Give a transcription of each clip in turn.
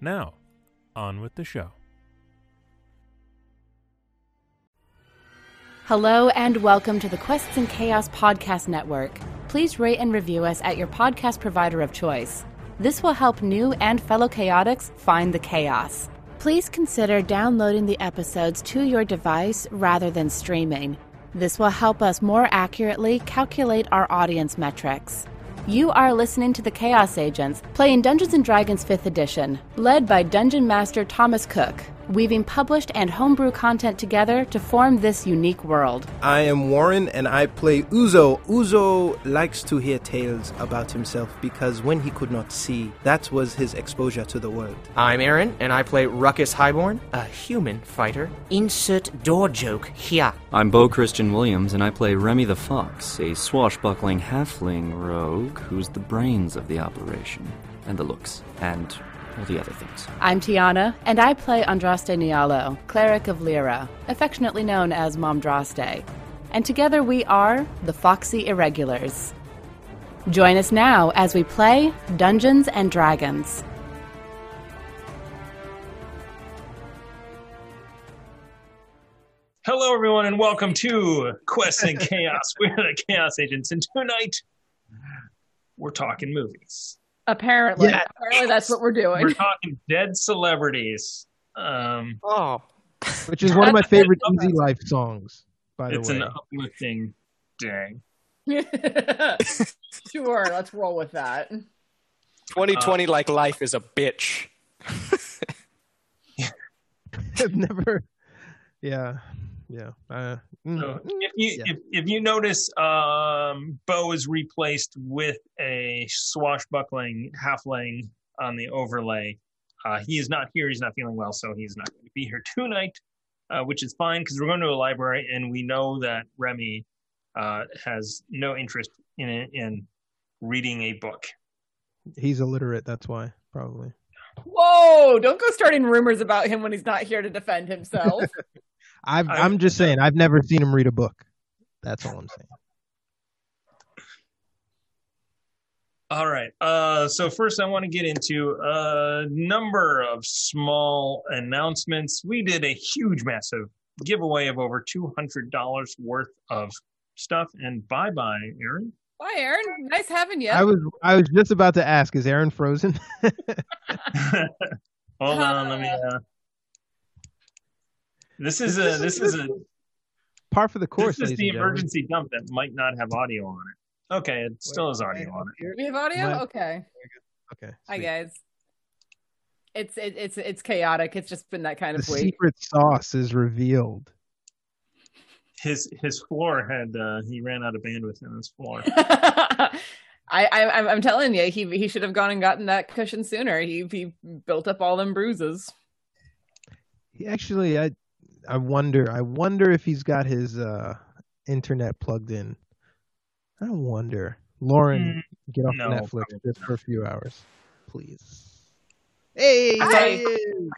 Now, on with the show. Hello and welcome to the Quests and Chaos Podcast Network. Please rate and review us at your podcast provider of choice. This will help new and fellow chaotics find the chaos. Please consider downloading the episodes to your device rather than streaming. This will help us more accurately calculate our audience metrics. You are listening to the Chaos Agents, playing Dungeons and Dragons 5th Edition, led by Dungeon Master Thomas Cook, weaving published and homebrew content together to form this unique world. I am Warren and I play Uzo. Uzo likes to hear tales about himself because when he could not see, that was his exposure to the world. I'm Aaron, and I play Ruckus Highborn, a human fighter. Insert door joke here. I'm Bo Christian Williams, and I play Remy the Fox, a swashbuckling halfling rogue who's the brains of the operation, and the looks, and all the other things. I'm Tiana, and I play Andraste Nialo, cleric of Lyra, affectionately known as Momdraste. And together we are the Foxy Irregulars. Join us now as we play Dungeons and Dragons. Hello, everyone, and welcome to Quest and Chaos. We're the Chaos Agents, and tonight we're talking movies. Apparently, Yeah. apparently that's what we're doing. We're talking dead celebrities. Um, Oh, which is one of my favorite Easy Life songs, by the it's way. It's an uplifting day. sure, let's roll with that. 2020 like life is a bitch. I've never, yeah, yeah. Uh, So mm, if you yeah. if, if you notice, um, Bo is replaced with a swashbuckling halfling on the overlay. Uh, he is not here. He's not feeling well, so he's not going to be here tonight, uh, which is fine because we're going to a library, and we know that Remy uh, has no interest in in reading a book. he's illiterate. That's why, probably. Whoa! Don't go starting rumors about him when he's not here to defend himself. I've, I- I'm just saying, I've never seen him read a book. That's all I'm saying. All right. Uh, so first, I want to get into a number of small announcements. We did a huge, massive giveaway of over two hundred dollars worth of stuff. And bye, bye, Aaron. Bye, Aaron. Nice having you. I was, I was just about to ask, is Aaron frozen? Hold on, let me. Uh... This is a this is a Par for the course. this is the and gentlemen. emergency dump that might not have audio on it. Okay, it still has audio on it. we have audio. What? Okay. Okay. Hi guys. It's it, it's it's chaotic. It's just been that kind The of week. secret sauce is revealed. His his floor had uh, he ran out of bandwidth in his floor. I, I I'm- I'm telling you, he he should have gone and gotten that cushion sooner. He he built up all them bruises. He actually, I, I wonder, I wonder if he's got his uh, internet plugged in. I wonder. Lauren, get off no, Netflix just for a few hours, please. Hey, I- there.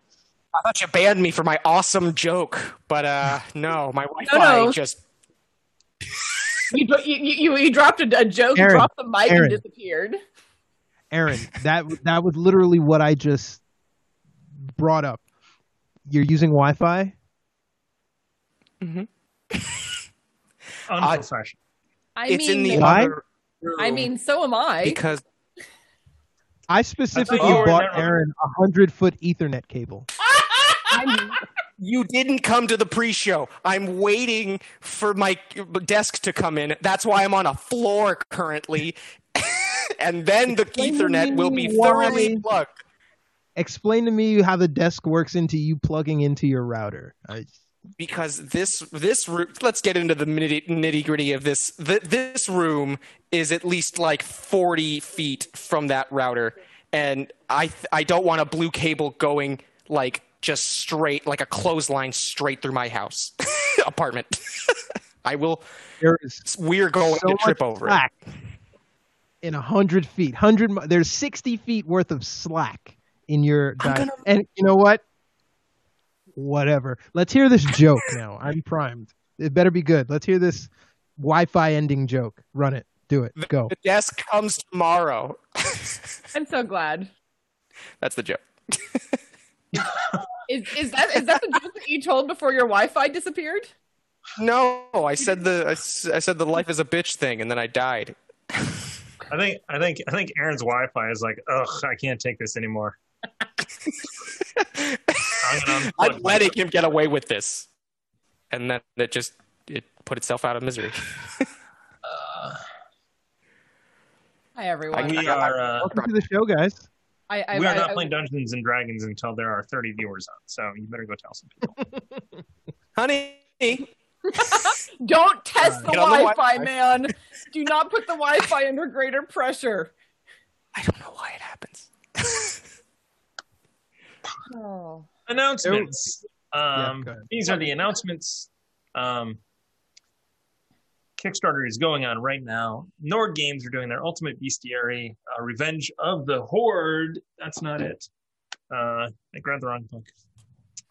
I thought you banned me for my awesome joke, but uh, no, my Wi-Fi no. just. You you you, you dropped a, a joke, Aaron, dropped the mic, Aaron. and disappeared. Aaron, that that was literally what I just brought up. You're using Wi-Fi. Mm-hmm. Unprofessional. I it's mean, in the Why? other room I mean, so am I. because I specifically you bought. Aaron a hundred foot Ethernet cable. You didn't come to the pre-show. I'm waiting for my desk to come in. That's why I'm on a floor currently, and then the Explain Ethernet will me be thoroughly why- plugged. Explain to me how the desk works into you plugging into your router. I, because this this room let's get into the nitty nitty gritty of this Th this room is at least like 40 feet from that router and I I don't want a blue cable going like just straight like a clothesline straight through my house apartment. I will. There is We're going so to trip over it. slack in a hundred feet. Hundred. There's sixty feet worth of slack in your diet. gonna- And you know what? Whatever. Let's hear this joke now. I'm primed. It better be good. Let's hear this Wi-Fi ending joke. Run it. Do it. Go. The desk comes tomorrow. I'm so glad. That's the joke. Is is that is that the joke that you told before your Wi-Fi disappeared? No, I said the I said the life is a bitch thing, and then I died. I think I think I think Aaron's Wi-Fi is like, ugh, I can't take this anymore. I'm I'm letting him get away with this, and then it just it put itself out of misery. Hi everyone. We are uh, Welcome to the show, guys. I, I, we are I- not I- playing Dungeons and Dragons until there are 30 viewers on. So you better go tell some people. Honey, Don't test the the Wi-Fi, Wi-Fi. man. Do not put the Wi-Fi under greater pressure. I don't know why it happens. Oh. Announcements. Um, ahead. these are the announcements. Um, Kickstarter is going on right now. Nord Games are doing their Ultimate Bestiary, uh, Revenge of the Horde. That's not it. Uh, I grabbed the wrong book.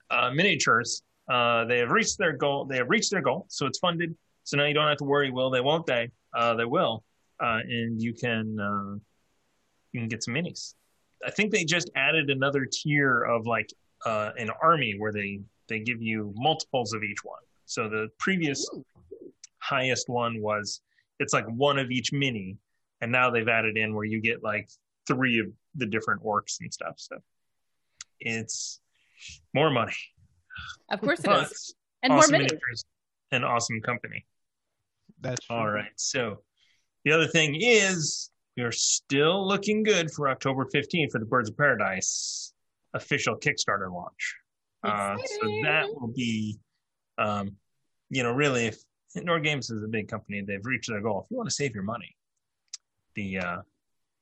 Uh, miniatures. Uh, they have reached their goal. They have reached their goal, so it's funded. So now you don't have to worry. Will they? Won't they? Uh, they will, uh, and you can uh, you can get some minis. I think they just added another tier of like uh, an army where they they give you multiples of each one. So the previous highest one was it's like one of each mini, and now they've added in where you get like three of the different orcs and stuff. So it's more money, Of course it but is. And more awesome minutes. miniatures and awesome company. That's true. All right. So the other thing is we are still looking good for October 15th for the Birds of Paradise official Kickstarter launch. Uh, so that will be, um, you know, really, if Nord Games is a big company, they've reached their goal. If you want to save your money, the uh,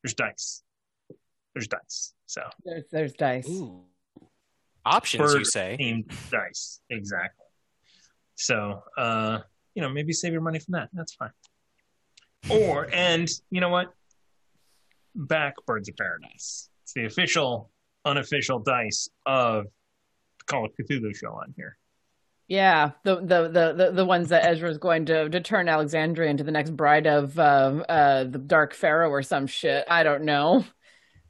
there's dice. There's dice. So There's, there's dice. Options, bird you say? themed dice. Exactly. So, uh, you know, maybe save your money from that. That's fine. Or, and you know what? Back Birds of Paradise. It's the official, unofficial dice of Call of Cthulhu show on here. Yeah, the, the the the the ones that Ezra is going to to turn Alexandria into the next bride of uh, uh, the Dark Pharaoh or some shit. I don't know.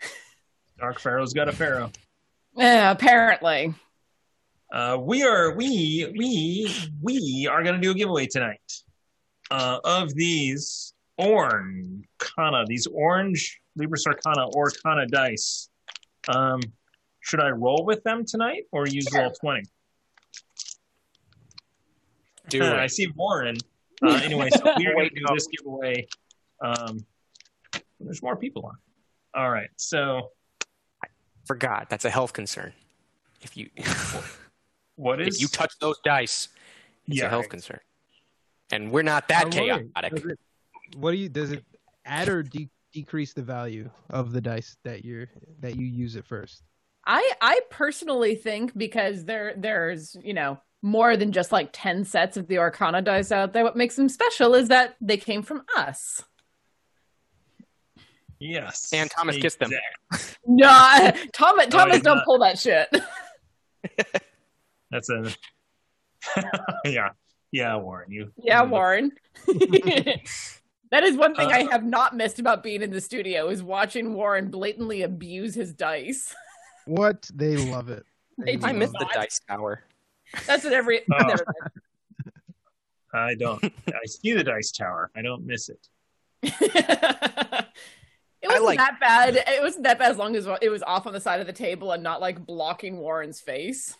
Dark Pharaoh's got a pharaoh. Yeah, apparently. Uh, we are we we we are going to do a giveaway tonight uh, of these Orncana, these orange Libra Sarcana or Orcana dice. Um, should I roll with them tonight or use roll twenty? Do Uh, I see Warren. Uh, anyway, so we are going to do this giveaway. Um, there's more people on. All right, so I Forgot. That's a health concern. If you what is if you touch those dice, it's Yeah, a health concern. And we're not that I wonder, chaotic. does it- what do you does it add or de- decrease the value of the dice that you're that you use at first? I I personally think because there there's you know more than just like ten sets of the Arcana dice out there. What makes them special is that they came from us. Yes, And Thomas kissed them. Exactly. No, Thomas Thomas did don't not. pull that shit. That's a yeah, yeah, Warren. You Yeah, Warren. That is one thing I Uh, have not missed about being in the studio is watching Warren blatantly abuse his dice. What they love it. They I miss love the dice tower. That's what every. Oh. I don't. I see the dice tower. I don't miss it. it wasn't like- that bad. It wasn't that bad as long as it was off on the side of the table and not like blocking Warren's face.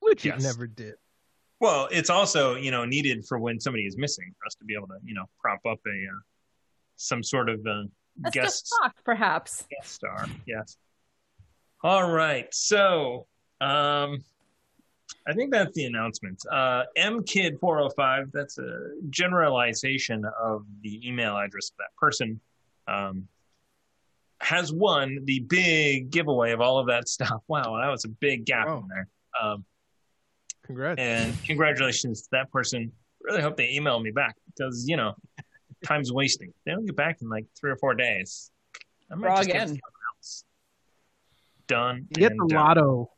Which Yes. it never did. Well, it's also you know needed for when somebody is missing for us to be able to you know prop up a uh, some sort of uh, That's guest talk, perhaps. guest star. Yes. All right. So, um, I think that's the announcement. Uh, mkid405, that's a generalization of the email address of that person. Um, has won the big giveaway of all of that stuff. Wow, that was a big gap Wow. in there. Um, Congrats. and congratulations to that person. Really hope they email me back because you know time's wasting. They don't get back in like three or four days. I might Draw just again. else. Done. you get the done. lotto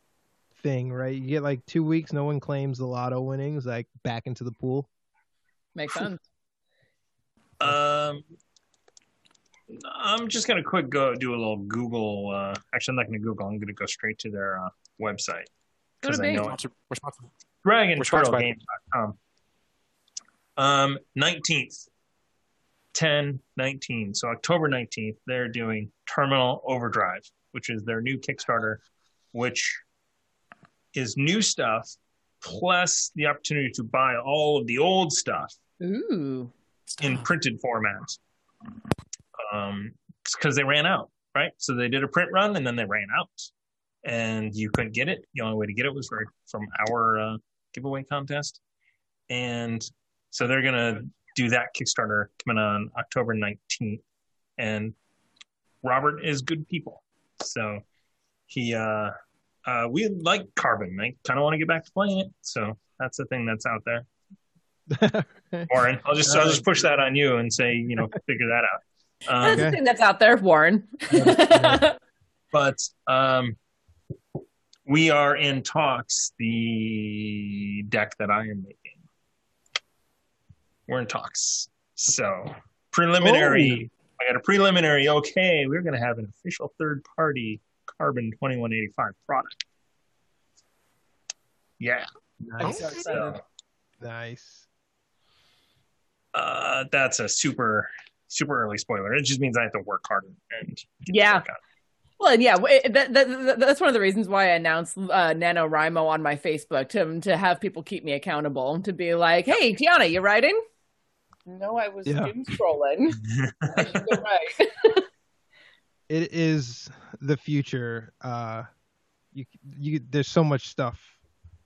thing, right? You get like two weeks, no one claims the lotto winnings, like back into the pool. Makes sense. Um, I'm just gonna quick go do a little Google. Uh, actually, I'm not gonna Google. I'm gonna go straight to their uh, website Go to because I Bing. know it. Sponsored- We're sponsored. Dragon We're sponsored Turtle by- Games.com. Um, 19th, 10, 19. So October 19th, they're doing Terminal Overdrive, which is their new Kickstarter, which is new stuff plus the opportunity to buy all of the old stuff Ooh. in printed format. Um, because they ran out, right? So they did a print run and then they ran out, and you couldn't get it. The only way to get it was for, from our uh, giveaway contest, and so they're gonna do that Kickstarter coming on October nineteenth. And Robert is good people, so he uh, uh, we like Carbon. I kind of want to get back to playing it, so that's the thing that's out there. Warren, I'll just I'll just push that on you and say you know figure that out. Um, That's the thing that's out there, Warren. but um, we are in talks. The deck that I am making, we're in talks. So preliminary. I got a preliminary. Okay, we're going to have an official third party Carbon twenty one eighty five product. Yeah. nice. so. Nice. Uh, that's a super super early spoiler. It just means I have to work harder and get the Yeah. Work out. Well, and yeah, it- that, that, that- that's one of the reasons why I announced uh, NaNoWriMo on my Facebook to to have people keep me accountable. To be like, hey, Tiana, you writing? No, I was Yeah. doom scrolling. I should go write. It is the future. Uh, you you there's so much stuff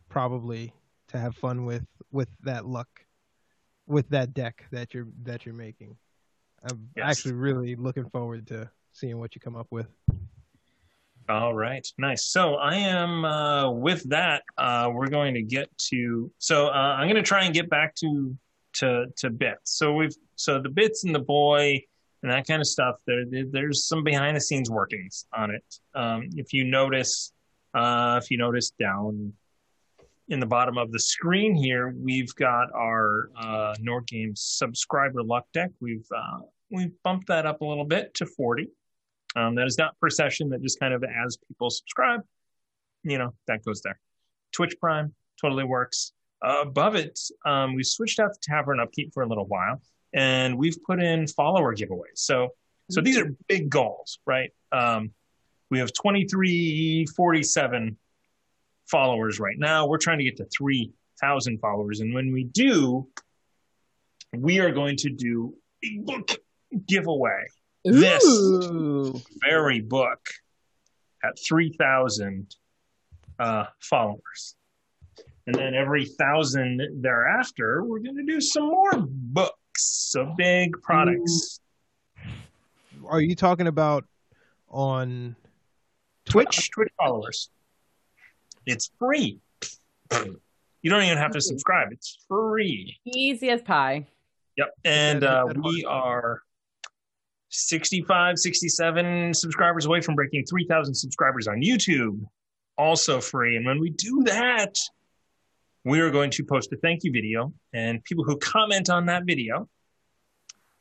probably to have fun with with that luck, with that deck that you're that you're making. I'm Yes. actually really looking forward to seeing what you come up with. All right, nice. So I am uh, with that. Uh, we're going to get to. So uh, I'm going to try and get back to to to bits. So we've so the bits and the boy and that kind of stuff. There, there- there's some behind the scenes workings on it. Um, if you notice, uh, if you notice down in the bottom of the screen here, we've got our uh, Nord Games subscriber luck deck. We've uh, we've bumped that up a little bit to 40. Um, that is not per session. That just kind of as people subscribe, you know, that goes there. Twitch Prime totally works. Uh, above it, um, we switched out the Tavern Upkeep for a little while, and we've put in follower giveaways. So, so these are big goals, right? Um, we have 2347 followers right now. We're trying to get to 3,000 followers, and when we do, we are going to do a book giveaway This. Very book at 3,000 uh, followers. And then every thousand thereafter, we're going to do some more books, so big products. Are you talking about on Twitch? Twitch, Twitch followers. It's free. You don't even have to subscribe. It's free. Easy as pie. Yep. And uh, that- that we are 65, 67 subscribers away from breaking 3,000 subscribers on YouTube. Also free. And when we do that, we are going to post a thank you video. And people who comment on that video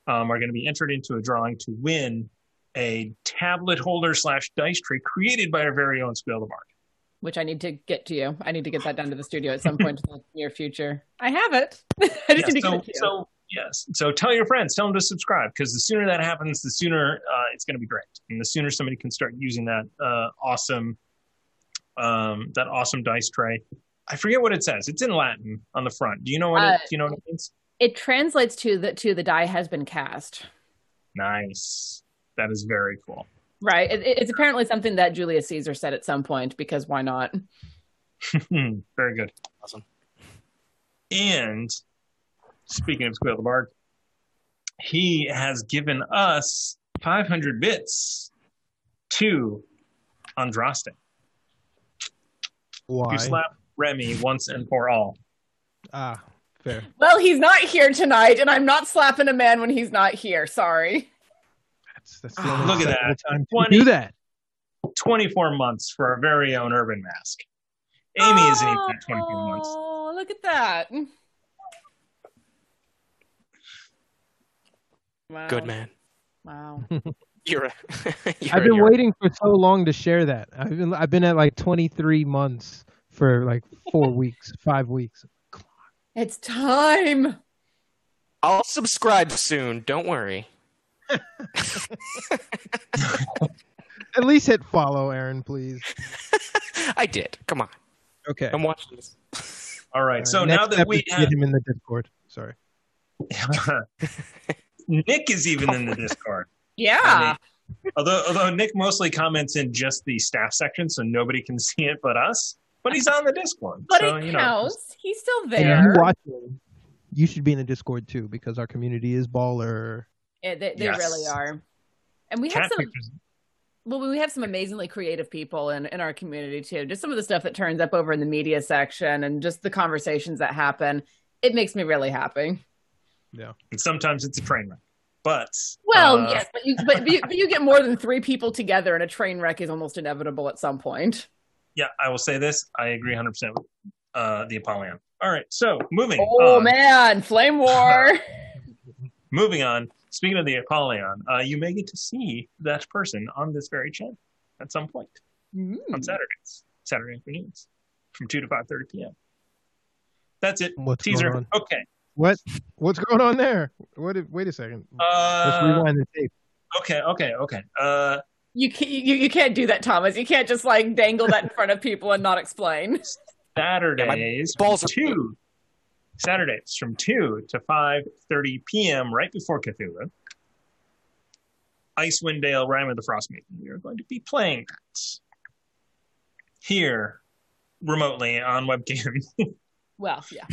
um, are going to be entered into a drawing to win a tablet holder slash dice tray created by our very own Squeal the Bard. Which I need to get to you. I need to get that down to the studio at some point in the near future. I have it. I just Yeah, need to so, get it to you. so yes. So tell your friends tell them to subscribe because the sooner that happens the sooner uh, it's going to be great. And the sooner somebody can start using that uh, awesome um, that awesome dice tray. I forget what it says. It's in latin on the front. Do you know what Uh, it, do you know what it means? it translates to the to the die has been cast. nice. That is very cool. Right. It, it's apparently something that Julius Caesar said at some point because why not? very good. Awesome. and speaking of squeal the bard he has given us 500 bits to Andraste. Why? You slap Remy once and for all. Ah, fair. Well, he's not here tonight, and I'm not slapping a man when he's not here. Sorry. That's, that's the Ah, only look at that. acceptable time 20 do that. 24 months for our very own urban mask. Amy isn't even 24 months. Oh, look at that. Wow. Good man. Wow. You're. A, you're I've been you're- waiting for so long to share that. I've been I've been at like 23 months for like four weeks, five weeks. It's time. I'll subscribe soon. Don't worry. At least hit follow, Aaron, please. I did. Come on. Okay. I'm watching this. All right. So Uh, now that we have, get him in the Discord. Sorry. Nick is even in the Discord. Yeah. Although although Nick mostly comments in just the staff section, so nobody can see it but us. But he's on the Discord. But so, it you know, counts. He's still And there. you watching, you should be in the Discord too because our community is baller. Yeah, they they Yes. really are. And we have some pictures. well, we have some amazingly creative people in, in our community too. Just some of the stuff that turns up over in the media section and just the conversations that happen. It makes me really happy. And sometimes it's a train wreck. But Well, uh, yes, but you, but, you, but you get more than three people together, and a train wreck is almost inevitable at some point. yeah, I will say this. I agree 100 percent with uh, the Apollyon. All right, so moving Oh on. man, flame war! Moving on. Speaking of the Apollyon, uh, you may get to see that person on this very channel at some point Mm. on Saturdays, Saturday afternoons, from two to five thirty p.m. That's it. What's Teaser. going on? Okay. What? What's going on there? What? if- Wait a second. Let's Uh, rewind the tape. okay. Okay. Okay. Uh, You can't, you, you can't do that, Thomas. You can't just like dangle that in front of people and not explain. Saturdays balls from are- two. Saturdays from two to five thirty p.m. right before Cthulhu. Icewind Dale, Rime of the Frost Maiden. We are going to be playing that here remotely on webcam. Well, yeah.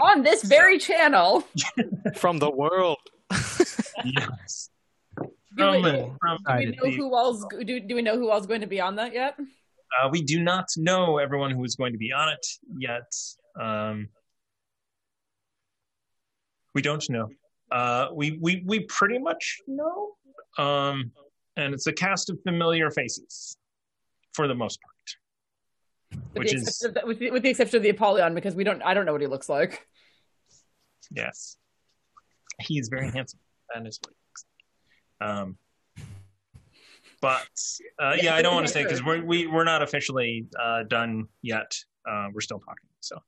On this very channel. From the world. yes. Do From, we, do from we know who else? Do, do we know who else going to be on that yet? Uh, we do not know everyone who is going to be on it yet. Um, we don't know. Uh, we, we we pretty much know, um, and it's a cast of familiar faces for the most part. With Which the, is exception of the, with, the, with the exception of the Apollyon, because we don't. I don't know what he looks like. yes, he's very handsome. That is what. He looks like. Um, but uh, yeah, I don't want to say because we're we, we're not officially uh, done yet. Uh, we're still talking. So,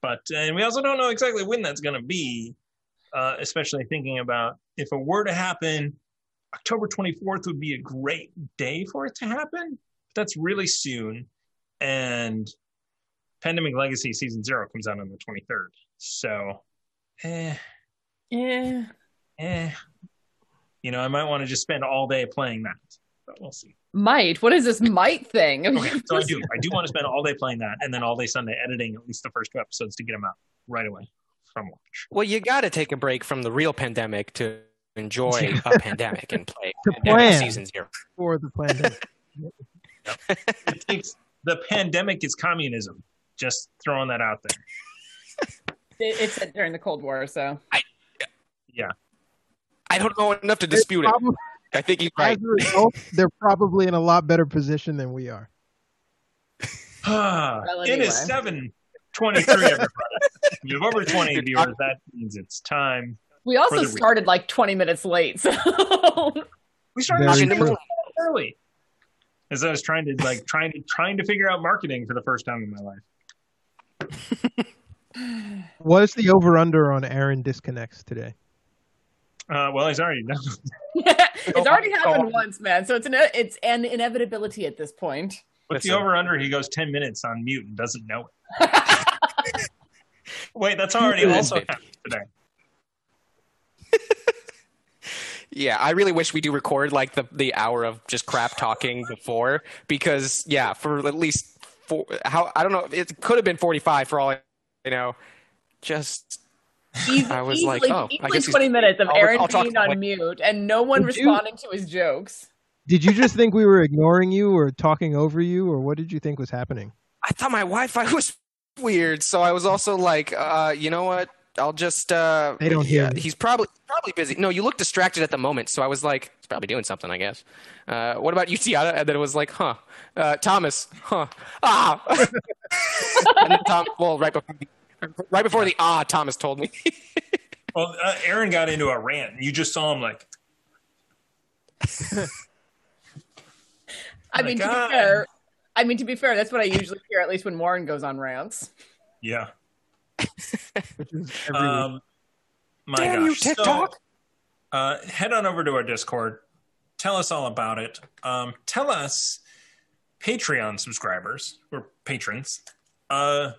but and we also don't know exactly when that's going to be. Uh, especially thinking about if it were to happen, October 24th would be a great day for it to happen. But That's really soon, and Pandemic Legacy Season Zero comes out on the 23rd. So, eh, Yeah. eh. You know, I might want to just spend all day playing that, but we'll see. Might. What is this might thing? Okay, so I do. I do want to spend all day playing that, and then all day Sunday editing at least the first two episodes to get them out right away from launch. Well, you got to take a break from the real pandemic to enjoy a pandemic and play To Pandemic plan. season zero. For the pandemic. It takes the pandemic is communism. Just throwing that out there. It, it's set during the Cold War, so Yeah. I don't know enough to dispute it. I think he's right. As a result, they're probably in a lot better position than we are. Well, It is anyway. seven twenty-three. Everybody, we have over twenty viewers. That means it's time. we also For the- started like 20 minutes late. So We started Very watching early, as I was trying to like trying to trying to figure out marketing for the first time in my life. What is the over under on Aaron disconnects today? Uh, well, he's already done. it's already happened on. once, man. So it's an it's an inevitability at this point. What's the over under? He goes ten minutes on mute and doesn't know it. Wait, that's already also happened today. Yeah, I really wish we do record like the the hour of just crap talking before because yeah, for at least four, how I don't know, it could have been 45 for all I you know. Just Easy, I was easily, like, oh, I easily guess he's- 20 minutes of I'll- Aaron I'll being on him. mute and no one Would you- responding to his jokes. Did you just think we were ignoring you or talking over you, or what did you think was happening? I thought my Wi-Fi was weird, so I was also like, uh, you know what? I'll just. Uh, They don't hear yeah. He's probably probably busy. No, you look distracted at the moment, so I was like, he's probably doing something, I guess. Uh, what about you, Tiana? And then it was like, huh? Uh, Thomas, huh? Ah. and then Tom, well, right before, right before the ah, Thomas told me. Well, uh, Aaron got into a rant. You just saw him like, I my mean, to be fair, I mean to be fair, that's what I usually hear at least when Warren goes on rants. yeah. Um, my Damn gosh. you, TikTok. So, uh, head on over to our Discord. Tell us all about it. Um, tell us, Patreon subscribers or patrons, uh,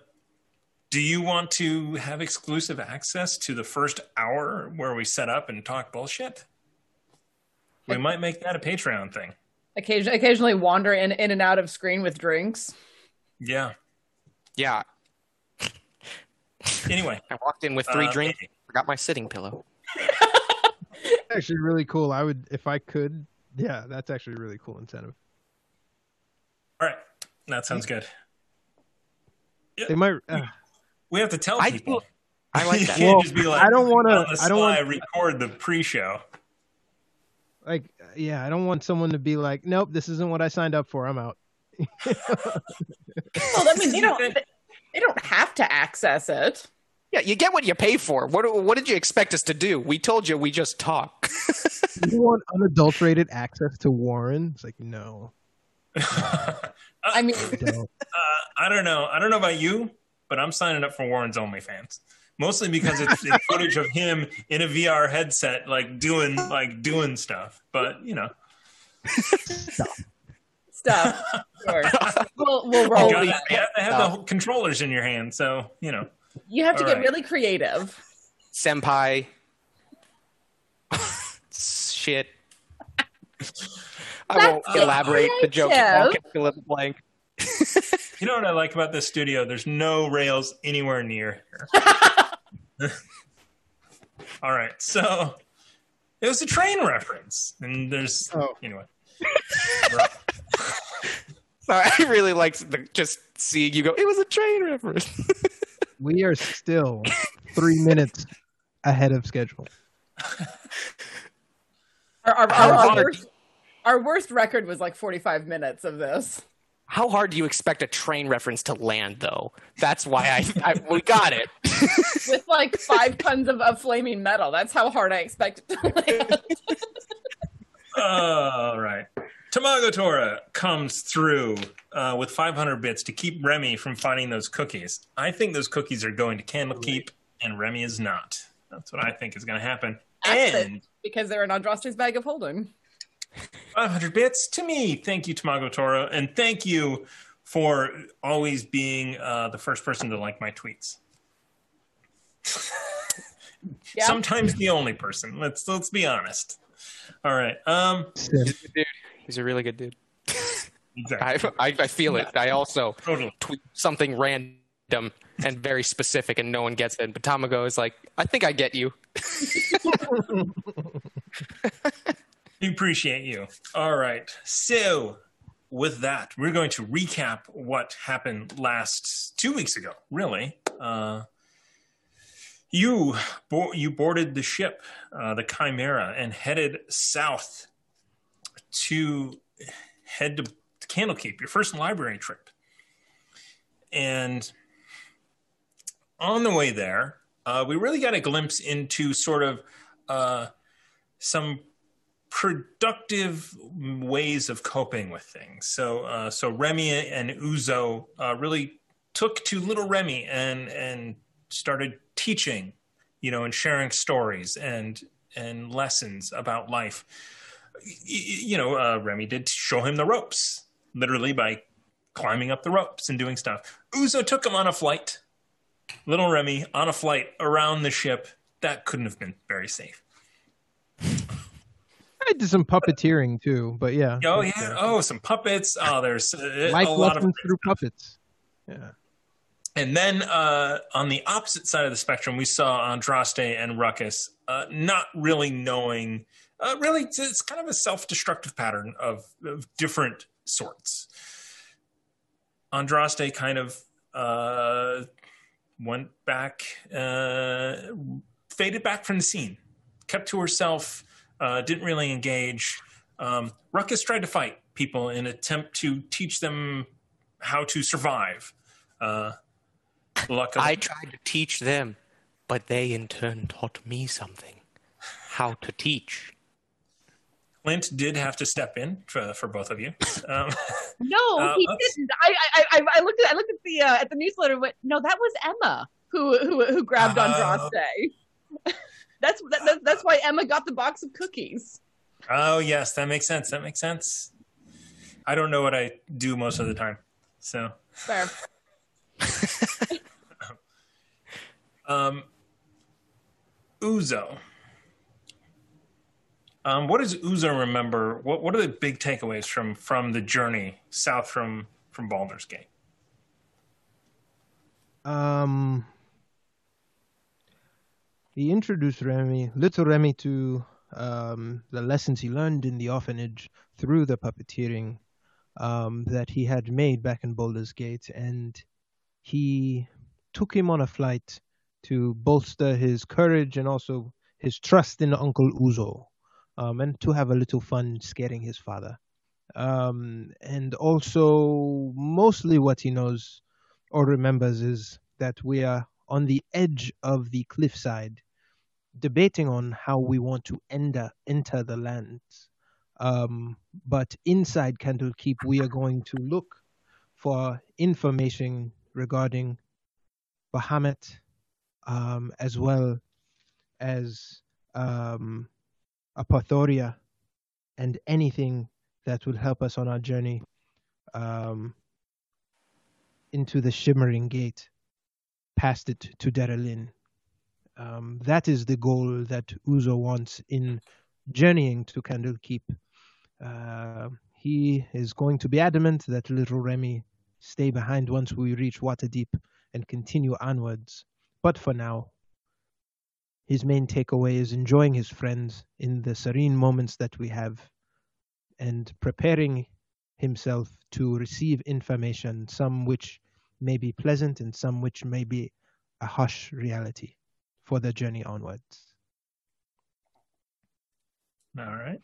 do you want to have exclusive access to the first hour where we set up and talk bullshit? We might make that a Patreon thing. Occasion, occasionally wander in, in and out of screen with drinks. Yeah. yeah, Anyway, I walked in with three Uh, drinks. Forgot my sitting pillow. actually really cool. I would, if I could, yeah, that's actually a really cool incentive. all right. That sounds good. They might. Uh, We have to tell I people. do- I like that. can't Well, just be like, I don't wanna- I don't want to record the pre-show. like, yeah, I don't want someone to be like, nope, this isn't what I signed up for. I'm out. Well, I mean, they don't. They, they don't have to access it. Yeah, you get what you pay for. What what did you expect us to do? We told you we just talk. You want unadulterated access to Warren? It's like, no, I mean, I don't. Uh, I don't know. I don't know about you, but I'm signing up for Warren's OnlyFans. Mostly because it's, it's footage of him in a VR headset, like doing like doing stuff. But you know, stuff. Sure. We'll, we'll you, roll. gotta, with you have to have the controllers in your hand. So you know, You have to All get right. really creative. Senpai. Shit. I won't That's elaborate the joke. I'll fill in the blank. you know what I like about this studio? There's no rails anywhere near here. All right, so it was a train reference, and there's Oh. anyway. I really liked the, just seeing you go. It was a train reference. We are still three minutes ahead of schedule. Our, our, How our, our, worst, our worst record was like 45 minutes of this. How hard do you expect a train reference to land, though? That's why I, I we got it. With like five tons of, of flaming metal. That's how hard I expect it to land. All oh, right. Tamago Tora comes through uh, with 500 bits to keep Remy from finding those cookies. I think those cookies are going to Candlekeep, and Remy is not. That's what I think is going to happen. And because they're in Andraste's bag of holding. 500 bits to me. Thank you, Tamago Tora, and thank you for always being uh, the first person to like my tweets. Yeah. Sometimes the only person. Let's let's be honest. All right. Um. Sim. dude. He's a really good dude. Exactly. I, I, I feel it. I also Totally. tweet something random and very specific, and no one gets it. But Tamago is like, I think I get you. We appreciate you. All right. So, with that, we're going to recap what happened last two weeks ago. Really, uh, you bo- you boarded the ship, uh, the Chimera, and headed south to head to Candlekeep, your first library trip. And on the way there, uh, we really got a glimpse into sort of uh, some productive ways of coping with things. So, uh, so Remy and Uzo uh, really took to little Remy and and started teaching, you know, and sharing stories and and lessons about life. You know, uh, Remy did show him the ropes, literally by climbing up the ropes and doing stuff. Uzo took him on a flight. Little Remy on a flight around the ship. That couldn't have been very safe. I did some puppeteering too, but yeah. Oh yeah. uh, Oh, some puppets. Oh, there's uh, life a lot of. through puppets. Yeah. And then uh, on the opposite side of the spectrum, we saw Andraste and Ruckus uh, not really knowing uh, really it's, it's kind of a self-destructive pattern of, of different sorts. Andraste kind of uh, went back, uh, faded back from the scene, kept to herself, uh, didn't really engage. Um, Ruckus tried to fight people in attempt to teach them how to survive. Uh, luckily, I tried to teach them, but they in turn taught me something how to teach. Clint did have to step in for, for both of you. Um, No, Uh, he let's- didn't. I, I, I, I looked at, I looked at the, uh, at the newsletter. went, no, that was Emma who, who, who grabbed Oh. Andraste. that's, that, that, that's why Emma got the box of cookies. oh yes, that makes sense. That makes sense. I don't know what I do most of the time, so Fair. um, Uzo. Um, what does Uzo remember? What What are the big takeaways from from the journey south from from Baldur's Gate? Um, he introduced Remy, little Remy, to um, the lessons he learned in the orphanage through the puppeteering um, that he had made back in Baldur's Gate, and he took him on a flight to bolster his courage and also his trust in Uncle Uzo, um, and to have a little fun scaring his father. Um, and also, mostly what he knows or remembers is that we are on the edge of the cliffside, debating on how we want to enter enter the land. Um, but inside Candlekeep, we are going to look for information regarding Bahamut, um, as well as um, Apothoria, and anything that will help us on our journey. Um, into the shimmering gate, past it to Derelin. Um, that is the goal that Uzo wants in journeying to Candlekeep. Uh, he is going to be adamant that little Remy stay behind once we reach Waterdeep and continue onwards. But for now, his main takeaway is enjoying his friends in the serene moments that we have and preparing himself to receive information, some which may be pleasant and some which may be a harsh reality for the journey onwards. All right,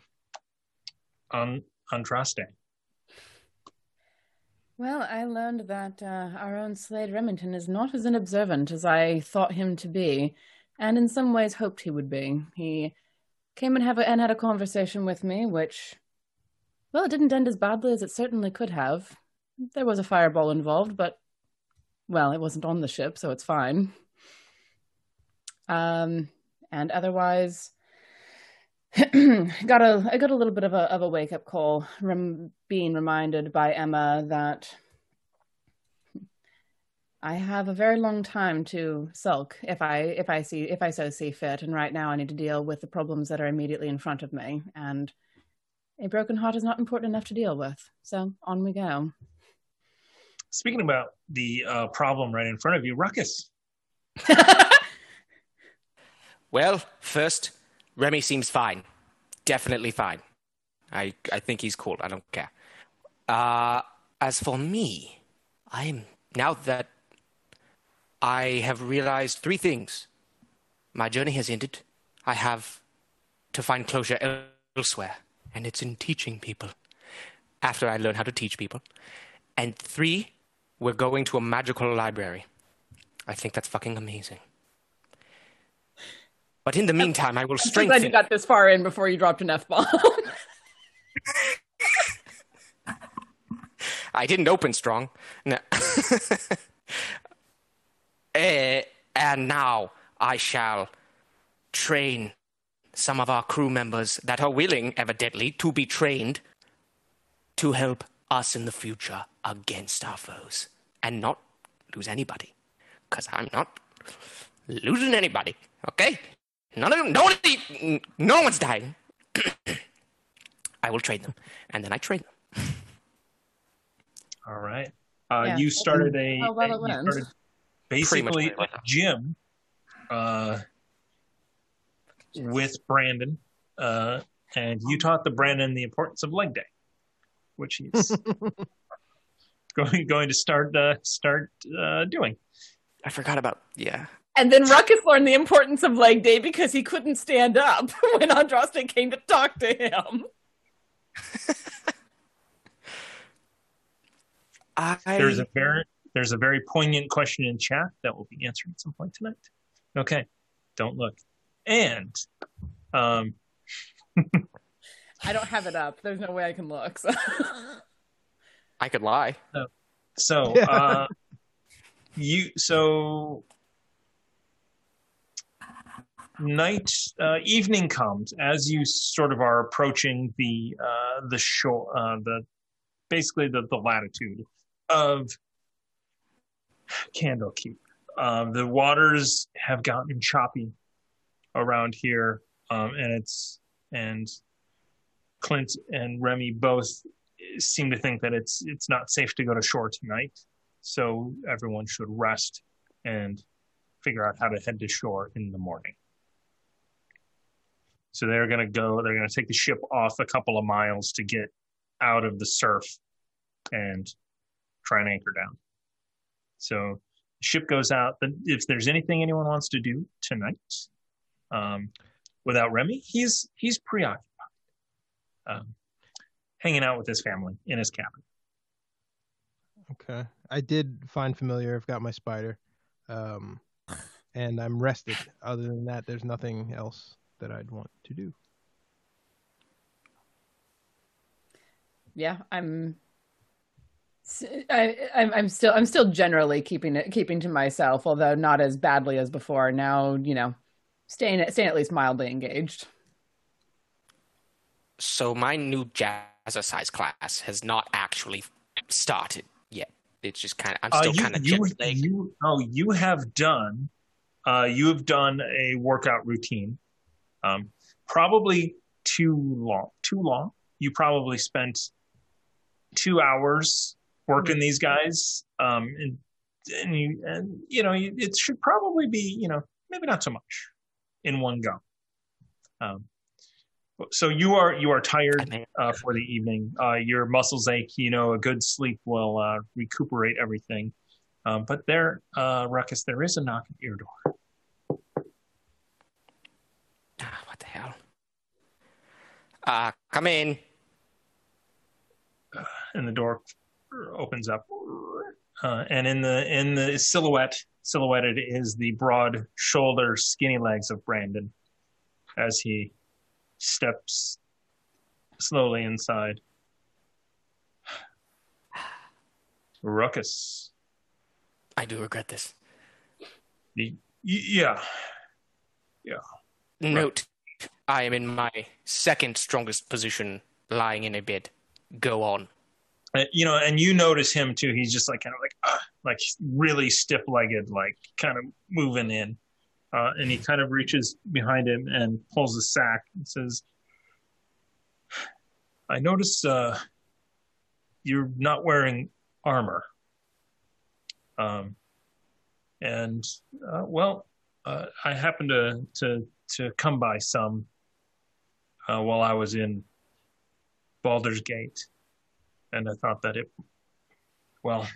on Andraste. Well, I learned that uh, our own Slade Remington is not as unobservant as I thought him to be, and in some ways hoped he would be. He came and, have a, and had a conversation with me, which, well, it didn't end as badly as it certainly could have. There was a fireball involved, but, well, it wasn't on the ship, so it's fine. Um, and otherwise, got a I got a little bit of a of a wake up call, being reminded by Emma that I have a very long time to sulk if I if I see if I so see fit, and right now I need to deal with the problems that are immediately in front of me, and a broken heart is not important enough to deal with. So on we go. Speaking about the uh, problem right in front of you, Ruckus. Well, first, Remy seems fine. Definitely fine. I I think he's cool. I don't care. Uh, as for me, I'm now that I have realized three things. My journey has ended. I have to find closure elsewhere, and it's in teaching people. After I learn how to teach people, and three, we're going to a magical library. I think that's fucking amazing. But in the meantime, I will strengthen. I'm glad you got this far in before you dropped an f bomb. I didn't open strong. No. Eh, and now I shall train some of our crew members that are willing, evidently, to be trained to help us in the future against our foes and not lose anybody. Because I'm not losing anybody, okay? None of them, no, one, no one's dying. I will train them, and then I train them. All right. Uh, Yeah. You started a, How well a- it you went. Started Pretty basically much a gym uh, with Brandon. Uh, and you taught the Brandon the importance of leg day, which he's going going to start uh, start uh, doing. I forgot about yeah. And then Ruckus learned the importance of leg day because he couldn't stand up when Andraste came to talk to him. I There's a very there's a very poignant question in chat that will be answered at some point tonight. Okay, don't look. And um, I don't have it up. There's no way I can look. So. I could lie. so uh, you so night uh, evening comes as you sort of are approaching the uh, the shore uh, the basically the, the latitude of Candlekeep. Um, the waters have gotten choppy around here, um, and it's and Clint and Remy both seem to think that it's it's not safe to go to shore tonight. So everyone should rest and figure out how to head to shore in the morning. So they're going to go, they're going to take the ship off a couple of miles to get out of the surf and try and anchor down. So ship goes out. But If there's anything anyone wants to do tonight, um, without Remy, he's he's preoccupied, um, hanging out with his family in his cabin. Okay. I did find familiar. I've got my spider. Um, and I'm rested. Other than that, there's nothing else that I'd want to do. yeah, I'm. I, I'm I'm still I'm still generally keeping it keeping to myself, although not as badly as before. Now you know, staying staying at least mildly engaged. So my new jazzercise class has not actually started yet. It's just kind of I'm Uh, still you, kind of you, jet you, oh, you have done, uh, you have done a workout routine, um, probably too long, too long. You probably spent two hours working these guys, um, and, and you, and you know, you, it should probably be, you know, maybe not so much in one go. Um, so you are you are tired uh, for the evening. Uh, your muscles ache. You know, a good sleep will uh, recuperate everything. Um, but there, uh, Ruckus, there is a knock at your door. ah, what the hell? Uh, come in. and the door opens up uh, and in the in the silhouette silhouetted is the broad shoulder skinny legs of brandon as he steps slowly inside ruckus I do regret this. y- y- yeah Note, I am in my second strongest position, lying in a bed. Go on. Uh, you know and you notice him too. He's just like kind of like ah, like really stiff legged like kind of moving in. Uh, and he kind of reaches behind him and pulls a sack and says i notice uh, you're not wearing armor. Um, and uh, well uh, i happened to to to come by some uh, while i was in baldur's gate and I thought that it, well,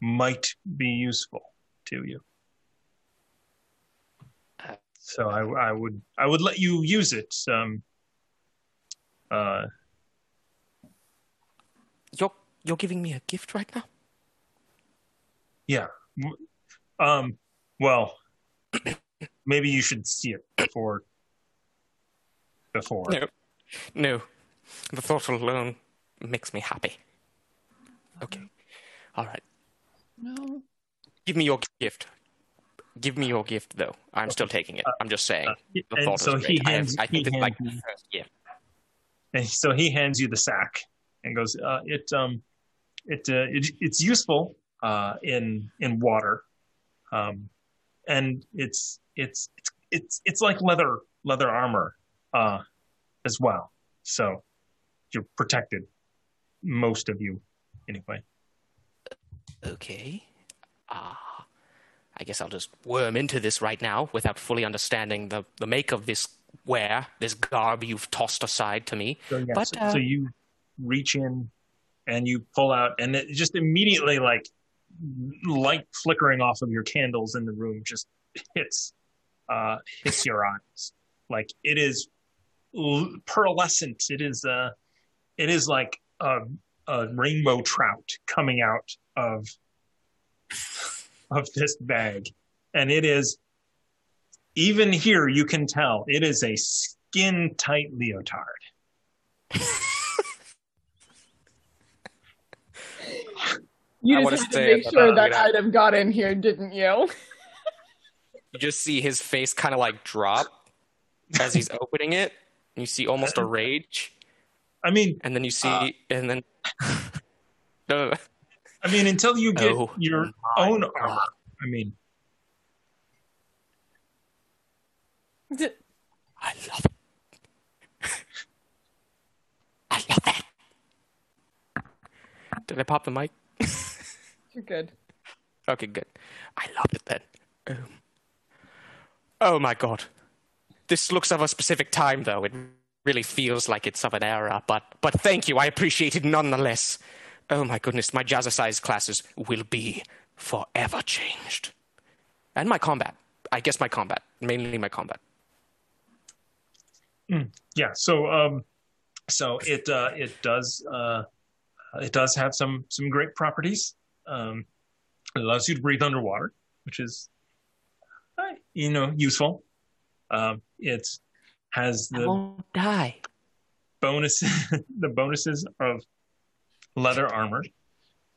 might be useful to you. So I, I would, I would let you use it. Um, uh, You're you're giving me a gift right now. yeah. Um, well, maybe you should see it before. Before. No, no. The thought alone makes me happy. Okay. All right. No. Give me your gift. Give me your gift, though. I'm still taking it. I'm just saying. Uh, The and thought so is he great. I, have, hands, I think it's like hands the first gift. and so he hands you the sack and goes uh, it um it, uh, it it's useful uh in in water um and it's it's it's it's, it's like leather leather armor uh as well so you're protected most of you anyway Okay. Ah. I guess I'll just worm into this right now without fully understanding the, the make of this wear, this garb you've tossed aside to me. So, yeah, But, so, uh, so you reach in and you pull out, and it just immediately, like light flickering off of your candles in the room, just hits uh, hits your eyes. Like it is l- pearlescent. It is uh, it is like a, a rainbow trout coming out of of this bag, and it is even here you can tell it is a skin tight leotard. You just wanna had to make sure that you know- item got in here, didn't you? You just see his face kind of like drop as he's opening it. You see almost a rage, I mean, and then you see, Uh, and then. no, I mean, until you get Oh, your own armor. I mean, I love it. I love that. Did I pop the mic? You're good. Okay, good. I love it then. Um, oh my god. This looks of a specific time, though. It really feels like it's of an era, but but thank you. I appreciate it nonetheless. Oh my goodness, my jazzercise classes will be forever changed. And my combat. I guess my combat. Mainly my combat. yeah. So, um, so it uh, it does uh, it does have some some great properties. Um, it allows you to breathe underwater, which is uh, you know useful. Um, it has I the won't die. bonus the bonuses of leather armor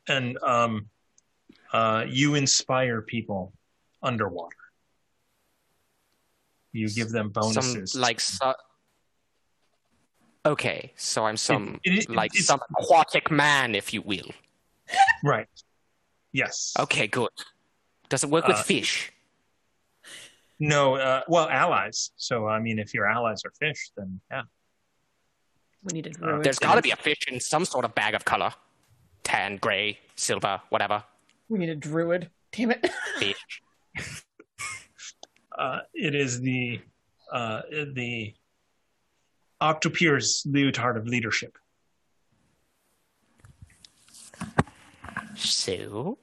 and um uh you inspire people underwater you give them bonuses Some like so- Okay, so I'm some It- it- like it's- some aquatic man, if you will. right yes Okay, good. Does it work with Uh, fish? No uh well allies so i mean if your allies are fish then yeah We need to Uh, There's got to be a fish in some sort of bag of color. Tan, gray, silver, whatever. We need a druid. Damn it. Fish. uh it is the uh the octopier's leotard of leadership So,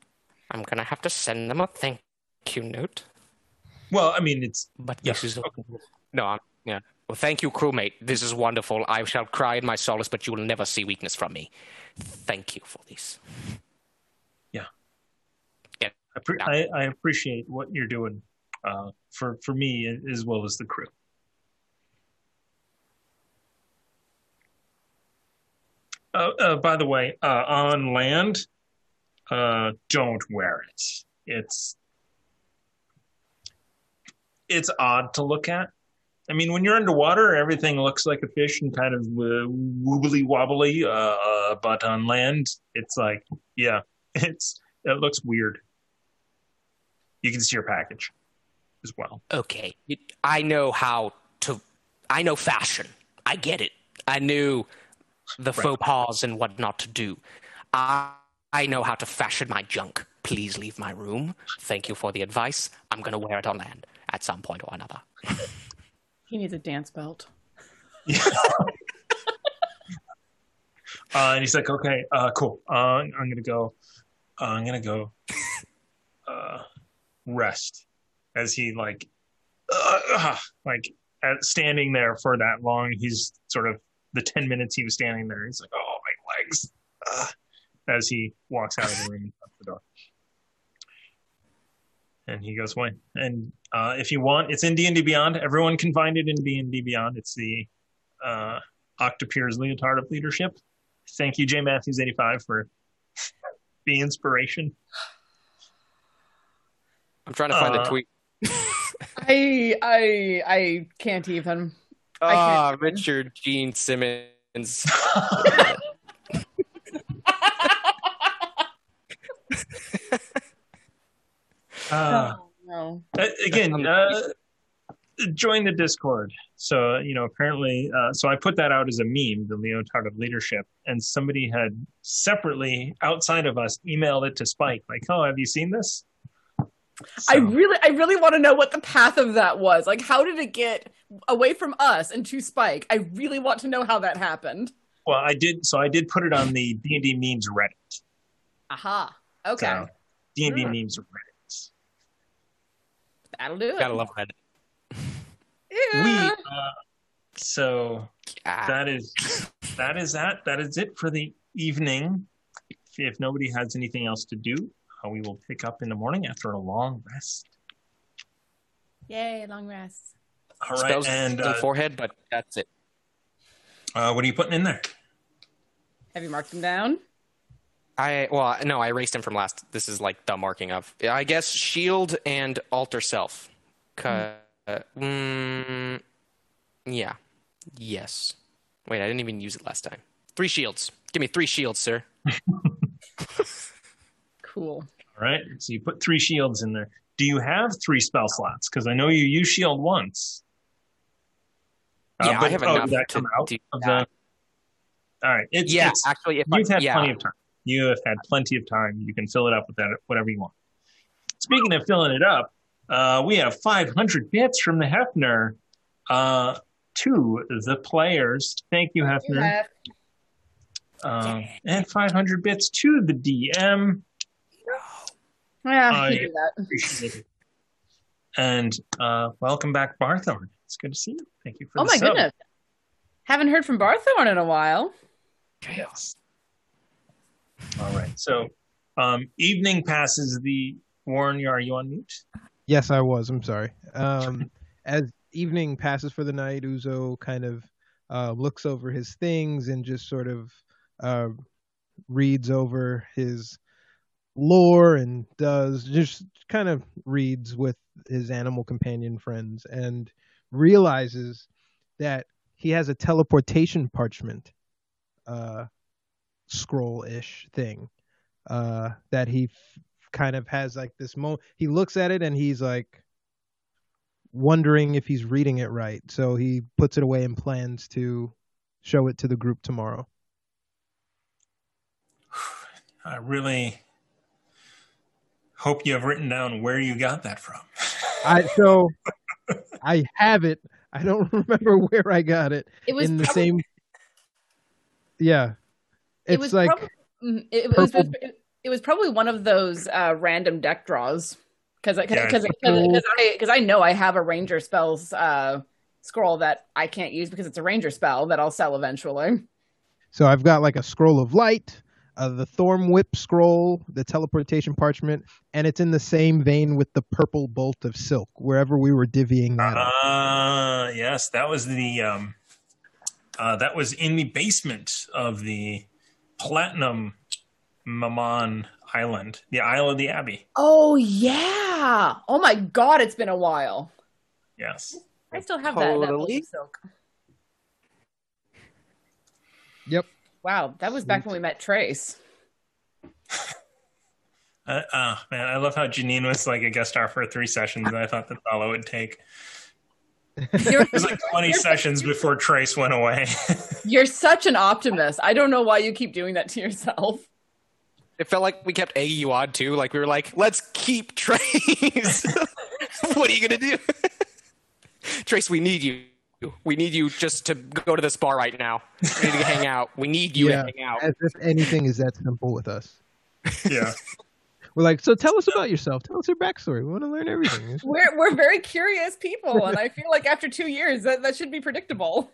I'm gonna have to send them a thank you note. Well i mean it's But Yeah, this is no, I'm, yeah. Well, thank you, crewmate. This is wonderful. I shall cry in my solace, but you will never see weakness from me. Thank you for this. Yeah. I, pre- I, I appreciate what you're doing uh, for for me as well as the crew. Uh, uh, by the way, uh, on land, uh, don't wear it. It's it's odd to look at. I mean, when you're underwater, everything looks like a fish and kind of uh, wobbly wobbly. Uh, uh, but on land, it's like, yeah, it's it looks weird. You can see your package as well. Okay, I know how to. I know fashion. I get it. I knew the faux pas and what not to do. I I know how to fashion my junk. Please leave my room. Thank you for the advice. I'm gonna wear it on land at some point or another. He needs a dance belt. Uh, and he's like, okay, uh, cool. Uh, I'm gonna go. Uh, I'm gonna go. Uh, rest as he like, uh, uh, like at, standing there for that long. He's sort of the ten minutes he was standing there. He's like, oh my legs. Uh, as he walks out of the room and shuts the door. And he goes away. And uh, if you want, it's in D and D Beyond. Everyone can find it in D and D Beyond. It's the uh, Octopier's Leotard of Leadership. Thank you, J Matthews eighty five, for the inspiration. I'm trying to find Uh, the tweet. I I I can't even. Ah, can't- Richard Gene Simmons. Uh, no. Uh, again, uh, join the Discord. So you know, apparently, uh, so I put that out as a meme, the Leotard of Leadership, and somebody had separately, outside of us, emailed it to Spike, like, "Oh, have you seen this?" I really I really want to know what the path of that was. Like how did it get away from us and to Spike. I really want to know how that happened. Well, I did. So I did put it on the D and D memes Reddit. Aha. Okay. D and D Sure. memes Reddit. That'll do it. Gotta love that. We. Uh, so Ah, that is that is that that is it for the evening. If, if nobody has anything else to do, uh, we will pick up in the morning after a long rest. Yay, long rest. All right, spells and the uh, forehead, but that's it. uh, what are you putting in there? Have you marked them down? I well, no, I erased him from last. This is like the marking of. I guess shield and alter self. 'Cause- mm, yeah, yes. Wait, I didn't even use it last time. Three shields. Give me three shields, sir. Cool. All right, so you put three shields in there. Do you have three spell slots? Because I know you use shield once. Uh, Yeah, I have oh, enough did that to come out do of that. the. All right, it's, yeah, it's actually, if I, You've had yeah, plenty of time. You have had plenty of time. You can fill it up with that whatever you want. Speaking of filling it up, uh, we have 500 bits from the Hefner uh, to the players. Thank you, Hefner. Um, and 500 bits to the DM. Yeah, Uh, you do that. Appreciate it. And uh, welcome back, Barthorn. It's good to see you. Thank you for Oh the my sub. goodness. Haven't heard from Barthorn in a while. Yes. All right. So, um, evening passes the. Warren, are you on mute? Yes, I was. I'm sorry. Um, as evening passes for the night, Uzo kind of uh, looks over his things and just sort of uh, reads over his lore and does just kind of reads with his animal companion friends and realizes that he has a teleportation parchment uh, scroll ish thing uh, that he f- kind of has like this moment. He looks at it and he's like wondering if he's reading it right. So he puts it away and plans to show it to the group tomorrow. I really hope you have written down where you got that from. I so I have it. I don't remember where I got it. It was in the probably- same. Yeah, It was like prob- mm, it, was, purple- it, it was probably one of those uh, random deck draws because Yeah, because because I because I know I have a ranger spells uh, scroll that I can't use because it's a ranger spell that I'll sell eventually. so. I've got like a scroll of light, uh, the Thorn Whip scroll, the teleportation parchment, and it's in the same vein with the purple bolt of silk. Wherever we were divvying that. up. Uh, yes, that was the um, uh, that was in the basement of the Platinum Mammon Island, the Isle of the Abbey. Oh yeah! Oh my god, it's been a while. Yes. I still have that. that bolt Totally. of silk. Yep. Wow, that was back when we met Trace. Uh, uh, man, I love how Janine was like a guest star for three sessions. and I thought that's all it would take. You're, It was like 20 sessions before Trace went away. you're such an optimist. I don't know why you keep doing that to yourself. It felt like we kept egging you on too. Like we were like, let's keep Trace. what are you gonna do? Trace, we need you. We need you just to go to this bar right now. We need to hang out. We need you Yeah. to hang out. As if anything is that simple with us. yeah. We're like, so tell us about yourself. Tell us your backstory. We want to learn everything. We're we're very curious people, and I feel like after two years, that, that should be predictable.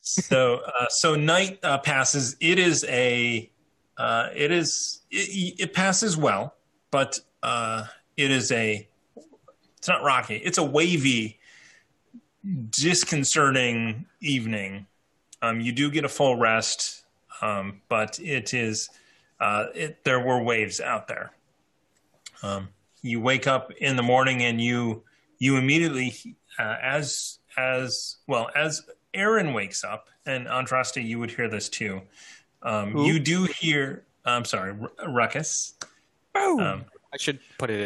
so uh, so night uh, passes it is a uh, it is it, it passes well but uh, it is a it's not rocky it's a wavy disconcerting evening um, you do get a full rest um, but it is uh, it, there were waves out there um, you wake up in the morning and you you immediately uh, as as well as Aaron wakes up, and Andraste, you would hear this too. Um, you do hear. I'm sorry, R- Ruckus. Um, I should put it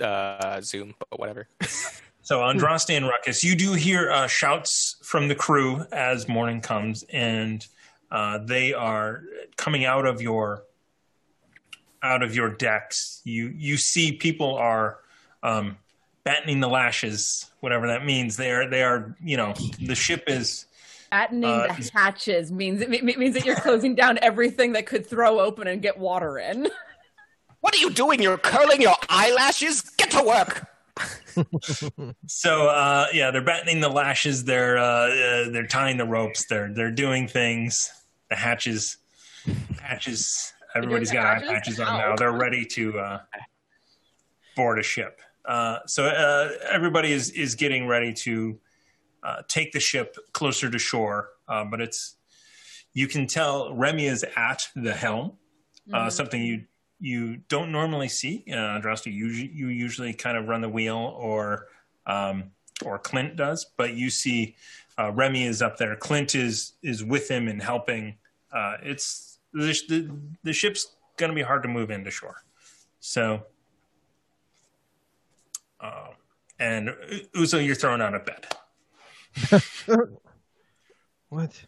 in uh, Zoom, but whatever. so Andraste and Ruckus, you do hear uh, shouts from the crew as morning comes, and uh, they are coming out of your out of your decks. You you see people are um, battening the lashes, whatever that means. They are they are you know the ship is Battening Uh, the hatches means it means that you're closing down everything that could throw open and get water in. What are you doing? You're curling your eyelashes? Get to work. So uh, yeah they're battening the lashes. They're uh, uh, they're tying the ropes. They're they're doing things. The hatches hatches. Everybody's got hatches? hatches on now. They're ready to uh, board a ship. Uh, so uh, everybody is is getting ready to uh, take the ship closer to shore. Uh, but it's you can tell Remy is at the helm. Uh, something you you don't normally see. Uh, Andraste, you usually, you usually kind of run the wheel, or um, or Clint does, but you see uh, Remy is up there. Clint is is with him and helping. Uh, it's the, the the ship's going to be hard to move into shore, so. Uh, and Uzo, you're thrown out of bed. What?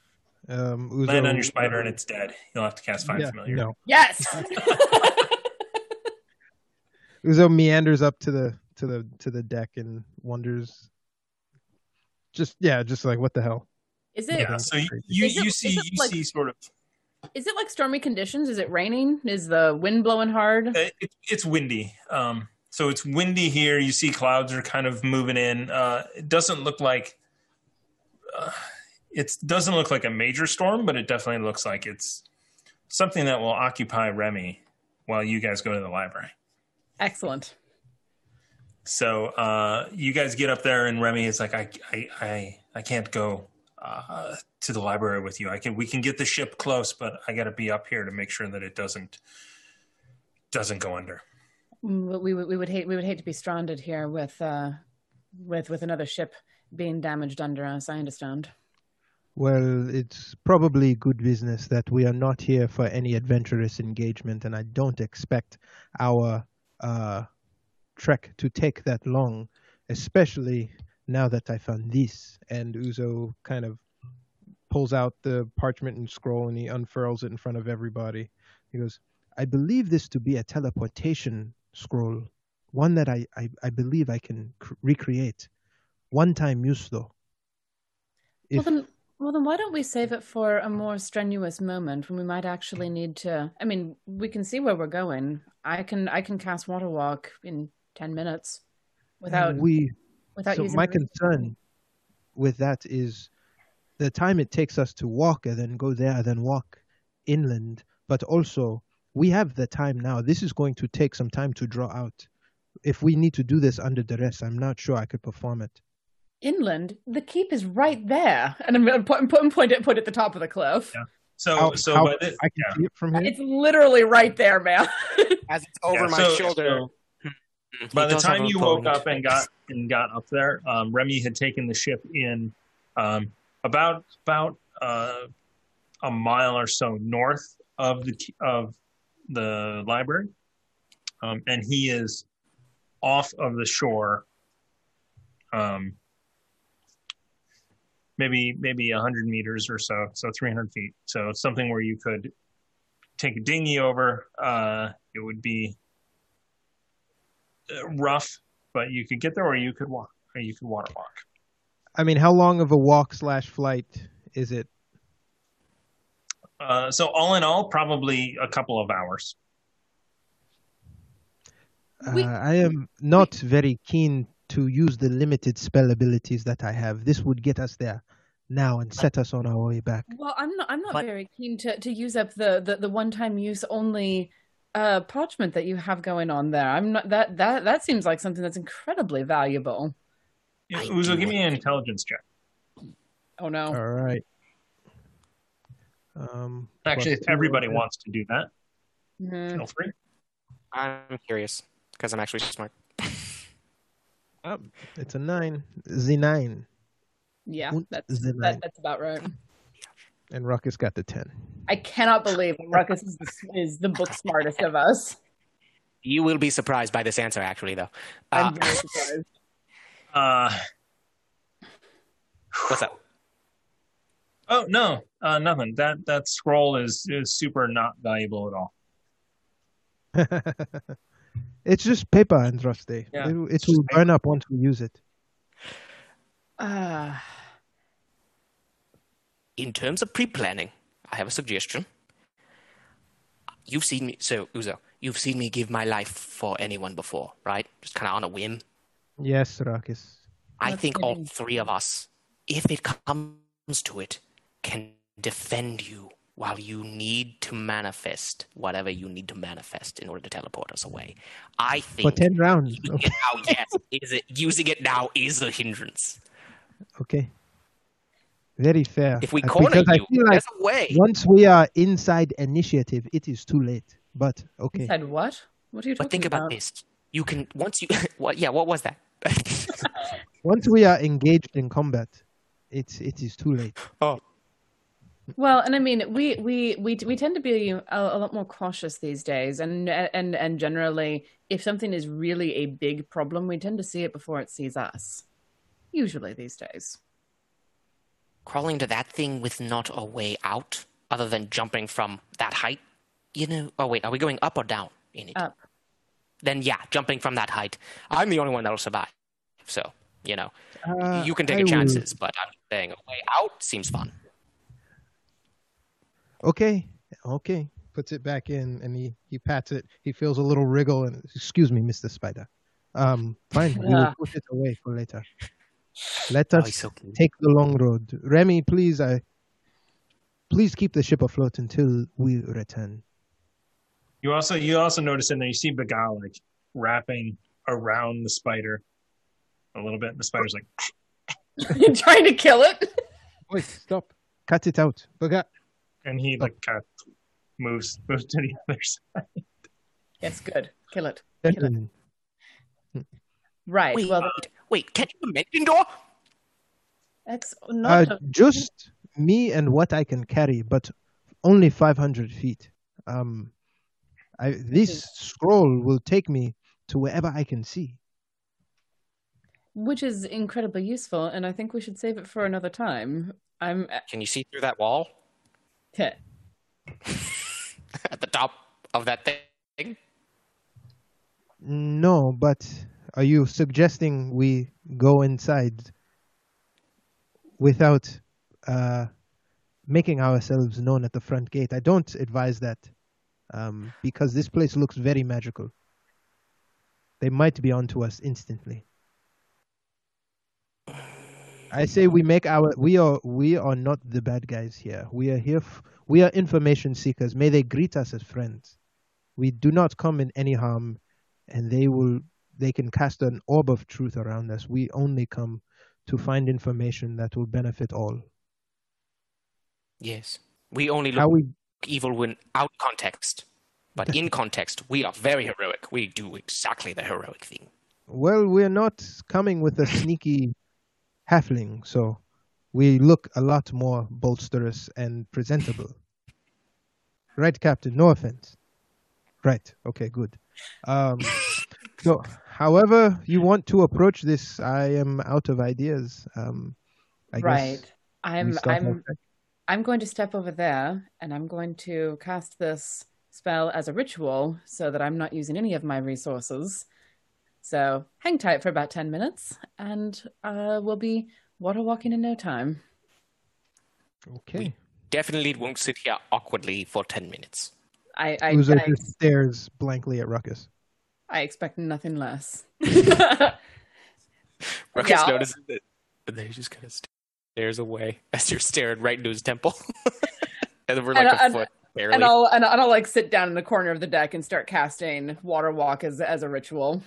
Um, Uzo, Land on your spider and it's dead. You'll have to cast find yeah, familiar. no. Yes. Uzo meanders up to the to the to the deck and wonders. Just yeah, just like what the hell. Is it Yeah, so you you, Is it- you see you like- see sort of is it like stormy conditions? Is it raining? Is the wind blowing hard? Uh, it, it's windy. Um, so it's windy here. You see clouds are kind of moving in. Uh, it doesn't look like uh, it doesn't look like a major storm, but it definitely looks like it's something that will occupy Remy while you guys go to the library. Excellent. So uh, you guys get up there, and Remy is like, "I, I, I, I can't go uh, to the library with you. I can, we can get the ship close, but I got to be up here to make sure that it doesn't doesn't go under." We would we would hate we would hate to be stranded here with uh with with another ship being damaged under us. I understand. Well, it's probably good business that we are not here for any adventurous engagement, and I don't expect our uh, trek to take that long, especially now that I found this. And Uzo kind of pulls out the parchment and scroll and he unfurls it in front of everybody. He goes, I believe this to be a teleportation scroll, one that I, I, I believe I can cr- recreate. One time use, though. Well then, well then, why don't we save it for a more strenuous moment when we might actually need to? I mean, we can see where we're going. I can I can cast water walk in ten minutes without we without so using. my concern with that is the time it takes us to walk and then go there and then walk inland but also we have the time now this is going to take some time to draw out if we need to do this under duress i'm not sure i could perform it inland. The keep is right there, and I'm going to put put point it put at the top of the cliff. Yeah. So How- so how- by the, i can yeah. see it from here It's literally right there, man. As it's over Yeah, my so- shoulder. so by the time you woke up and got and got up there, um, Remy had taken the ship in um, about about uh, a mile or so north of the of the library, um, and he is off of the shore. Um, maybe maybe hundred meters or so, so three hundred feet. So it's something where you could take a dinghy over. Uh, it would be uh, rough, but you could get there, or you could walk, or you could water walk. i mean how long of a walk slash flight is it Uh, so all in all, probably a couple of hours. We- uh, i am not very keen to use the limited spell abilities that i have this would get us there now and set us on our way back Well, I'm not. I'm not But- very keen to, to use up the, the, the one time use only uh, parchment that you have going on there. I'm not that that that seems like something that's incredibly valuable. I Uzo, give me an intelligence check. Oh no! all right um Actually, if everybody of wants to do that, Hmm. feel free. I'm curious because I'm actually smart. that. it's a nine z nine Yeah, that's that, that's about right. and ruckus got the 10 I cannot believe Ruckus is the, is the book smartest of us. You will be surprised by this answer, actually, though. I'm Uh, very surprised. Uh, what's up? oh no, uh, nothing. That that scroll is is super not valuable at all. It's just paper and rusty. Yeah, it, it will just burn up once we use it. Uh, In terms of pre-planning, I have a suggestion. You've seen me, so Uzo, you've seen me give my life for anyone before, right? Just kind of on a whim. Yes, Ruckus. I Let's think get all three of us, if it comes to it, can defend you while you need to manifest whatever you need to manifest in order to teleport us away. I think For ten rounds. using Okay. it now, yes, is it using it now is a hindrance. okay. Very fair. If we corner because I you, feel like there's a way. once we are inside initiative, it is too late. But okay. Said what? What are you talking But think about this: you can once you what? Yeah, what was that? Once we are engaged in combat, it's it is too late. oh, Well, and I mean, we we we we tend to be a, a lot more cautious these days, and and and generally, if something is really a big problem, we tend to see it before it sees us. Usually these days. Crawling to that thing with not a way out other than jumping from that height. You know. Oh wait, are we going up or down in it? Up. Then yeah, jumping from that height. I'm the only one that'll survive. So you know, Uh, you can take I your will- chances, but I'm saying a way out seems fun. Okay, okay. Puts it back in, and he he pats it. He feels a little wriggle, and excuse me, Mister Spider. Um, fine. We will Yeah. put it away for later. Let Oh, us he's so take the long road. Remy, please, I please keep the ship afloat until we return. You also you also notice in there you see Bagal like wrapping around the spider a little bit. The spider's like, Trying to kill it. Wait, stop. Cut it out. Baga. and he like kind moves moves to the other side. Yes, good. Kill it. Kill it. Right. Wait, well, wait, wait! Catch the dimension door. that's Uh, not. a- just me and what I can carry, but only 500 feet. Um, I, this scroll will take me to wherever I can see. which is incredibly useful, and I think we should save it for another time. I'm. Can you see through that wall Okay. at the top of that thing? No, but are you suggesting we go inside without uh, making ourselves known at the front gate? I don't advise that um, because this place looks very magical. They might be onto us instantly. I say we make our we are we are not the bad guys here. We are here f- we are information seekers. May they greet us as friends. We do not come in any harm and they will they can cast an orb of truth around us. We only come to find information that will benefit all. Yes. We only look How we evil when out context, but in context, we are very heroic. We do exactly the heroic thing. well, we're not coming with a sneaky halfling, so we look a lot more bolsterous and presentable. Right, Captain? No offense. Right. Okay, good. Um, so, however you want to approach this, I am out of ideas. Um, I right. guess I'm. I'm. I'm going to step over there and I'm going to cast this spell as a ritual so that I'm not using any of my resources. So hang tight for about 10 minutes and uh, we'll be water walking in no time. Okay. Definitely won't sit here awkwardly for 10 minutes. I, I, Uzo I, just stares blankly at Ruckus. I expect nothing less. Ruckus Yeah. notices it, and then he just kind of stares away as you're staring right into his temple. and then we're like And- a and- foot, barely. and I'll and I'll like sit down in the corner of the deck and start casting water walk as as a ritual.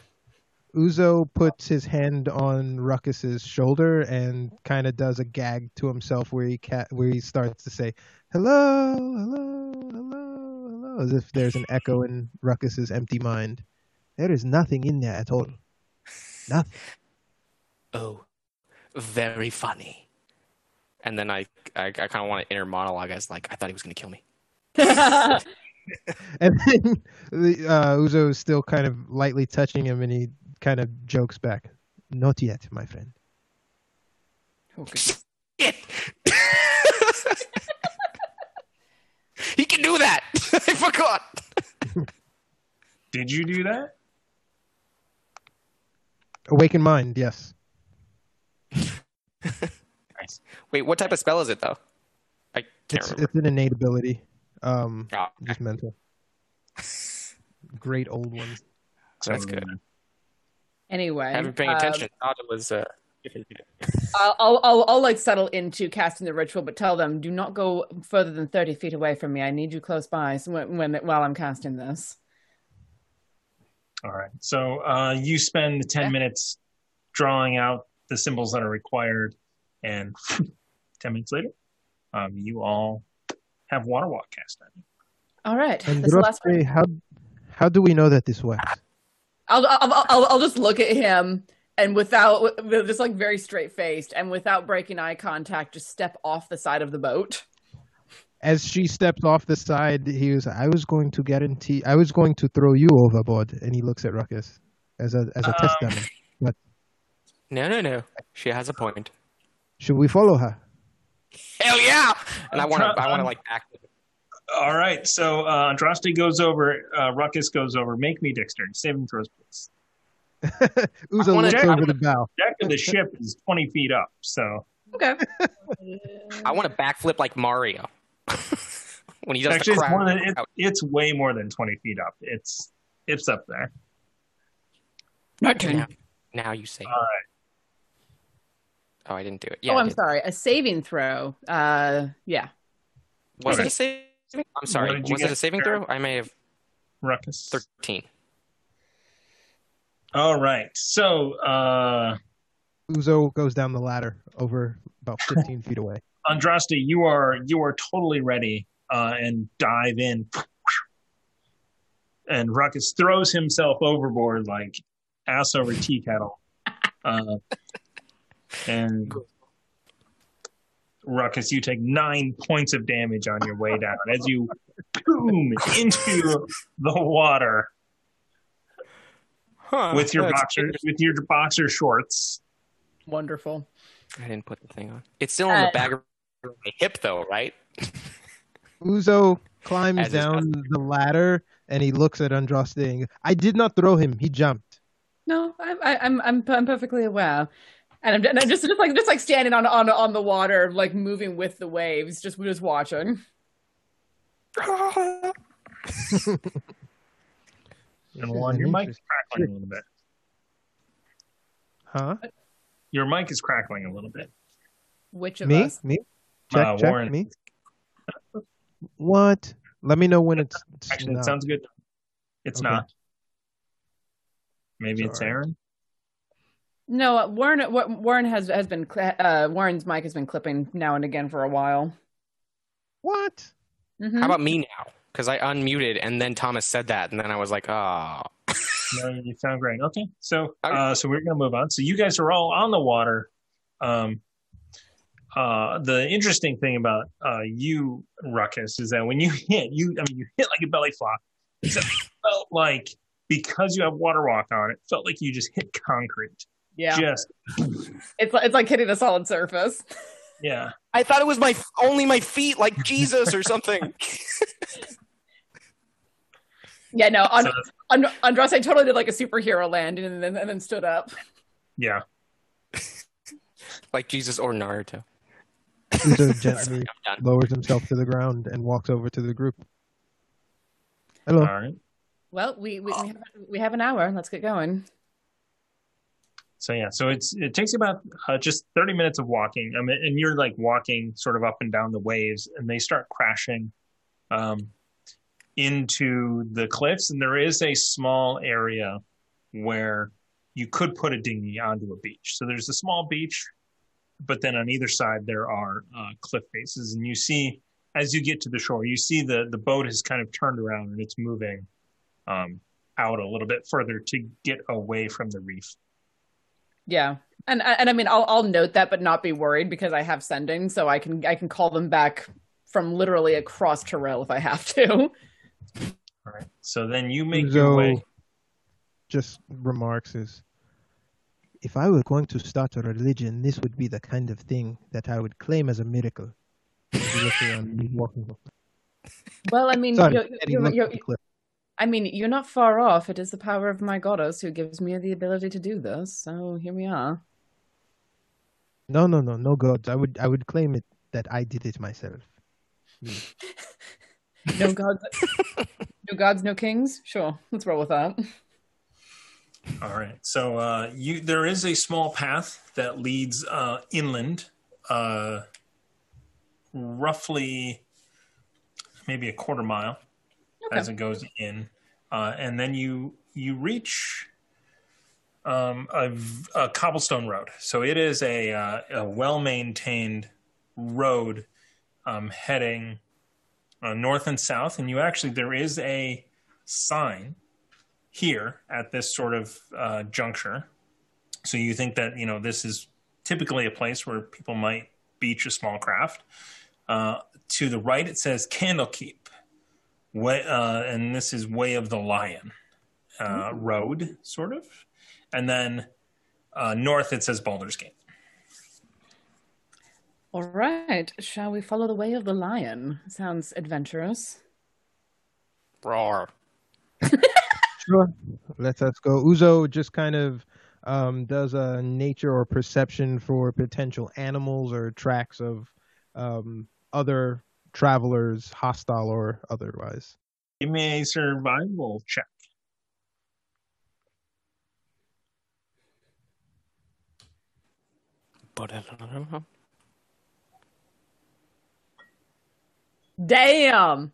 Uzo puts his hand on Ruckus's shoulder and kind of does a gag to himself where he ca- where he starts to say, "Hello, hello, hello, hello," as if there's an echo in Ruckus's empty mind. There is nothing in there at all. Nothing. oh, very funny. And then I, I, I kind of want to inner monologue as like I thought he was going to kill me. And then the, uh, Uzo is still kind of lightly touching him, and he kind of jokes back, "Not yet, my friend." Oh, goodness. Shit! he can do that. I forgot. Did you do that? Awaken mind, yes. Nice. Wait, what type of spell is it though? I can't It's remember. it's an innate ability. Um, Oh, okay. just mental. Great old one. That's good. uh, Anyway, I haven't been paying um, attention. I thought it was. Uh, I'll, I'll, I'll, I'll like settle into casting the ritual, but tell them do not go further than thirty feet away from me. I need you close by when, when while I'm casting this. All right. So uh, you spend the 10 Yeah. minutes drawing out the symbols that are required, and 10 minutes later, um, you all have water walk cast on you. All right, And this last one. Droste, how how do we know that this works? I'll, I'll, I'll, I'll just look at him and without, just like very straight faced and without breaking eye contact, just step off the side of the boat. As she steps off the side, he was. I was going to guarantee. I was going to throw you overboard. And he looks at Ruckus as a as a test Um, dummy. no, no, no. She has a point. Should we follow her? Hell yeah! And I want to. I want to like back. All right. So uh, Andraste goes over, uh, Ruckus goes over. Make me dexterity saving throws, please. Uzo wanna- looks I over the bow. Deck of the ship is 20 feet up. So Okay. I want to backflip like Mario when he does actually, the it's, more than, it, it's way more than 20 feet up. It's it's up there. now, now you say. it. All right. Oh, I didn't do it. Yeah. oh, I I'm sorry. A saving throw. Uh, yeah. Was Okay. it a saving? I'm sorry. Was it a saving throw? I may have Ruckus. thirteen. All right. So uh, Uzo goes down the ladder over about 15 feet away. Andraste, you are you are totally ready uh, and dive in. And Ruckus throws himself overboard like ass over tea kettle. Uh, and Ruckus, you take nine points of damage on your way down as you boom into the water Huh, with your boxer with your boxer shorts. Wonderful. I didn't put the thing on. It's still on Uh, the back of my hip, though, right? Uzo climbs As down the ladder and he looks at Andraste. and- I did not throw him. He jumped. No, I, I, I'm I'm I'm perfectly aware, and I'm, and I'm just just like just like standing on on on the water, like moving with the waves, just just watching. And one, your mic is crackling a little bit. Huh? Your mic is crackling a little bit. Which of Me? us? Me? Check, Uh, check. Warren. Me? What? Let me know when it's. it's Actually, it sounds good. It's Okay. not. Maybe it's Aaron. No, uh, Warren. Wa- Warren has has been uh, Warren's mic has been clipping now and again for a while. What? Mhm. How about me now? Because I unmuted and then Thomas said that, and then I was like, oh. No, you sound great. Okay, so uh, so we're gonna move on. So you guys are all on the water. Um, uh, the interesting thing about uh, you, Ruckus, is that when you hit, you I mean, you hit like a belly flop. Except it felt like because you have water walk on, it felt like you just hit concrete. Yeah, Just it's like it's like hitting a solid surface. yeah. I thought it was my only my feet, like Jesus or something. Yeah, no, on, So- on, Andraste totally did like a superhero landing and then and then stood up. Yeah. like Jesus or Naruto. Uzo gently I'm lowers himself to the ground and walks over to the group. Hello. All right. Well, we we, we, have, we have an hour. Let's get going. So yeah, so it's it takes about uh, just thirty minutes of walking. I mean, and you're like walking sort of up and down the waves, and they start crashing um, into the cliffs. And there is a small area where you could put a dinghy onto a beach. So there's a small beach, but then on either side there are uh, cliff faces, and you see as you get to the shore, you see the the boat has kind of turned around and it's moving um, out a little bit further to get away from the reef. Yeah, and and I mean, I'll I'll note that, but not be worried because I have sending, so I can I can call them back from literally across Toril if I have to. All right. So then you make your way. just remarks is if I were going to start a religion, this would be the kind of thing that I would claim as a miracle. He's looking around, he's walking. Well, I mean, Sorry, you're, you're, you're, at the cliff. I mean, you're not far off. It is the power of my goddess who gives me the ability to do this. So here we are. No, no, no, no gods. I would, I would claim it that I did it myself. Hmm. No gods, no gods, no kings. Sure, let's roll with that. All right. So uh, you there is a small path that leads uh, inland, uh, roughly maybe a quarter mile Okay. as it goes in, uh, and then you you reach um, a, a cobblestone road. So it is a, uh, a well maintained road um, heading uh, north and south, and you actually there is a sign here at this sort of uh, juncture. So you think that you know this is typically a place where people might beach a small craft. Uh, to the right, it says Candlekeep, way, uh, and this is Way of the Lion uh, Road, sort of. And then uh, north, it says Baldur's Gate. All right, shall we follow the way of the lion? Sounds adventurous. Roar. Sure. Let us go. Uzo just kind of um, does a nature or perception for potential animals or tracks of um, other travelers, hostile or otherwise. Give me a survival check. Damn.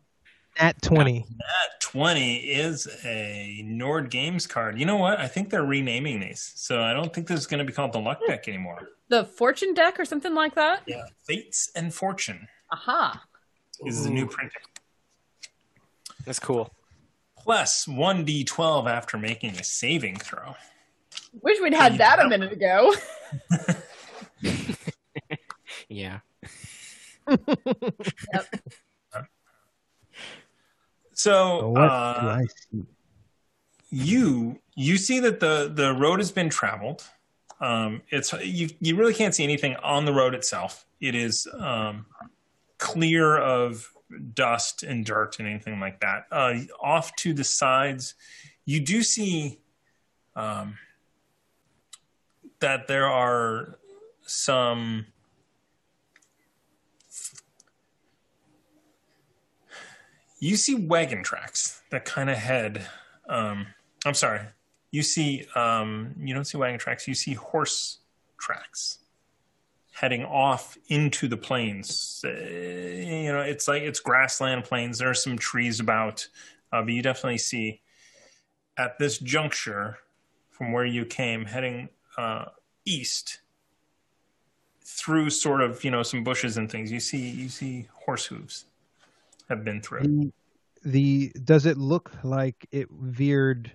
At 20. That 20 is a Nord Games card. You know what? I think they're renaming these. So I don't think this is going to be called the Luck hmm. Deck anymore. The fortune deck or something like that? Yeah. Fates and Fortune Aha. This is a new printing. That's cool. Plus 1d12 after making a saving throw. Wish we'd had that a minute ago. Yeah. So So do uh, you you see that the the road has been traveled. Um, it's you you really can't see anything on the road itself. It is um, clear of dust and dirt and anything like that. Uh, off to the sides, you do see um, that there are some you see wagon tracks that kind of head um, i'm sorry you see um, you don't see wagon tracks you see horse tracks heading off into the plains. Uh, you know it's like it's grassland plains there are some trees about uh, but you definitely see at this juncture from where you came heading uh, east through sort of you know some bushes and things you see you see horse hooves have been through The, the does it look like it veered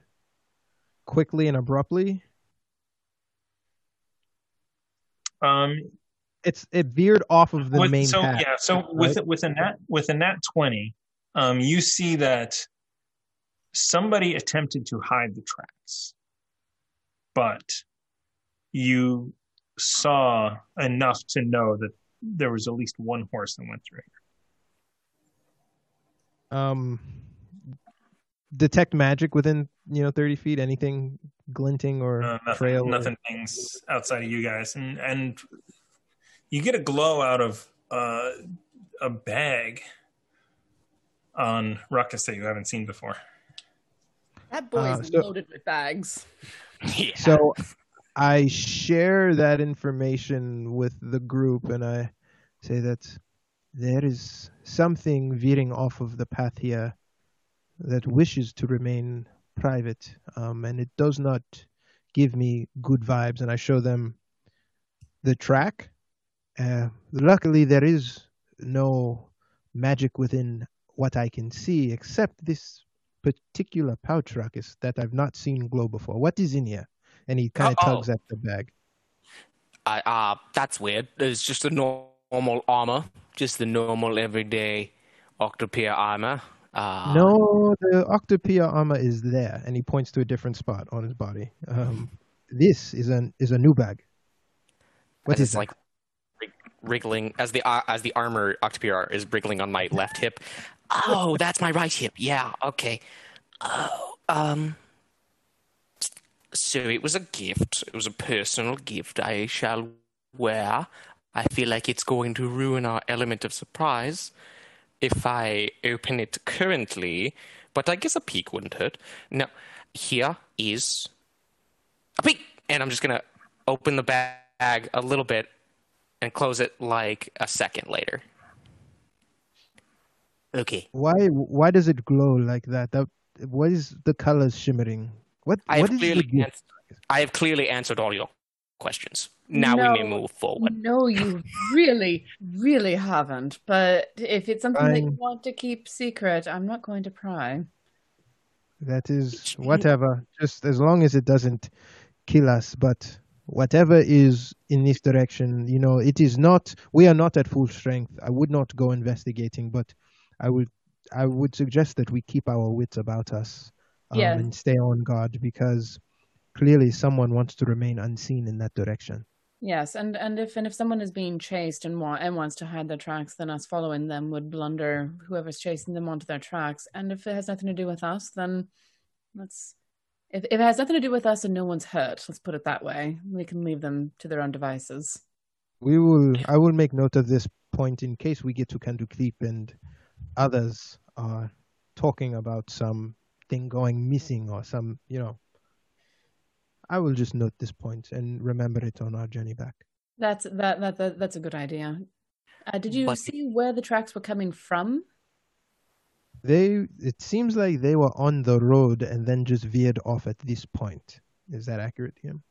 quickly and abruptly? um It's it veered off of the with- main so path. yeah so with right? with a nat with a nat 20 um you see that somebody attempted to hide the tracks but you saw enough to know that there was at least one horse that went through um detect magic within you know 30 feet anything glinting or Uh, nothing, trail or- nothing things outside of you guys, and and you get a glow out of uh, a bag on Ruckus that you haven't seen before. That boy's Uh, so- loaded with bags. Yeah. so i share that information with the group and i say that there is something veering off of the path here that wishes to remain private um, and it does not give me good vibes and i show them the track. Uh, luckily there is no magic within what i can see except this particular pouch ruckus that i've not seen glow before. What is in here? And he kind of tugs at the bag. I, uh, that's weird. It's just a nor- normal armor, just the normal everyday Octopia armor. Uh, no the octopia armor is there and he points to a different spot on his body um, this is an is a new bag What is like wriggling as the uh, as the armor Octopia is wriggling on my left hip. Oh, that's my right hip. Yeah, okay. Oh, um. So it was a gift. It was a personal gift I shall wear. I feel like it's going to ruin our element of surprise if I open it currently, but I guess a peek wouldn't hurt. Now, here is a peek, and I'm just gonna open the bag a little bit and close it like a second later. Okay. Why why does it glow like that? That what is the colors shimmering? What I what have is clearly gift? ans- I have clearly answered all your questions. Now we may move forward. No, you really, really haven't. But if it's something that you want to keep secret, I'm not going to pry. That is whatever. Just as long as it doesn't kill us, but whatever is in this direction, you know, it is not we are not at full strength. I would not go investigating, but I would I would suggest that we keep our wits about us um, Yeah. and stay on guard because clearly someone wants to remain unseen in that direction. Yes, and and if and if someone is being chased and wa- and wants to hide their tracks, then us following them would blunder whoever's chasing them onto their tracks. And if it has nothing to do with us, then let's. If, if it has nothing to do with us and no one's hurt, let's put it that way. We can leave them to their own devices. We will. I will make note of this point in case we get to Candlekeep and others are talking about some thing going missing or some, you know. I will just note this point and remember it on our journey back. That's that that, that that's a good idea. Uh, did you But- see where the tracks were coming from? They. It seems like they were on the road and then just veered off at this point. Is that accurate, Ian?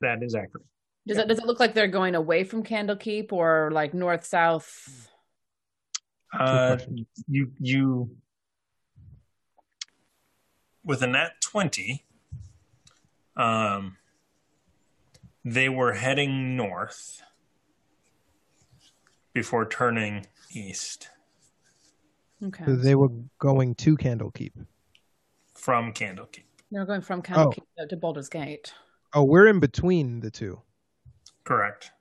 That is accurate. Does it does it look like they're going away from Candlekeep or like north south? Uh, you you with a nat twenty, um, they were heading north before turning east Okay, So they were going to Candlekeep. from Candlekeep. They were going from Candlekeep to- to Baldur's Gate, Oh, we're in between the two. Correct.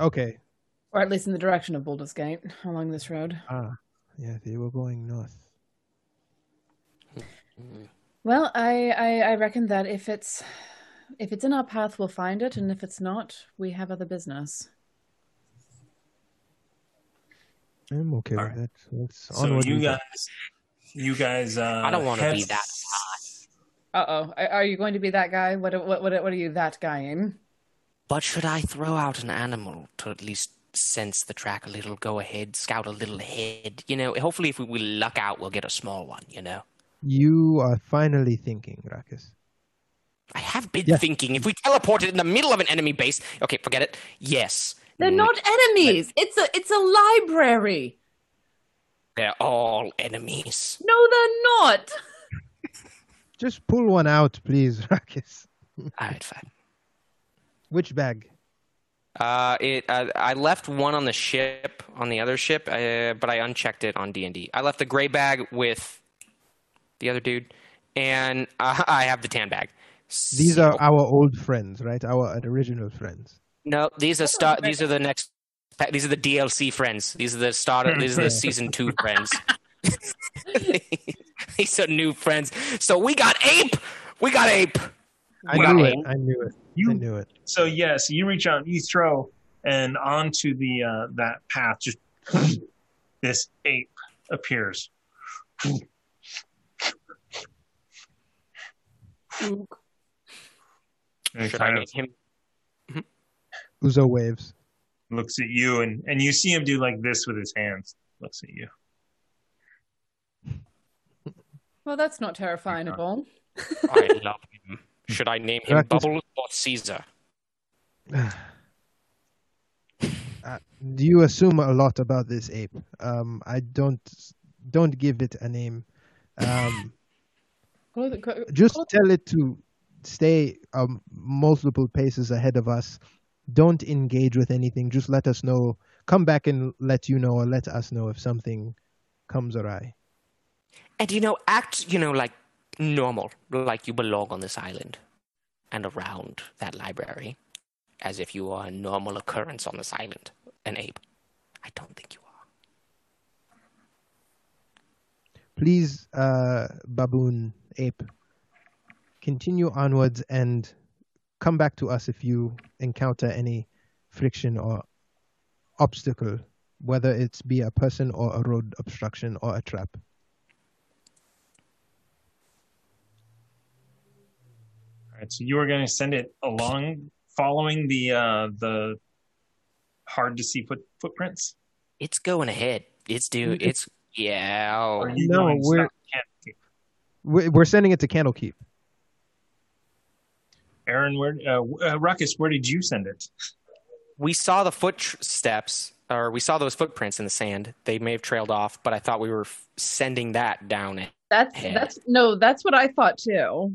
Okay. or at least in the direction of Baldur's Gate along this road. Ah, yeah, they were going north. Well, I, I I reckon that if it's if it's in our path, we'll find it, and if it's not, we have other business. I'm okay All with right. that. Let's So you we go. guys, you guys. Uh, I don't wanna head- be that hot. Uh oh, are, are you going to be that guy? What what what what are you that guy in? But should I throw out an animal to at least sense the track a little, go ahead, scout a little ahead? You know, hopefully if we, we luck out, we'll get a small one, you know? You are finally thinking, Ruckus. I have been Yeah. thinking if we teleported in the middle of an enemy base. Okay, forget it. Yes. They're not enemies. It's a it's a library. They're all enemies. No, they're not. Just pull one out, please, Ruckus. All right, fine. Which bag? Uh, it. Uh, I left one on the ship, on the other ship, uh, but I unchecked it on D and I left the gray bag with the other dude, and uh, I have the tan bag. These are our old friends, right? Our original friends. no. These are star. These are the next. These are the DLC friends. These are the starter. These are the season two friends. these are new friends. So we got ape. We got ape. I Wow. knew it. I knew it. You I knew it. so yes, you reach out, you throw, and onto the uh, that path, just this ape appears. And Should kind I of him? Uzo waves. looks at you, and and you see him do like this with his hands. Looks at you. Well, that's not terrifying at all. I love him. Should I name him Practice. Bubbles or Caesar? Uh, you assume a lot about this ape. Um, I don't don't give it a name. Um, Call it- call- just tell it to stay um, multiple paces ahead of us. Don't engage with anything. Just let us know. Come back and let you know, or let us know if something comes awry. And you know, act, you know, like normal, like you belong on this island and around that library, as if you are a normal occurrence on this island, an ape. I don't think you are. Please, uh, baboon ape. Continue onwards and come back to us if you encounter any friction or obstacle, whether it's be a person or a road obstruction or a trap. All right, so you are going to send it along, following the uh, the hard to see foot footprints. It's going ahead. It's do. It's- It's yeah. Are you No, going we're- south Candlekeep? We're, we're sending it to Candlekeep. Aaron, where uh, uh, Ruckus, where did you send it? We saw the footsteps, or we saw those footprints in the sand. They may have trailed off, but I thought we were f- sending that down. That's Yeah. that's no, that's what I thought too.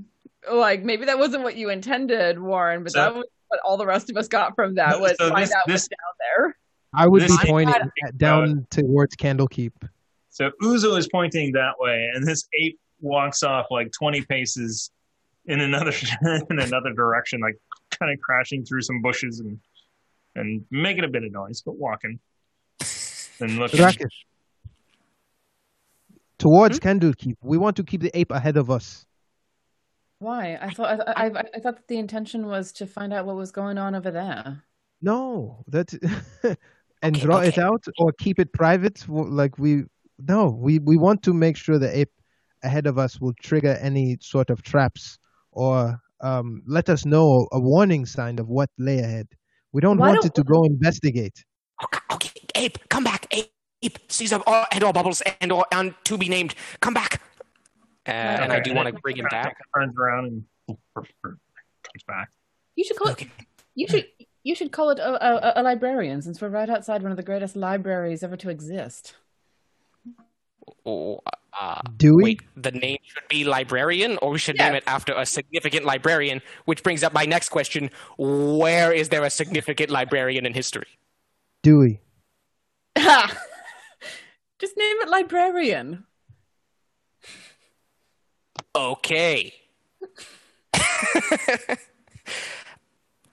Like maybe that wasn't what you intended, Warren, but So- that was what all the rest of us got from that No, was so find this- out this- what's down there. I would This- be pointing at- down towards Candlekeep. So Uzo is pointing that way, and this ape walks off like twenty paces in another in another direction, like kind of crashing through some bushes and and making a bit of noise, but walking. And looking. Ruckus. Towards hmm? Candlekeep. We want to keep the ape ahead of us. Why? I thought I, I, I I thought that the intention was to find out what was going on over there. No, that and Okay, draw it out or keep it private. Like we no, we we want to make sure the ape ahead of us will trigger any sort of traps or um, let us know a warning sign of what lay ahead. We don't Why want don't- it to go investigate. Okay, okay, Ape, come back, Ape. Ape, Caesar, or, and or Bubbles, and or and to be named, come back. Uh, and I do want to bring him back. Turns around and comes back. You should call it. Okay. You should. You should call it a, a, a librarian, since we're right outside one of the greatest libraries ever to exist. Oh, uh, Do we? wait, the name should be librarian, or we should name it after a significant librarian. Which brings up my next question: Where is there a significant librarian in history? Dewey. Just name it librarian. Okay.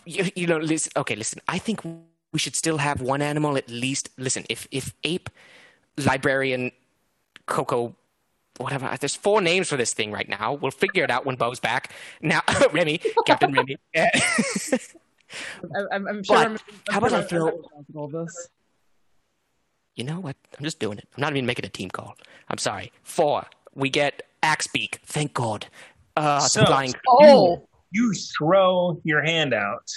you, you know, listen. Okay, listen. I think we should still have one animal at least. Listen, if if ape, librarian, Coco, whatever. There's four names for this thing right now. We'll figure it out when Bo's back. Now, Remy, Captain Remy. I, I'm, I'm sure. But I'm, how about I I'm throw- all this? you know what? I'm just doing it. I'm not even making a team call. I'm sorry. Four. We get Axebeak. Thank God. Uh, So- the flying. Oh, You throw your hand out,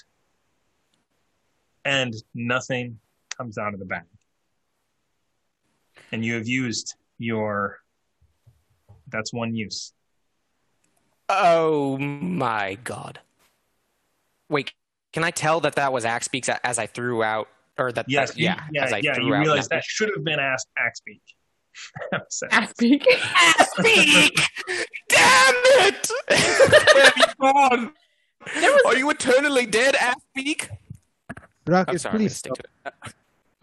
and nothing comes out of the bag. And you have used your. That's one use. Oh my god. Wait, can I tell that that was Axebeak's a- as I threw out, or that? Yes, that- you- yeah, yeah, as I yeah. threw You out realize that- that should have been asked Axebeak. So- Aspie. Axebeak! Damn it! Where have you gone? Was- Are you eternally dead, Axebeak? I'm Ruckus, I'm gonna please stick to it. Uh,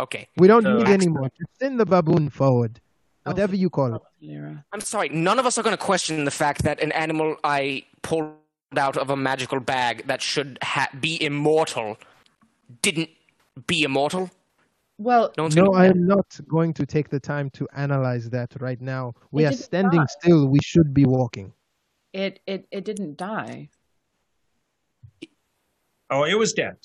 Okay, We don't So- need any more. Just send the baboon forward. Whatever you call it. Lyra. I'm sorry. None of us are going to question the fact that an animal I pulled out of a magical bag that should ha- be immortal didn't be immortal. Well, No No, I am not going to take the time to analyze that right now. We It are standing die. still. We should be walking. it it it didn't die. Oh, it was dead.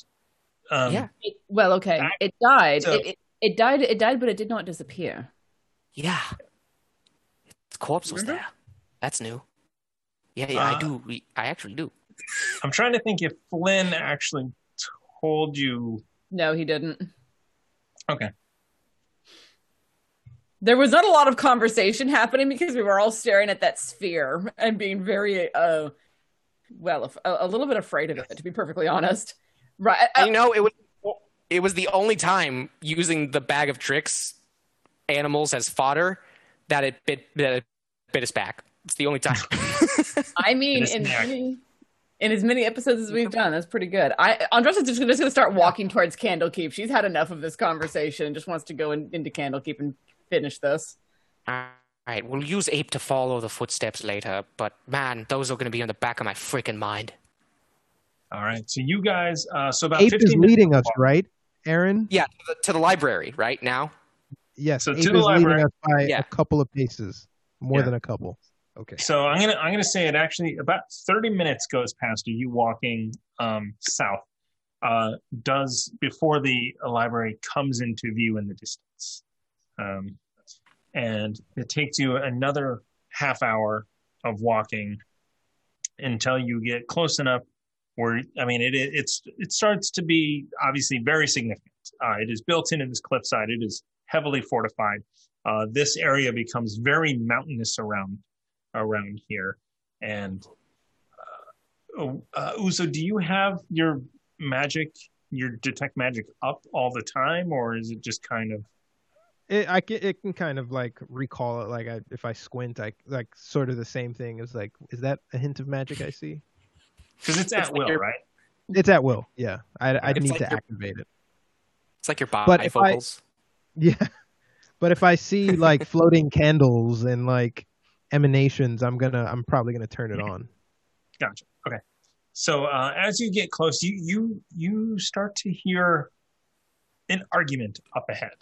Um, Yeah. It, well, okay, That- it died. so- it, it it died. It died, but it did not disappear. Yeah. Its corpse was Remember? there. That's new. Yeah, yeah, I Uh, do. I actually do. I'm trying to think if Flynn actually told you. No, he didn't. Okay. There was not a lot of conversation happening because we were all staring at that sphere and being very, uh, well, a, a little bit afraid of it, to be perfectly honest. Right? And you know, it was it was the only time using the bag of tricks animals as fodder that it bit that it bit us back. It's the only time. I mean, in many, in as many episodes as we've done, that's pretty good. I Andraste is just, just going to start walking towards Candlekeep. She's had enough of this conversation and just wants to go in, into Candlekeep and finish this. All right, we'll use ape to follow the footsteps later, but man, those are going to be on the back of my freaking mind. All right. So you guys. Uh, so about Ape 15 is leading us, apart. right, Aaron? Yeah, to the, to the library right now. Yes. So Ape to is the leading library. us by Yeah. a couple of paces, more Yeah. than a couple. Okay. So I'm gonna I'm gonna say it actually about 30 minutes goes past you walking um, south. Uh, does before the library comes into view in the distance, um, and it takes you another half hour of walking until you get close enough where I mean it it's it starts to be obviously very significant. Uh, it is built into this cliffside. It is heavily fortified. Uh, this area becomes very mountainous around around here. And uh, oh, uh, Uzo, do you have your magic, your detect magic up all the time, or is it just kind of? It I can, it can kind of like recall it. Like I, if I squint, I like sort of the same thing. Is like, is that a hint of magic I see? Because it's at It's like will, your- right? It's at will. Yeah, I I need like to your- activate it. It's like your But if I- bifocals. Yeah, but if I see like floating candles and like emanations, I'm gonna I'm probably gonna turn it on. Gotcha. Okay. So uh, as you get close, you you you start to hear an argument up ahead,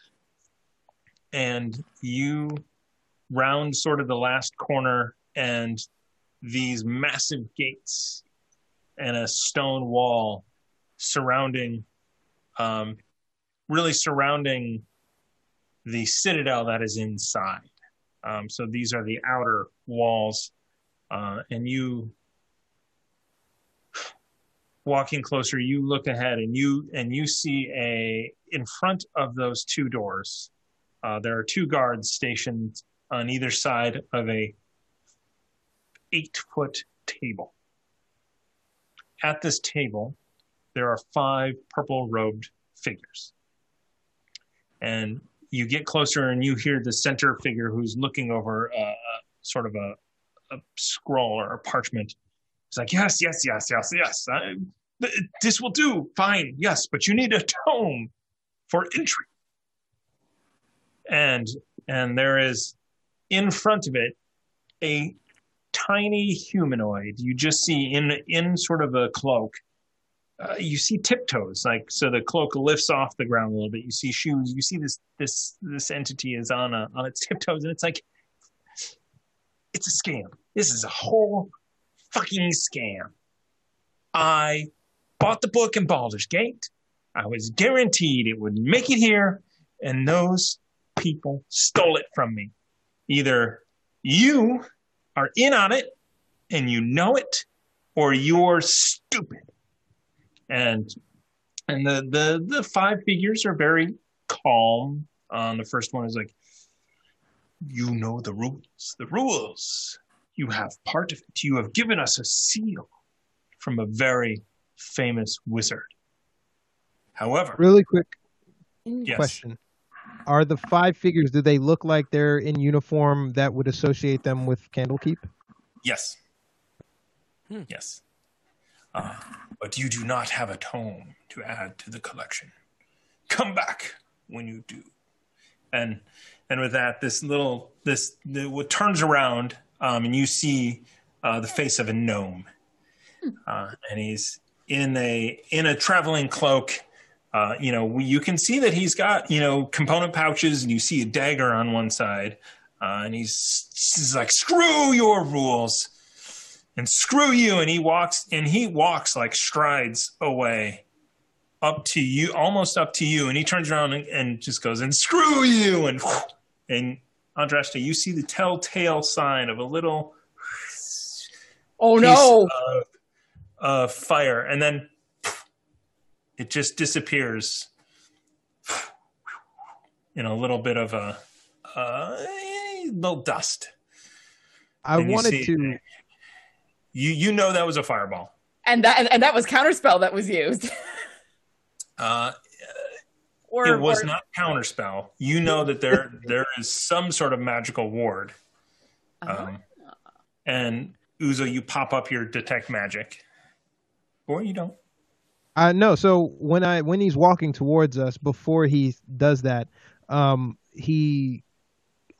and you round sort of the last corner, and these massive gates and a stone wall surrounding, um, really surrounding the citadel that is inside. Um, so these are the outer walls, uh, and you walking closer you look ahead and you and you see a in front of those two doors uh, there are two guards stationed on either side of a eight foot table at this table there are five purple robed figures and you get closer and you hear the center figure who's looking over uh, sort of a, a scroll or a parchment it's like, yes, yes, yes, yes, yes. I, this will do. Fine. Yes, but you need a tome for entry. And and there is in front of it a tiny humanoid. You just see in in sort of a cloak. Uh, you see tiptoes, like so. The cloak lifts off the ground a little bit. You see shoes. You see this this this entity is on a, on its tiptoes, and it's like it's a scam. This is a whole fucking scam. I bought the book in Baldur's Gate. I was guaranteed it would make it here, and those people stole it from me. Either you are in on it and you know it, or you're stupid. And and the the the five figures are very calm. Um, the first one is like, you know the rules. The rules you have part of it. You have given us a seal from a very famous wizard. However, Really quick yes, question: Are the five figures? Do they look like they're in uniform that would associate them with Candlekeep? yes, Hmm. yes. Uh, but you do not have a tome to add to the collection. Come back when you do. And and with that, this little this the, what turns around, um, and you see uh, the face of a gnome, uh, and he's in a in a traveling cloak. Uh, you know, we, you can see that he's got you know component pouches, and you see a dagger on one side, uh, and he's, he's like, "Screw your rules, and screw you!" And he walks, and he walks like strides away, up to you, almost up to you, and he turns around and, and just goes, "And screw you!" And and Andraste, you see the telltale sign of a little Oh piece no! of, of fire, and then it just disappears in a little bit of a, a little dust. I And wanted see- to. You you know that was a fireball. And that and, and that was counterspell that was used. Uh, or it was or- not counterspell. You know that there there is some sort of magical ward. Um, and Uzo, you pop up your detect magic, or you don't. Uh, no, so when I when he's walking towards us, before he does that, um, he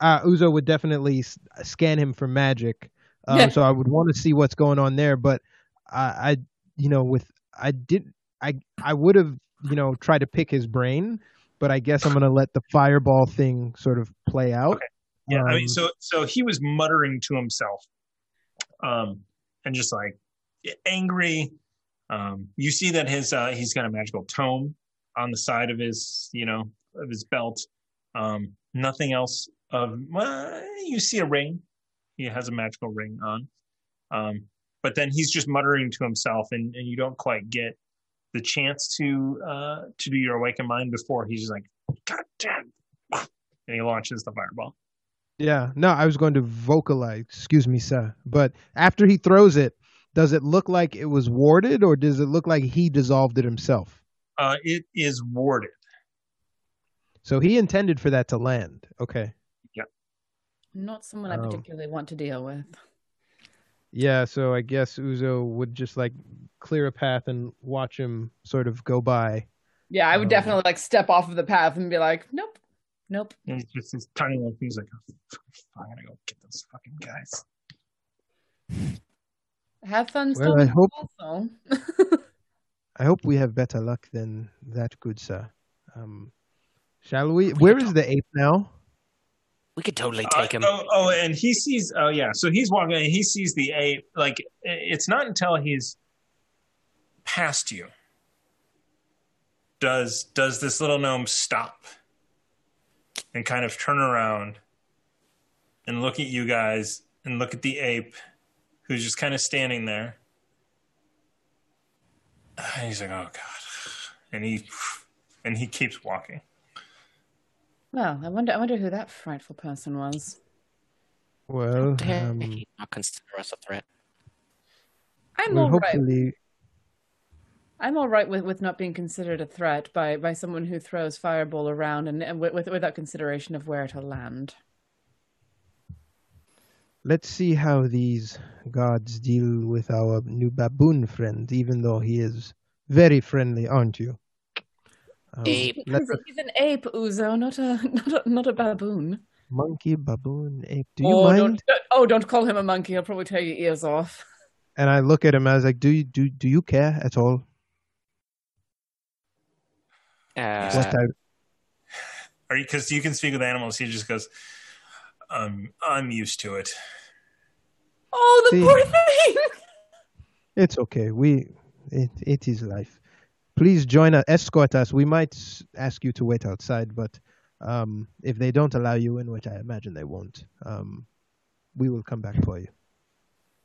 uh, Uzo would definitely s- scan him for magic. Um, Yeah. So I would want to see what's going on there, but I, I, you know, with I did I I would have you know tried to pick his brain, but I guess I'm gonna let the fireball thing sort of play out. Yeah, I mean, Um, so so he was muttering to himself um, and just like angry. Um, you see that his uh, he's got a magical tome on the side of his you know of his belt. Um, nothing else of well, you see a ring. He has a magical ring on. Um, but then he's just muttering to himself, and, and you don't quite get the chance to uh, to do your awaken mind before he's just like, God damn, and he launches the fireball. Yeah, no, I was going to vocalize, excuse me, sir. But after he throws it, does it look like it was warded or does it look like he dissolved it himself? Uh, it is warded. So he intended for that to land. Okay. Not someone I Oh. particularly want to deal with. Yeah, so I guess Uzo would just like clear a path and watch him sort of go by. Yeah, I would Oh. definitely like step off of the path and be like, nope, nope. And it's just this tiny little thing. He's like, oh, I gotta go get those fucking guys. Have fun. Well, I hope- Also. I hope we have better luck than that, good sir. Um, shall we? Where is the ape now? We could totally Uh, take him. oh, oh, and he sees. Oh, yeah. So he's walking. and He sees the ape. Like it's not until he's past you does does this little gnome stop and kind of turn around and look at you guys and look at the ape who's just kind of standing there. And he's like, "Oh God," and he and he keeps walking. Well, I wonder. I wonder who that frightful person was. Well, Dare um, he not consider us a threat? I'm well, all right. hopefully, I'm all right with, with not being considered a threat by, by someone who throws fireball around and, and with, with without consideration of where to land. let's see how these gods deal with our new baboon friend, even though he is very friendly, aren't you? Um, Ape. He's, he's an ape, Uzo, not a not a, not a baboon. monkey, baboon, ape. Do you oh, mind? don't oh, don't call him a monkey. He'll probably tear your ears off. And I look at him. I was like, "Do you do do you care at all?" Uh, what I, Or because you can speak with animals, he just goes, "I'm I'm used to it." Oh, the See? poor thing. It's okay. We it it is life. Please join us. Escort us. We might ask you to wait outside, but um, if they don't allow you in, which I imagine they won't, um, we will come back for you.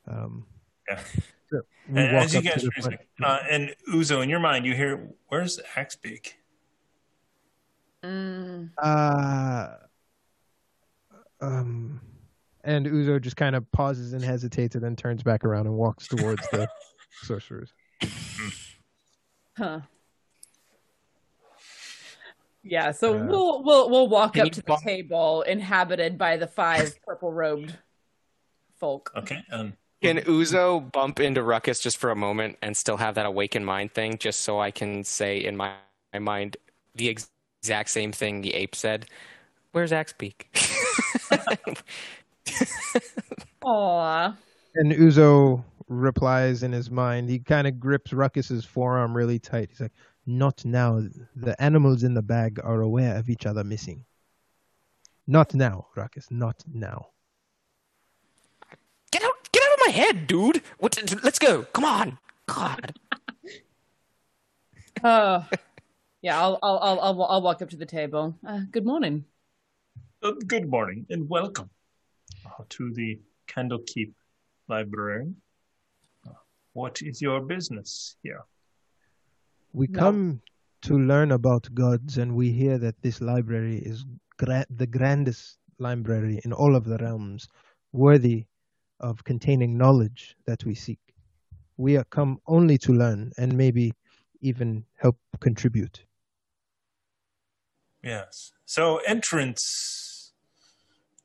Um, Yeah. so And as you up to guys, uh, and Uzo, in your mind, you hear, "Where's Axebeak?" Mm, Uh, um, and Uzo just kind of pauses and hesitates, and then turns back around and walks towards the sorcerers. Huh. Yeah, so Uh, we'll we'll we'll walk Can up to the bump- table inhabited by the five purple robed folk. Okay, um, Can Uzo bump into Ruckus just for a moment and still have that awakened mind thing, just so I can say in my, my mind the ex- exact same thing the ape said? Where's Axebeak? Aw. And Uzo replies in his mind. He kind of grips Ruckus's forearm really tight. He's like, "Not now. The animals in the bag are aware of each other missing. Not now, Ruckus. Not now." get out! Get out of my head, dude! What? Let's go! Come on! God! Oh. Yeah, I'll I'll I'll I'll, I'll walk up to the table. Uh, good morning. uh, good morning and welcome uh, to the Candlekeep Library. What is your business here? We No. come to learn about gods, and we hear that this library is gra- the grandest library in all of the realms, worthy of containing knowledge that we seek. We are come only to learn and maybe even help contribute. Yes. So entrance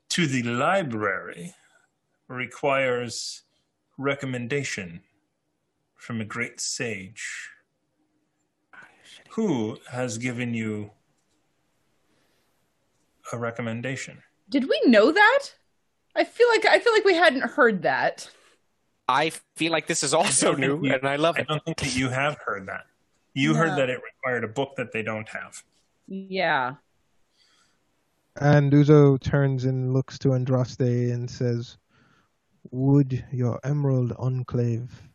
to the library requires recommendation from a great sage. Who has given you a recommendation? Did we know that? I feel like I feel like we hadn't heard that. I feel like this is also new, you- and I love I it. I don't think that you have heard that. You No. heard that it required a book that they don't have. Yeah. And Uzo turns and looks to Andraste and says, would your Emerald Enclave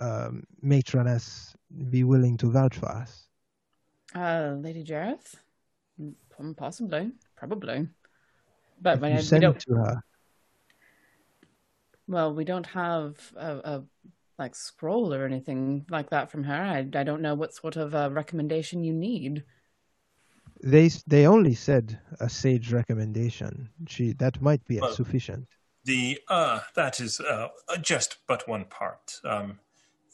um, matroness be willing to vouch for us? Uh, Lady Jareth? Mm, Possibly. Probably. But If we, you we send don't. to her, Well, we don't have a, a like scroll or anything like that from her. I, I don't know what sort of uh, recommendation you need. they they only said a sage recommendation. She that might be Well- sufficient. The uh, that is uh, just but one part. Um,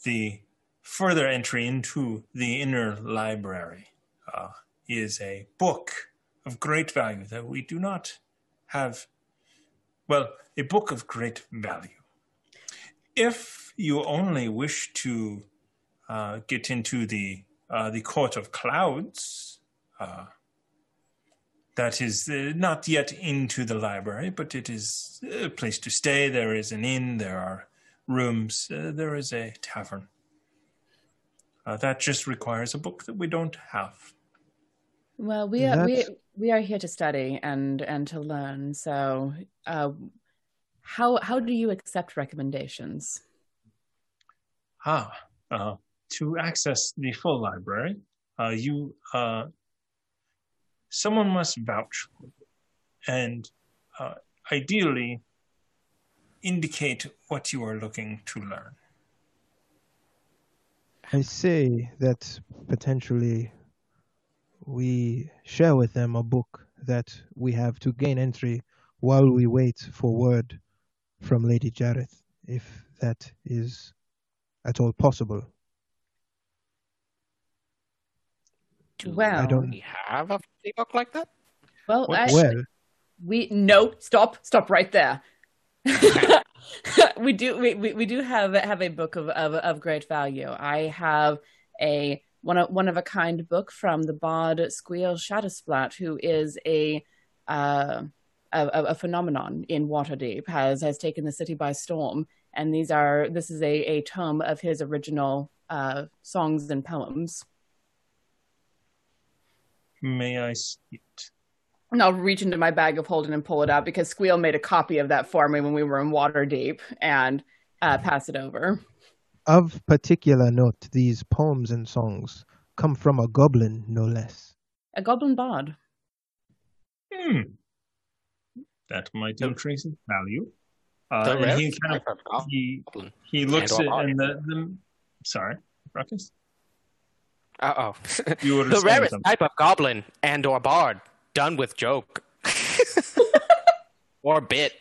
the further entry into the inner library uh, is a book of great value that we do not have. Well, a book of great value. If you only wish to uh, get into the uh, the court of clouds, uh, that is uh, not yet into the library, but it is a place to stay. There is an inn, there are rooms, uh, there is a tavern. Uh, that just requires a book that we don't have. Well, we are we we are here to study and and to learn. So, uh, how how do you accept recommendations? Ah, uh, to access the full library, uh, you uh, someone must vouch and uh, ideally indicate what you are looking to learn. I say that potentially we share with them a book that we have to gain entry while we wait for word from Lady Jareth, if that is at all possible. Do Well, I don't- we have a free book like that? Well, What- actually, Well, we no stop stop right there. we do we, we, we do have have a book of, of of great value. I have a one of one of a kind book from the bard Squeal Shadowsplat, who is a uh, a, a a phenomenon in Waterdeep, has has taken the city by storm. And these are this is a, a tome of his original uh, songs and poems. May I see it? And I'll reach into my bag of holding and pull it out because Squeal made a copy of that for me when we were in Waterdeep and uh, pass it over. of particular note, these poems and songs come from a goblin, no less. A goblin bard. Hmm. That might have increase its value. Uh, The and he rarest kind of he, he looks at and the, the sorry, Ruckus. Uh oh. The rarest something. type of goblin and or bard. Done with joke. or bit.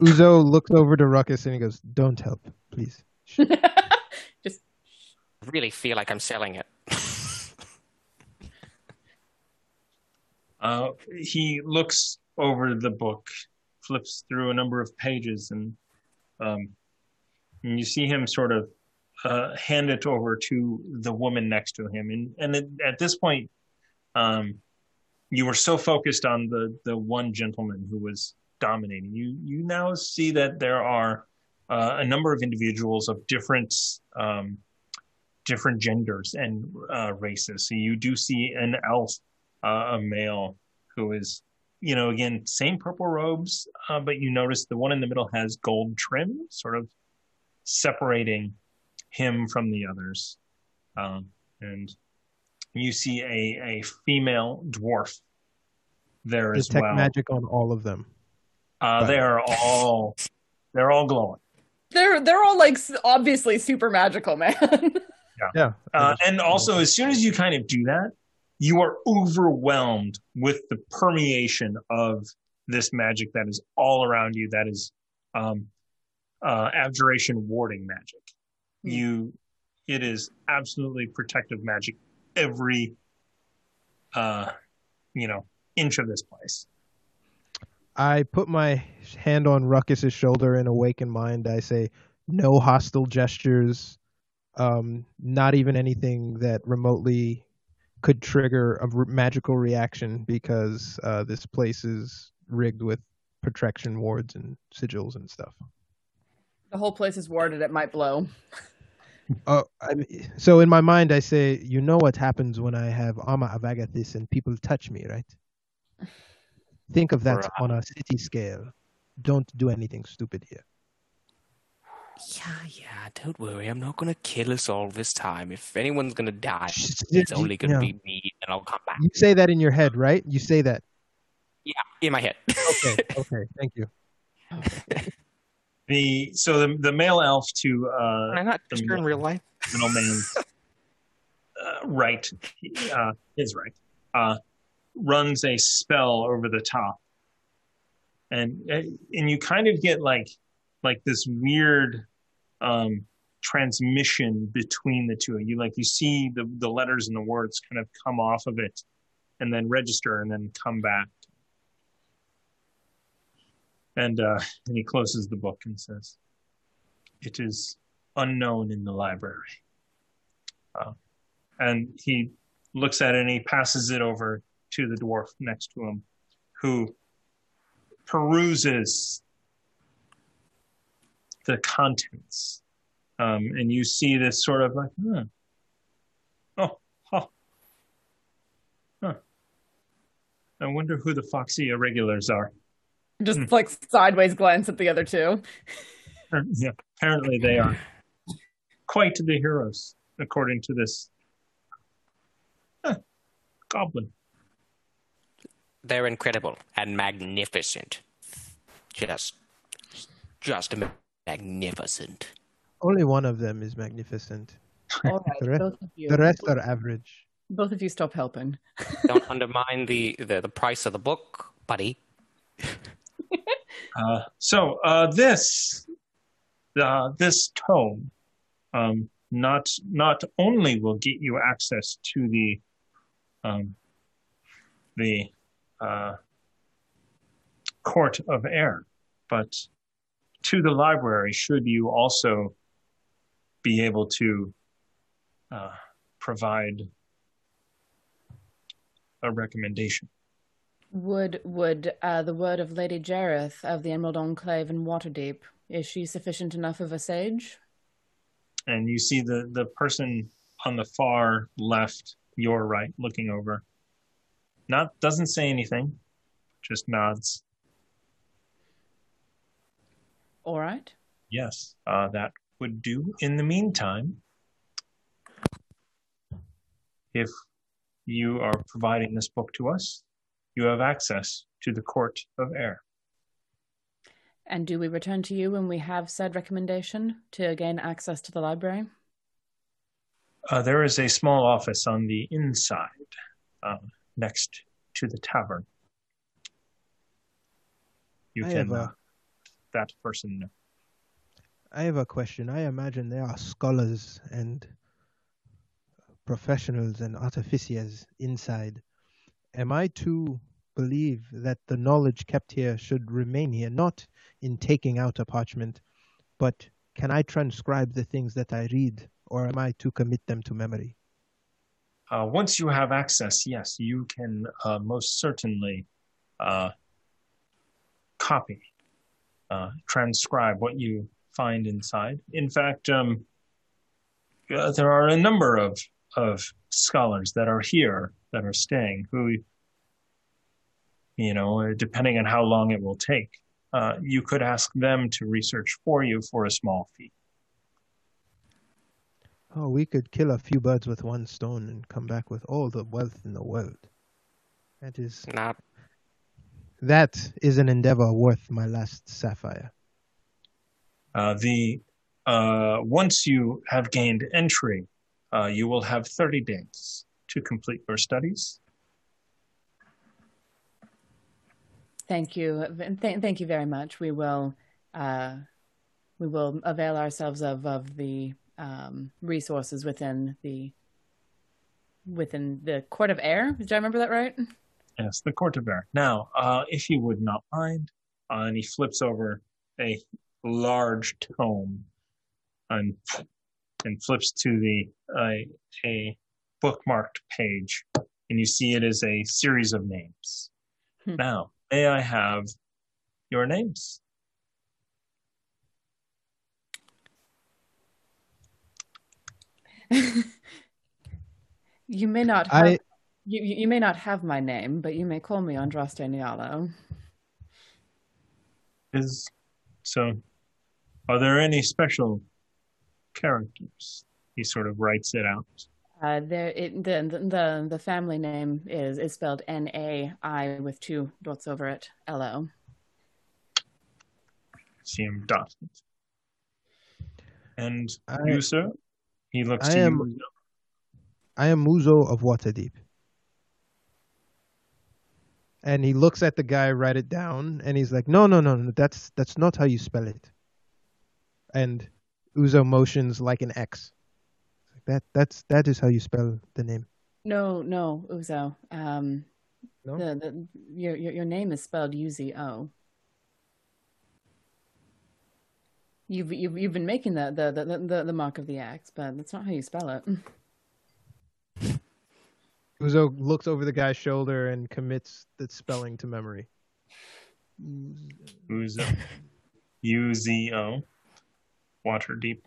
Uzo looks over to Ruckus and he goes, Don't help, please. Just Really feel like I'm selling it. Uh, he looks over the book, flips through a number of pages, and um, and you see him sort of uh, hand it over to the woman next to him. And and at, at this point, um, you were so focused on the the one gentleman who was dominating. You you now see that there are uh, a number of individuals of different um, different genders and uh, races. So you do see an elf, uh, a male who is, you know, again same purple robes, uh, but you notice the one in the middle has gold trim, sort of separating him from the others. Um, and you see a, a female dwarf there as Detect well. magic on all of them. Uh, they are all they're all glowing. they're they're all like obviously super magical, man. Yeah. Uh, and also, as soon as you kind of do that, you are overwhelmed with the permeation of this magic that is all around you. That is um, uh, abjuration warding magic. Hmm. You, it is absolutely protective magic. Every, uh, you know, inch of this place. I put my hand on Ruckus's shoulder in awakened mind. I say, no hostile gestures, um, not even anything that remotely could trigger a r- magical reaction because uh, this place is rigged with protection wards and sigils and stuff. the whole place is warded. It might blow. Oh, I mean, so in my mind, I say, you know what happens when I have Armor of Agathys and people touch me, right? Think of that on a city scale. don't do anything stupid here. Yeah, yeah, don't worry. I'm not gonna kill us all this time. If anyone's gonna die, it's only gonna yeah. be me, and I'll come back. You say that in your head, right? You say that. Yeah, in my head. Okay. okay. Thank you. The so the the male elf to uh, Am I not the in real life? middleman's uh, right, uh, his right, uh, runs a spell over the top, and and you kind of get like like this weird um, transmission between the two. You like you see the the letters and the words kind of come off of it, and then register, and then come back. And uh, and he closes the book and says, "It is unknown in the library." Uh, and he looks at it and he passes it over to the dwarf next to him, who peruses the contents. Um, and you see this sort of like, huh. oh, huh. huh. I wonder who the Foxy irregulars are. Just hmm. like sideways glance at the other two. yeah, apparently they are quite the heroes, according to this huh, goblin. They're incredible and magnificent. Just, just magnificent. Only one of them is magnificent. All The rest- both of you. The rest are average. Both of you stop helping. Don't undermine the, the the price of the book, buddy. Uh, so uh, this uh, this tome um, not not only will get you access to the um, the uh, court of air, but to the library should you also be able to uh, provide a recommendation. Would would uh, the word of Lady Jareth of the Emerald Enclave in Waterdeep is she sufficient enough of a sage? and you see the the person on the far left your right looking over not doesn't say anything just nods All right. yes uh, that would do in the meantime if you are providing this book to us you have access to the court of air And do we return to you when we have said recommendation to gain access to the library? uh, there is a small office on the inside uh, next to the tavern you I can have a- uh, that person I have a question. I imagine there are scholars and professionals and artificers inside. Am I to believe that the knowledge kept here should remain here, not in taking out a parchment, but can I transcribe the things that I read, or am I to commit them to memory? Uh, once you have access, yes, you can uh, most certainly uh, copy, uh, transcribe what you find inside. In fact, um, uh, there are a number of of scholars that are here that are staying who, you know, depending on how long it will take, uh, you could ask them to research for you for a small fee. Oh, we could kill a few birds with one stone and come back with all the wealth in the world. That is Not that is an endeavor worth my last sapphire. Uh, the uh, once you have gained entry, uh, you will have 30 days to complete your studies. Thank you. Th- thank you very much. We will uh, we will avail ourselves of of the um, resources within the within the Court of Air. Did I remember that right? Yes, the Court of Air. Now, uh, if you would not mind, uh, and he flips over a large tome and and flips to the uh, a bookmarked page, and you see it as a series of names. Hmm. Now, may I have your names? you may not have I- you, you you may not have my name, but you may call me Andraste Nialo. Is so. Are there any special characters? He sort of writes it out. Uh, there, it, the, the the family name is is spelled N A I with two dots over it. L O. See him dot. And I- you, sir? He looks I to am- you. I am Muzo of Waterdeep. And he looks at the guy, write it down, and he's like, "No, no, no, no. That's that's not how you spell it." And Uzo motions like an X. That that's that is how you spell the name. No, no, Uzo. Um, No? the, the your, your your name is spelled U Z O. You've you've you've been making the the, the the the mark of the X, but that's not how you spell it. Uzo looks over the guy's shoulder and commits the spelling to memory. Uzo. U Z O. Waterdeep.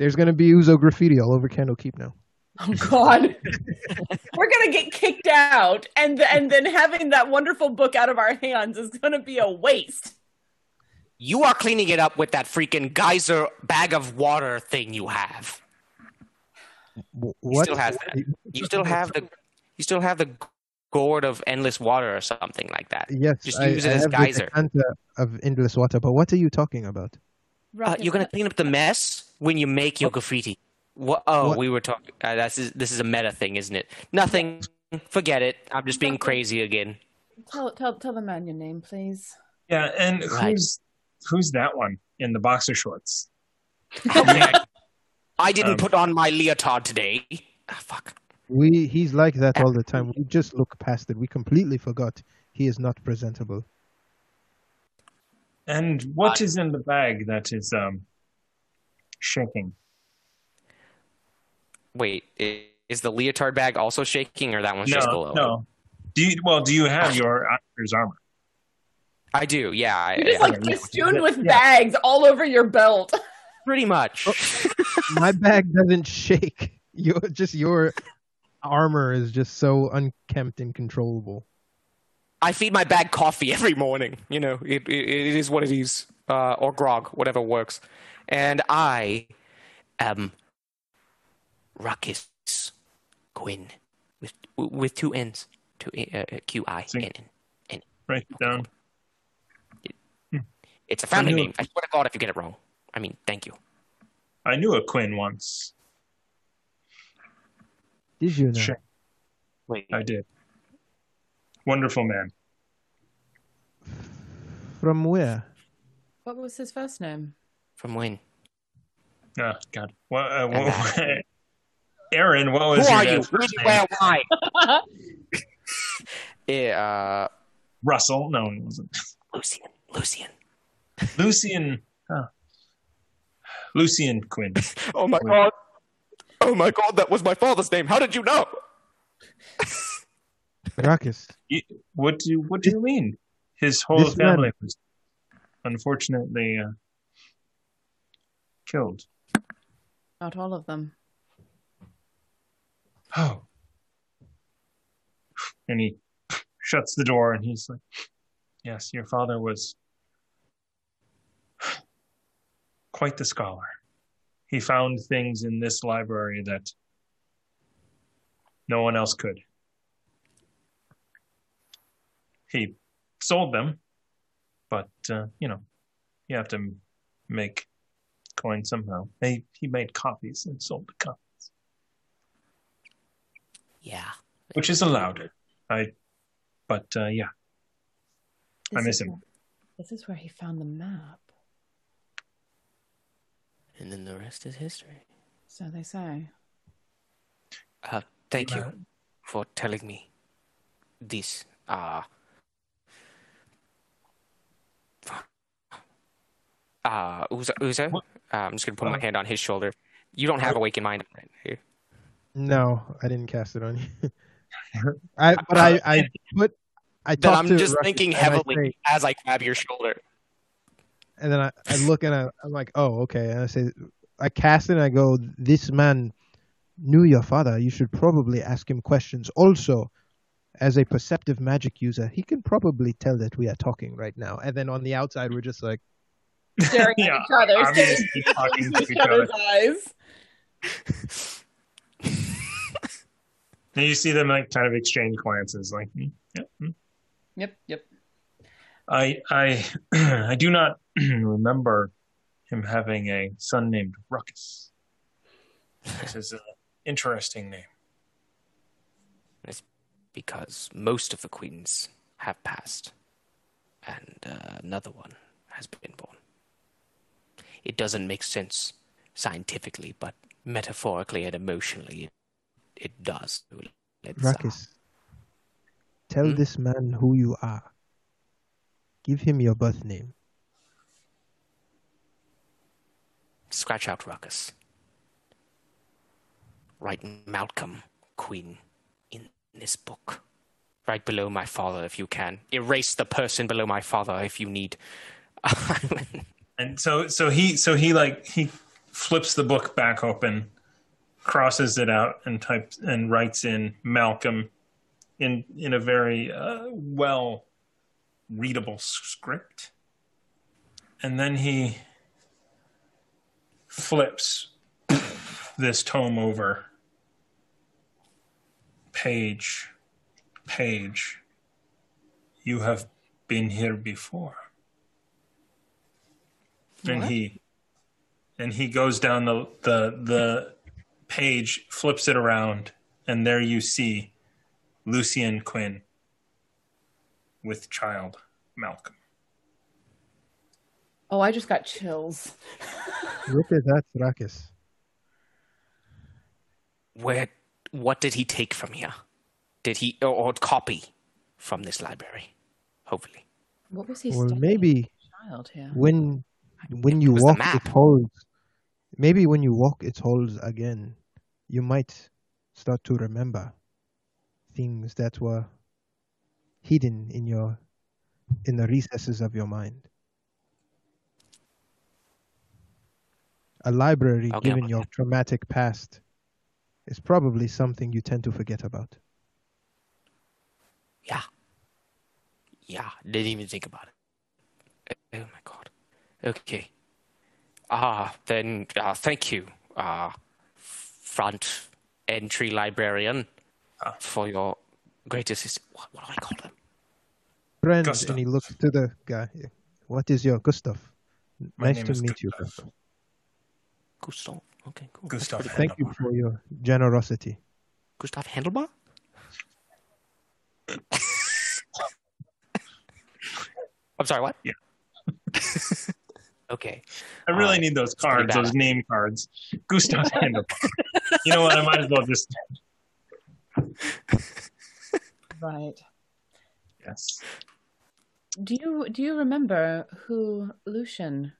There's gonna be Uzo graffiti all over Candlekeep now. Oh God, we're gonna get kicked out, and th- and then having that wonderful book out of our hands is gonna be a waste. You are cleaning it up with that freaking geyser bag of water thing you have. Wh- You What? still has that. You still have the. You still have the gourd of endless water or something like that. Yes, Just I, use it I as have the geyser. decanter of endless water. But what are you talking about? Uh, you're gonna clean up the mess when you make your graffiti. What? Oh, What? we were talking. Uh, that's this is a meta thing, isn't it? Nothing. Forget it. I'm just being crazy again. tell tell tell the man your name, please. Yeah, and Right. who's who's that one in the boxer shorts? I didn't Um, put on my leotard today. Ah, fuck. We he's like that all the time. We just look past it. We completely forgot he is not presentable. And what is in the bag that is um shaking? Wait, is the leotard bag also shaking, or that one's just below? no. Do you well? Do you have your uh, actor's armor? I do. Yeah, I, You're just I- like festooned with bags all over your belt. pretty much. My bag doesn't shake. Your just your armor is just so unkempt and controllable. I feed my bag coffee every morning. You know, it it, it is what it is, uh, or grog, whatever works. And I am Ruckus Quinn with with two N's, two uh, Q I See. N N. Write it down. It's a family knew- name. I swear to God, if you get it wrong, I mean, thank you. I knew a Quinn once. Did you know? Sure. Wait, I did. Wonderful man. From where? What was his first name? from when? Oh God. What? Uh, what Aaron, what was Who your are you? dad's Where, first name? why? yeah, uh, Russell? No, it wasn't. Lucian. Lucian. Lucian. Huh. Lucian Quinn. Oh my God. Oh my God, that was my father's name. How did you know? Ruckus. What do you, What do you mean? His whole This man- family was unfortunately uh, killed. Not all of them. Oh. And he shuts the door and he's like, Yes, your father was quite the scholar. He found things in this library that no one else could. He sold them, but, uh, you know, you have to make coin somehow. He, he made copies and sold the copies Yeah. which is allowed. I, but uh, yeah, I miss him. where- This is where he found the map. And then the rest is history. So they say. Uh, thank you for telling me this. Uh, uh, Uzo, Uzo? Uh, I'm just gonna put my Uh, hand on his shoulder. You don't have awakened mind, you? No, I didn't cast it on you. I but I I put. I then I'm to just thinking and I heavily say- as I grab your shoulder. and then I, I look and I, I'm like, oh, okay. And I say, I cast it and I go, this man knew your father. You should probably ask him questions also. as a perceptive magic user, he can probably tell that we are talking right now. And then on the outside, we're just like, Staring Yeah, at each other, obviously staring talking into to each each other. other's eyes. And you see them like kind of exchange glances, like, "Hmm, yep, hmm." Yep, yep. I I I do not remember him having a son named Ruckus. This is an interesting name. It's because most of the queens have passed, and uh, another one has been born. It doesn't make sense scientifically, but metaphorically and emotionally, it, it does. Let's, uh, tell Hmm? this man who you are. Give him your birth name. scratch out Ruckus. Write Malcolm, Queen, in this book. Right below my father, if you can. Erase the person below my father, if you need. And so so he so he like he flips the book back open, crosses it out and types and writes in Malcolm in in a very uh, well readable script. And then he flips this tome over page page you have been here before and he and he goes down the the the page flips it around and there you see Lucian Quinn with child Malcolm Oh, I just got chills. Look at that, Ruckus. Where? What did he take from here? Did he or, or copy from this library? Hopefully. What was he Well, maybe child here? when when you walk its halls, maybe when you walk its halls again, you might start to remember things that were hidden in your in the recesses of your mind. A library, Okay, given your traumatic past, is probably something you tend to forget about. Yeah. Yeah. Didn't even think about it. Oh my. Okay. Ah, then uh, thank you, uh, front entry librarian, Ah. for your great assist. What, what do I call them? Friend, Gustav. and he looks to the guy. What is your Gustav? My nice to is meet you. Gustav. Gustav. Gustav. Okay, cool. Gustav Thank you for your generosity. Gustav Handelbar? I'm sorry, what? Yeah. okay. I really Uh, need those cards, those name cards. Gustav Handlebar. you know what? I might as well just Right. yes. Do you do you remember who Lucian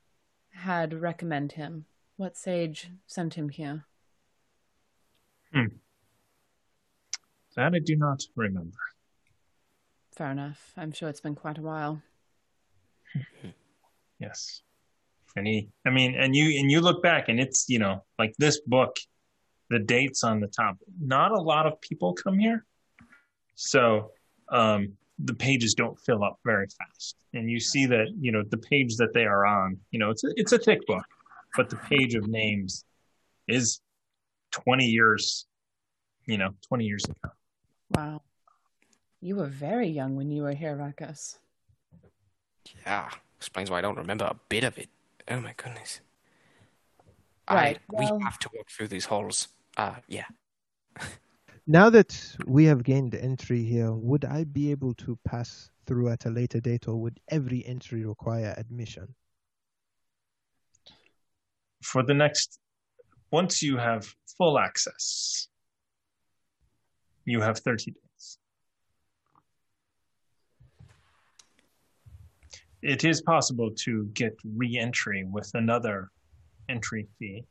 had recommend him? What sage sent him here? Hmm. That I do not remember. Fair enough. I'm sure it's been quite a while. Yes. And he, I mean, and you, and you look back and it's, you know, like this book, the dates on the top, not a lot of people come here. So, um, the pages don't fill up very fast. And you see that, you know, the page that they are on, you know, it's a, it's a thick book, but the page of names is 20 years, you know, 20 years ago. Wow. You were very young when you were here, Ruckus. Yeah. Explains why I don't remember a bit of it. Oh my goodness. Right, I, well- we have to walk through these halls. Uh, yeah. Now that we have gained entry here, would I be able to pass through at a later date, or would every entry require admission? For the next, once you have full access, you have 30 days. It is possible to get re entry with another entry fee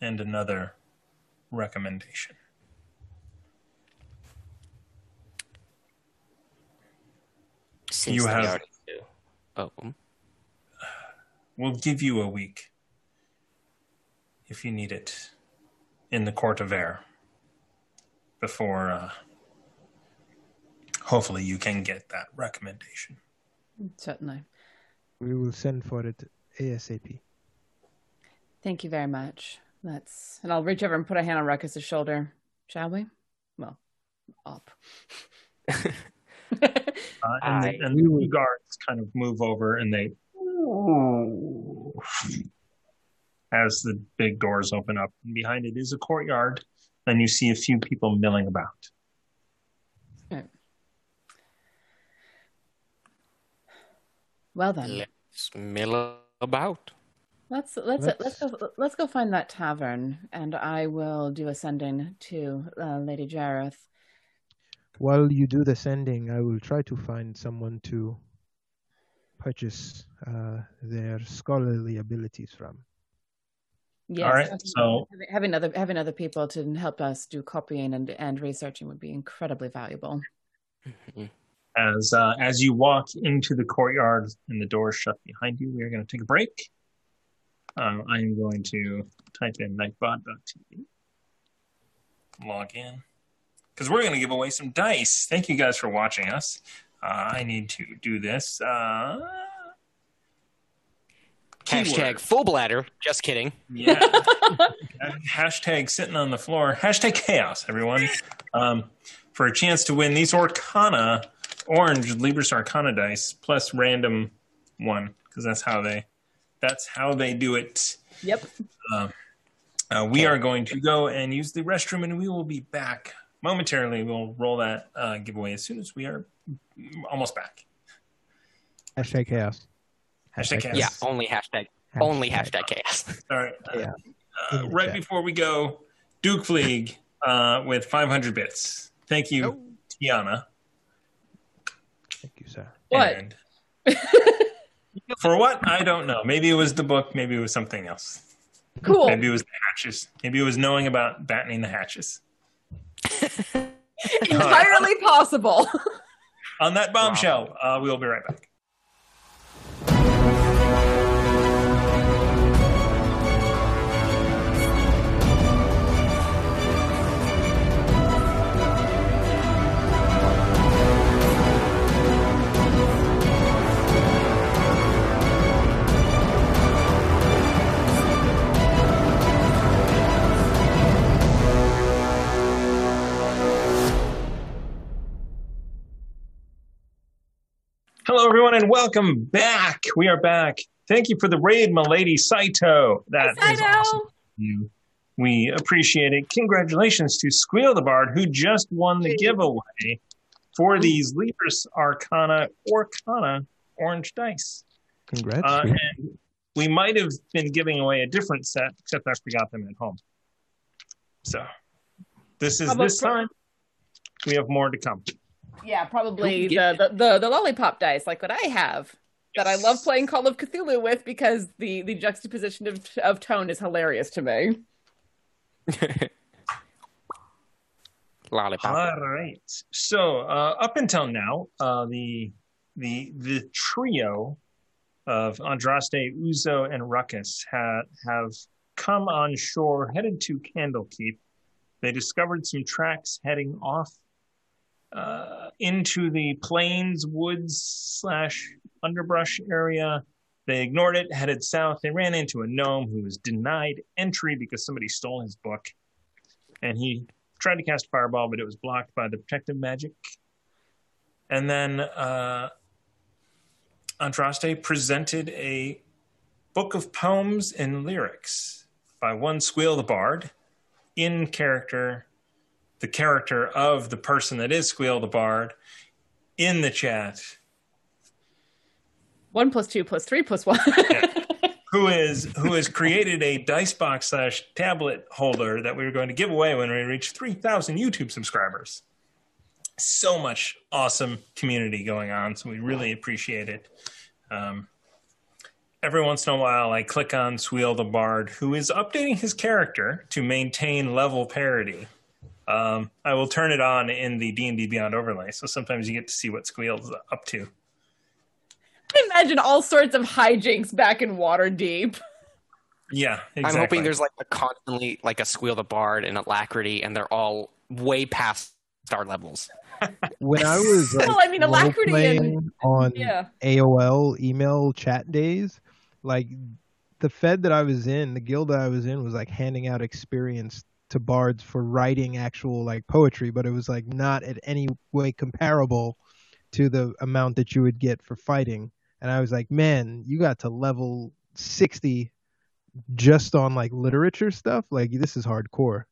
and another recommendation. Since You have- Oh, mm. We'll give you a week if you need it in the court of air before uh, hopefully you can get that recommendation. Certainly. We will send for it ASAP. Thank you very much. Let's, and I'll reach over and put a hand on Ruckus's shoulder. Shall we? Well, up. Uh, and, I- the, and the guards kind of move over and they as the big doors open up and behind it is a courtyard and you see a few people milling about Well then, Let's mill about. let's let's Let's- let's go let's go find that tavern, and I will do a sending to uh, Lady Jareth. While you do the sending, I will try to find someone to purchase uh, their scholarly abilities from. Yes, All right, having- so- having- having other having other people to help us do copying and and researching would be incredibly valuable. As uh, as you walk into the courtyard and the doors shut behind you we are going to take a break um, i am going to type in nightbot.tv log in because we're going to give away some dice thank you guys for watching us uh, i need to do this uh, Hashtag keyword. full bladder. Just kidding. Yeah. hashtag sitting on the floor. Hashtag chaos, everyone. Um, for a chance to win these Orcana orange Libris Arcana dice plus random one because that's how they that's how they do it. Yep. Uh, we are going to go and use the restroom, and we will be back momentarily. We'll roll that uh, giveaway as soon as we are almost back. Hashtag chaos. Hashtag chaos. Yeah, only hashtag. Only hashtag chaos. All right. Uh, Yeah. uh, right chat. before we go, Duke Fleeg uh, with 500 bits. Thank you, Tiana. Thank you, sir. What? And for what? I don't know. Maybe it was the book. Maybe it was something else. Cool. Maybe it was the hatches. Maybe it was knowing about battening the hatches. Entirely possible. On that bombshell, uh, we'll be right back. Hello, everyone, and welcome back. We are back. Thank you for the raid, my lady Saito. That Hi, is Saito. awesome. We appreciate it. Congratulations to Squeal the Bard, who just won the giveaway for these Libris Arcana Orcana orange dice. Congrats. Uh, and we might have been giving away a different set, except I forgot them at home. So this is this time. We have more to come. Yeah, probably the, the the the lollipop dice, like what I have. That I love playing Call of Cthulhu with because the the juxtaposition of of tone is hilarious to me. Lollipop. All right. So uh, up until now, uh, the the the trio of Andraste, Uzo, and Ruckus ha- have come on shore, headed to Candlekeep. They discovered some tracks heading off uh, into the plains, woods slash underbrush area. They ignored it, headed south. They ran into a gnome who was denied entry because somebody stole his book, and he tried to cast a fireball, but it was blocked by the protective magic. And then uh, Andraste presented a book of poems and lyrics by one Squeal the Bard in character, the character of the person that is Squeal the Bard in the chat, One plus two plus three plus one. who is who has created a dice box slash tablet holder that we were going to give away when we reach 3000 youtube subscribers. So much awesome community going on so we really appreciate it. Um, every once in a while i click on Squeal the bard who is updating his character to maintain level parity um, i will turn it on in the d&d beyond overlay so sometimes you get to see what squeal's up to I Imagine all sorts of hijinks back in Waterdeep. yeah exactly. I'm hoping there's like a constantly like a squeal the bard and alacrity, and they're all way past star levels. When I was like, Well, I mean, Alacrity and- on Yeah. AOL email chat days, like the Fed that I was in, the guild that I was in was like handing out experience to bards for writing actual like poetry, but it was like not in any way comparable to the amount that you would get for fighting. And I was like, man, you got to level 60 just on like literature stuff. Like this is hardcore.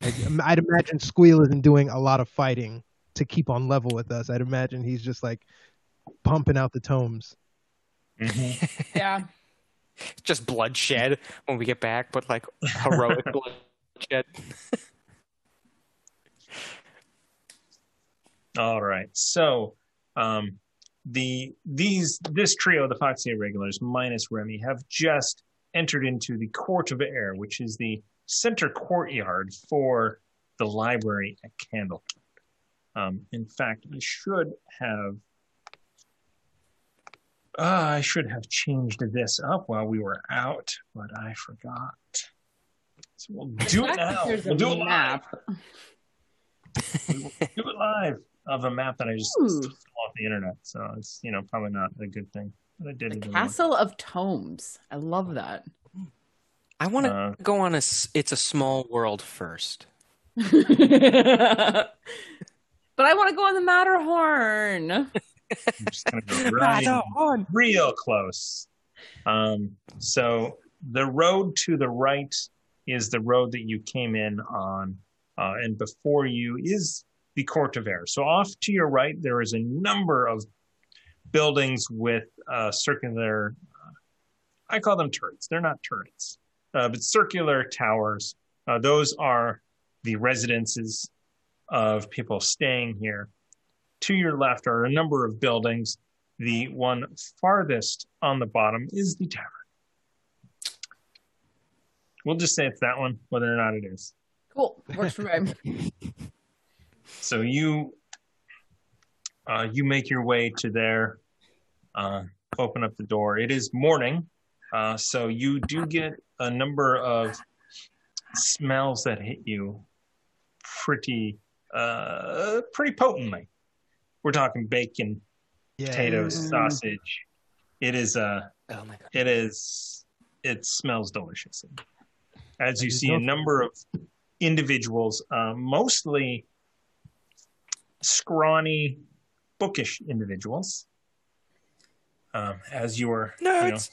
Like, I'd imagine Squeal isn't doing a lot of fighting to keep on level with us. I'd imagine he's just like pumping out the tomes. Mm-hmm. Yeah. Just bloodshed when we get back, but like heroic All right. So, um, the these this trio, the Foxy Irregulars minus Remy, have just entered into the Court of Air, which is the center courtyard for the library at Candle. Um, in fact, I should have. Uh, I should have changed this up while we were out, but I forgot. So we'll do it now. a We'll do it live. map. We will do it live of a map that I just Ooh. stole off the internet. So it's you know probably not a good thing, but I did The it. anyway. Castle of Tomes. I love that. I want to Uh, go on a. It's a small world first. but I want to go on the Matterhorn. I'm just gonna go right real close. Um, so the road to the right is the road that you came in on, uh, and before you is the Court of Air. So off to your right, there is a number of buildings with uh, circular. I call them turrets. They're not turrets, uh, but circular towers. Uh, those are the residences of people staying here. To your left are a number of buildings. The one farthest on the bottom is the tavern. We'll just say it's that one, whether or not it is. Cool. Works for me. So you uh, you make your way to there, uh, open up the door. It is morning, uh, so you do get a number of smells that hit you pretty uh, pretty potently. We're talking bacon, potatoes, sausage. It is uh Oh my god! it is it smells delicious. As you see a number of individuals, uh, mostly scrawny, bookish individuals. Um, as you're you know, Nerds.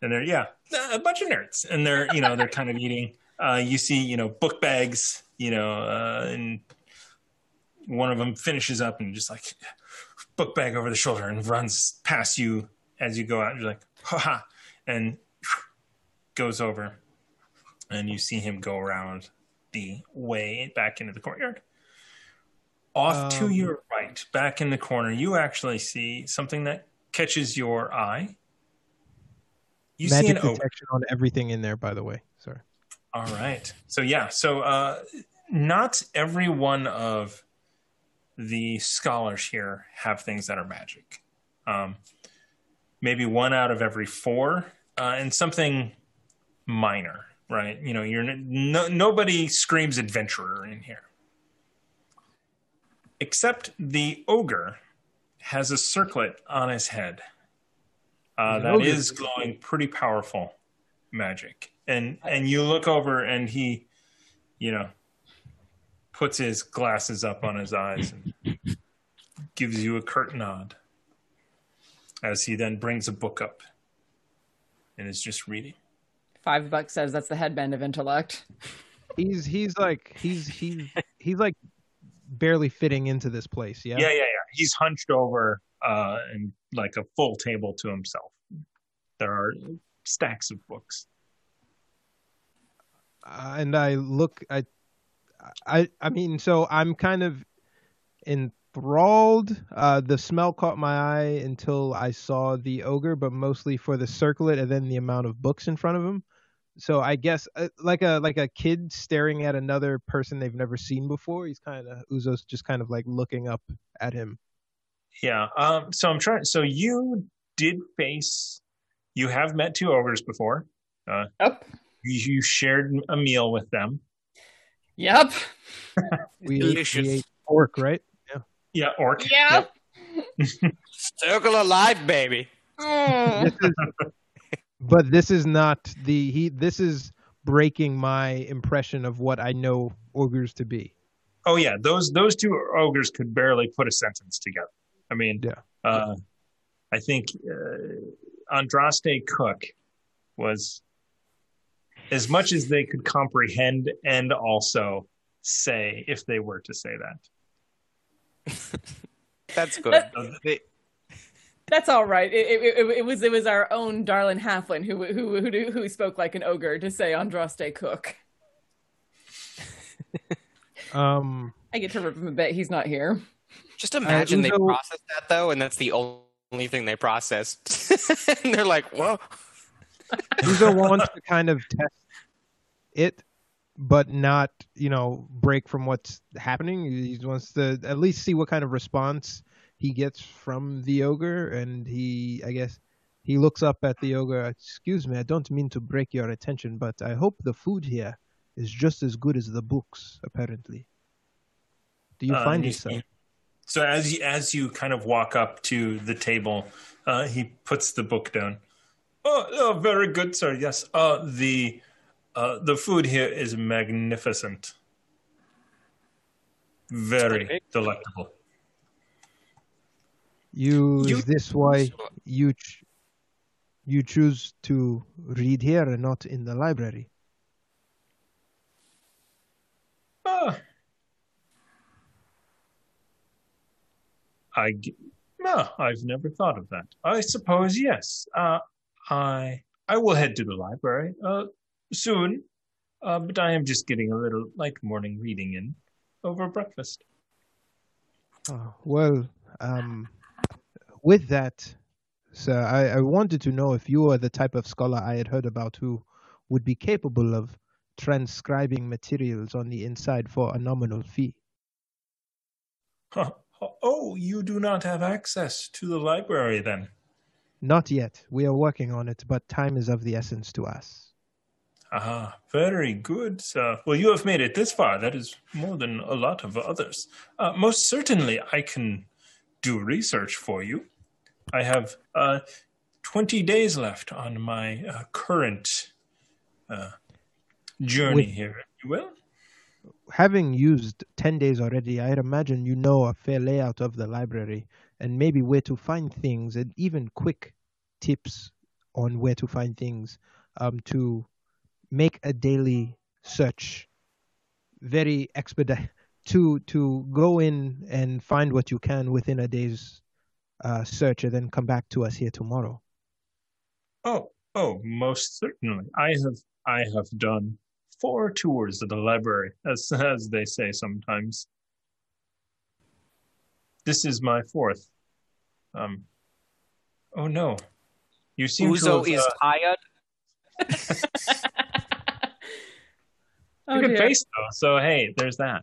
and they're yeah, a bunch of nerds, and they're you know they're kind of eating. Uh, you see you know book bags, you know, uh, and one of them finishes up and just like book bag over the shoulder and runs past you as you go out. And you're like, ha ha, and goes over, and you see him go around the way back into the courtyard. Off to Um, your right, back in the corner, you actually see something that catches your eye. You see Magic an ogre. detection on everything in there, by the way. Sorry. All right. So yeah. So uh, not every one of the scholars here have things that are magic. Um, maybe one out of every four, uh, and something minor. Right. You know, you're no, nobody screams adventurer in here, except the ogre has a circlet on his head. Uh, that is glowing pretty powerful magic. And and you look over and he, you know, puts his glasses up on his eyes and gives you a curt nod. As he then brings a book up and is just reading. Five bucks says that's the headband of intellect. He's he's like he's he's he's like barely fitting into this place. Yeah. Yeah, yeah, yeah. He's hunched over uh and like a full table to himself. There are stacks of books. Uh, and I look I I I mean so I'm kind of enthralled. Uh the smell caught my eye until I saw the ogre, but mostly for the circlet and then the amount of books in front of him. So I guess uh, like a like a kid staring at another person they've never seen before. He's kind of Uzo's just kind of like looking up at him. Yeah. Um, so I'm trying. So you did face. You have met two ogres before. Uh, Yep. you, you shared a meal with them. Yep. We ate, Delicious. we ate orc, right? Yeah. Yeah, orc. Yep. Circle of life, baby. Mm. This is, but this is not the he. This is breaking my impression of what I know ogres to be. Oh yeah, those those two ogres could barely put a sentence together. I mean, Yeah. uh, I think uh, Andraste Cook was as much as they could comprehend and also say if they were to say that. That's good. They- That's all right. It, it, it, it was it was our own darling halfling who who who who spoke like an ogre to say Andraste Cook. Um, I get to rip him a bit. He's not here. Just imagine they Uzo- process that though, and that's the only thing they processed. and they're like, "Whoa, Uzo wants to kind of test it, but not, you know, break from what's happening. He wants to at least see what kind of response he gets from the ogre, and he, I guess, he looks up at the ogre. Excuse me, I don't mean to break your attention, but I hope the food here is just as good as the books. Apparently, do you Uh, find and you it so? So as you as you kind of walk up to the table, uh, he puts the book down. Oh, oh, very good, sir. Yes. Uh, the uh, the food here is magnificent. Very delectable. You, You- is this why you ch- you choose to read here and not in the library? Ah. I no, I've never thought of that. I suppose yes. Uh, I I will head to the library uh, soon, uh, but I am just getting a little light morning reading in over breakfast. Oh, well, um, with that, sir, I, I wanted to know if you were the type of scholar I had heard about who would be capable of transcribing materials on the inside for a nominal fee. Huh. Oh, you do not have access to the library then? Not yet. We are working on it, but time is of the essence to us. Ah, very good, sir. Well, you have made it this far. That is more than a lot of others. Uh, most certainly, I can do research for you. I have uh, 20 days left on my uh, current uh, journey With- here, if you will. Having used 10 days already, I'd imagine you know a fair layout of the library and maybe where to find things and even quick tips on where to find things um, to make a daily search very expedite to to go in and find what you can within a day's uh, search and then come back to us here tomorrow. Oh, oh, most certainly. I have I have done four tours of the library, as as they say sometimes. This is my fourth. Um. Oh no, you seem to Uzo have, is uh, tired." Oh, good dear. face though. So hey, there's that.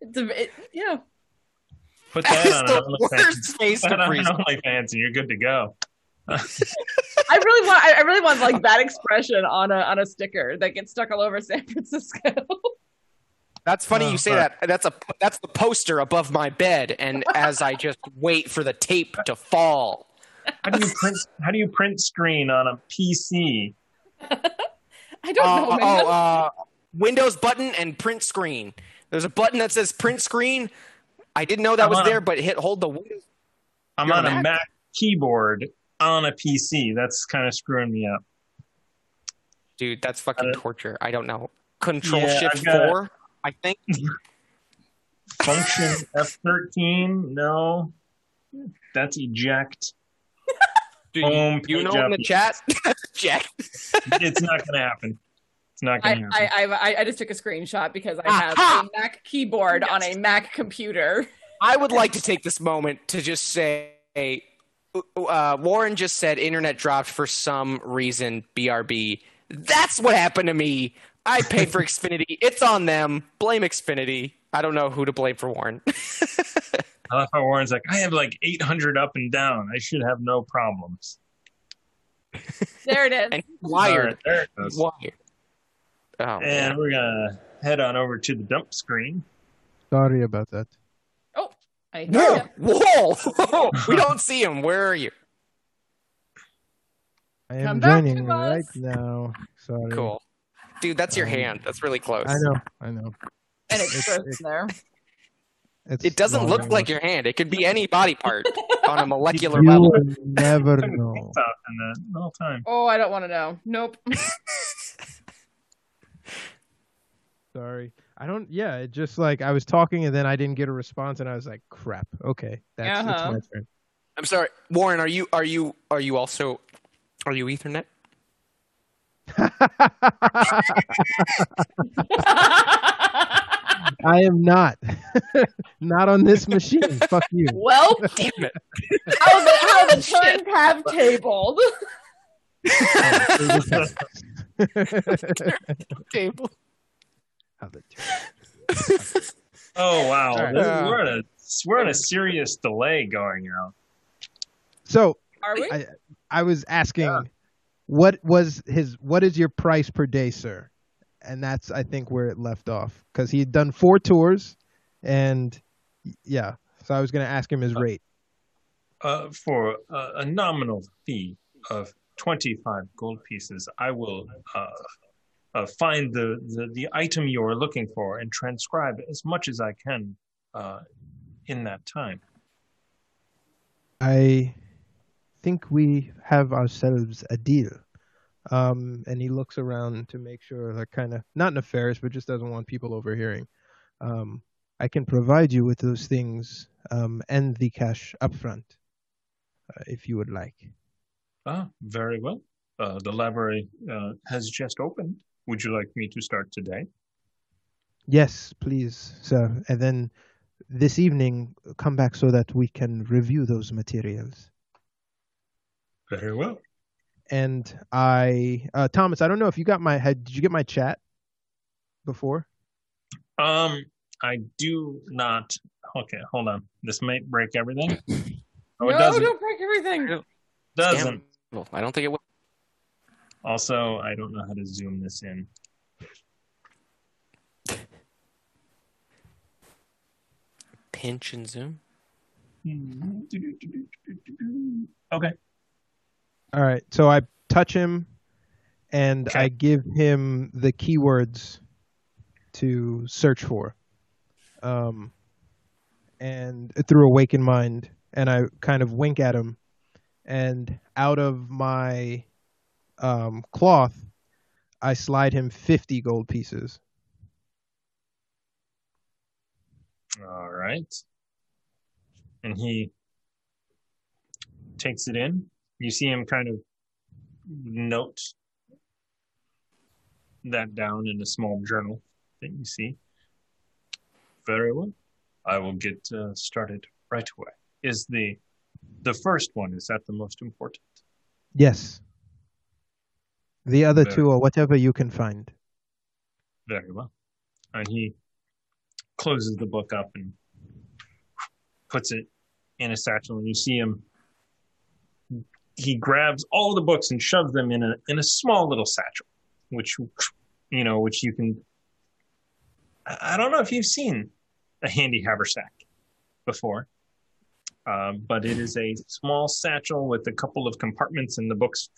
It's a, it, yeah. Put That that is on the an OnlyFans. worst face Put to that on freeze. OnlyFans, and you're good to go. I really want I I really want like that expression on a on a sticker that gets stuck all over San Francisco. That's funny Oh, you say fuck. that. That's a that's the poster above my bed, and as I just wait for the tape to fall. How do you print? How do you print screen on a PC? I don't know, Uh, man. oh, uh, Windows button and print screen. There's a button that says print screen. I didn't know that I'm was on a- there, but hit hold the Windows. I'm You're on a Mac? Mac keyboard on a PC. That's kind of screwing me up. Dude, that's fucking Uh, torture. I don't know. Control Yeah, Shift four, I think. Function F13? No. That's eject. Do Home you, know in the chat? Jack. It's not going to happen. It's not I, going to happen. I, I I just took a screenshot because I Aha! have a Mac keyboard on a Mac computer. I would like to take this moment to just say uh, Warren just said internet dropped for some reason, BRB. That's what happened to me. I paid for Xfinity. It's on them. Blame Xfinity. I don't know who to blame for Warren. I love how Warren's like, I have like 800 up and down. I should have no problems. There it is. and wired. right, there it goes. Wired. Oh, And we're gonna head on over to the dump screen. Sorry about that. Oh, I hear Whoa! Whoa! we don't see him. Where are you? I am Come back joining to right us. now. Sorry. Cool, dude. That's your Um, hand. That's really close. I know. I know. And it It's- goes it's- there. It's It doesn't long look enough. like your hand. It could be any body part on a molecular you level. will never know. pants out in the the whole time. Oh, I don't want to know. Nope. Sorry. I don't. Yeah. It just like I was talking and then I didn't get a response and I was like, crap. Okay, that's Uh-huh. my turn. I'm sorry, Warren. Are you are you are you also are you Ethernet? I am not. not on this machine. Fuck you. well, Damn it! how the, how the turns have tabled. Table. How the Oh wow, All right. This- we're on a we're on a serious delay going now. so Are we? I I was asking, what was his? What is your price per day, sir? And that's I think where it left off because he had done four tours, and yeah. So I was gonna ask him his rate. Uh, for a, a nominal fee of twenty five gold pieces, I will uh, find the, the the item you are looking for and transcribe as much as I can uh, in that time. I think we have ourselves a deal. Um, and he looks around to make sure they're kind of not nefarious, but just doesn't want people overhearing. Um, I can provide you with those things um, and the cash upfront uh, if you would like. Ah, very well. Uh, the library uh, has just opened. Would you like me to start today? Yes, please, sir. And then this evening, come back so that we can review those materials. Very well. And I, uh, Thomas, I don't know if you got my head. Did you get my chat before? Um, I do not. Okay, hold on. This might break everything. Oh, it no, doesn't. don't break everything. Doesn't. Well, I don't think it will. Also, I don't know how to zoom this in. Pinch and zoom. Okay. All right. So I touch him and Okay. I give him the keywords to search for. Um, and through Awaken Mind, and I kind of wink at him, and out of my um, cloth, I slide him 50 gold pieces. All right. And he takes it in. You see him kind of note that down in a small journal that you see. Very well. I will get uh, started right away. Is the the first one is that the most important? Yes. The other Very- two or whatever you can find. Very well. And he closes the book up and puts it in a satchel, and you see him. He grabs all the books and shoves them in a in a small little satchel, which you know, which you can. I don't know if you've seen a handy haversack before, um, but it is a small satchel with a couple of compartments, and the books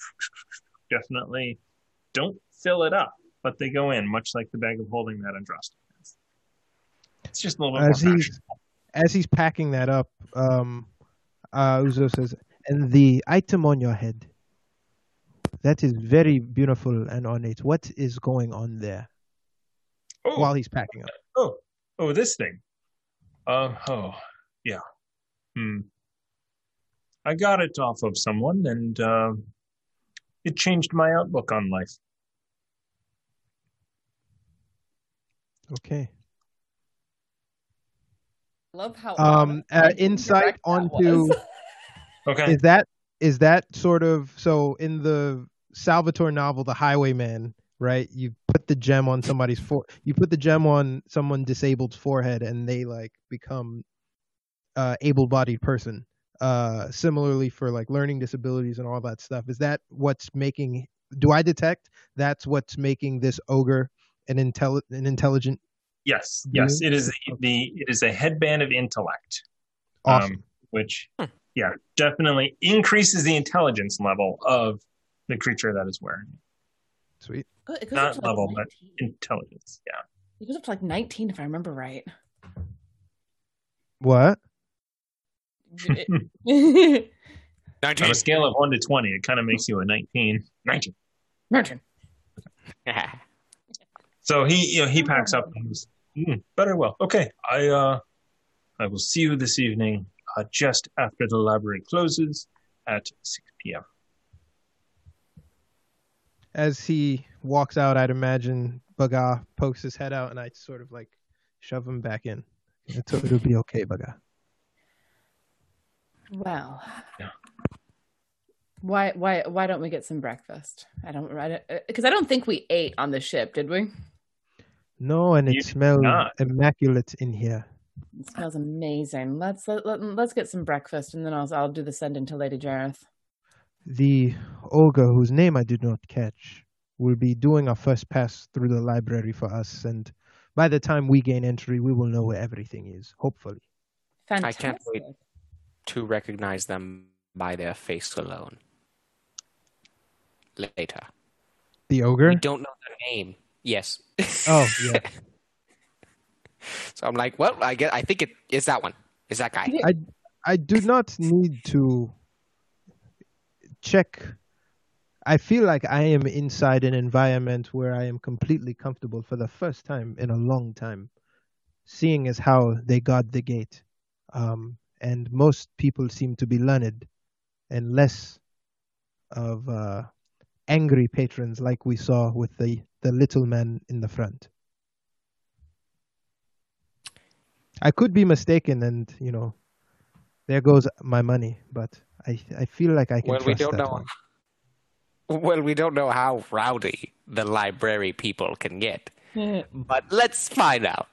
definitely don't fill it up, but they go in, much like the bag of holding that Andraste has. It's just a little bit As more he's as he's packing that up, um, uh, Uzo says, "And the item on your head, that is very beautiful and ornate. What is going on there?" Oh, While he's packing up, oh, oh, this thing. Uh, oh, yeah. Hmm. I got it off of someone, and uh, it changed my outlook on life. okay. Love how Um, uh, insight onto. Okay. is that is that sort of so in the Salvatore novel, The Highwayman, right? You put the gem on somebody's for you put the gem on someone disabled's forehead, and they like become uh, able-bodied person. Uh, similarly for like learning disabilities and all that stuff. Is that what's making? Do I detect that's what's making this ogre an intel an intelligent Yes, yes, it is the, the it is a headband of intellect, awesome. um, which yeah definitely increases the intelligence level of the creature that is wearing. it. Sweet. It Not like, level, but intelligence. Yeah. It goes up to like 19 if I remember right. What? It- On a scale of one to twenty, it kind of makes you a nineteen. Nineteen. Merchant. So he, you know, he packs up and goes, "Hmm, "Better well. Okay, I, uh, I will see you this evening, uh, just after the library closes at six p.m." As he walks out, I'd imagine Baga pokes his head out, and I sort of like shove him back in. It'll be okay, Baga. Well. Yeah. Why why why don't we get some breakfast? I don't right because uh, I don't think we ate on the ship, did we? No, and it You smells immaculate in here. It smells amazing. Let's let, let, let's get some breakfast and then I'll I'll do the sending to Lady Jareth. The ogre, whose name I did not catch, will be doing a first pass through the library for us, and by the time we gain entry, we will know where everything is. Hopefully, Fantastic. I can't wait. To recognize them by their face alone. Later. the ogre. We don't know their name. Yes. Oh yeah, so I'm like, well, I get. I think it is that one. Is that guy? I I do not need to check. I feel like I am inside an environment where I am completely comfortable for the first time in a long time, seeing as how they guard the gate. Um, and most people seem to be learned and less of uh, angry patrons like we saw with the, the little man in the front. I could be mistaken, and you know, there goes my money. But I I feel like I can Well, we trust don't that know. one. Well, we don't know how rowdy the library people can get, but let's find out.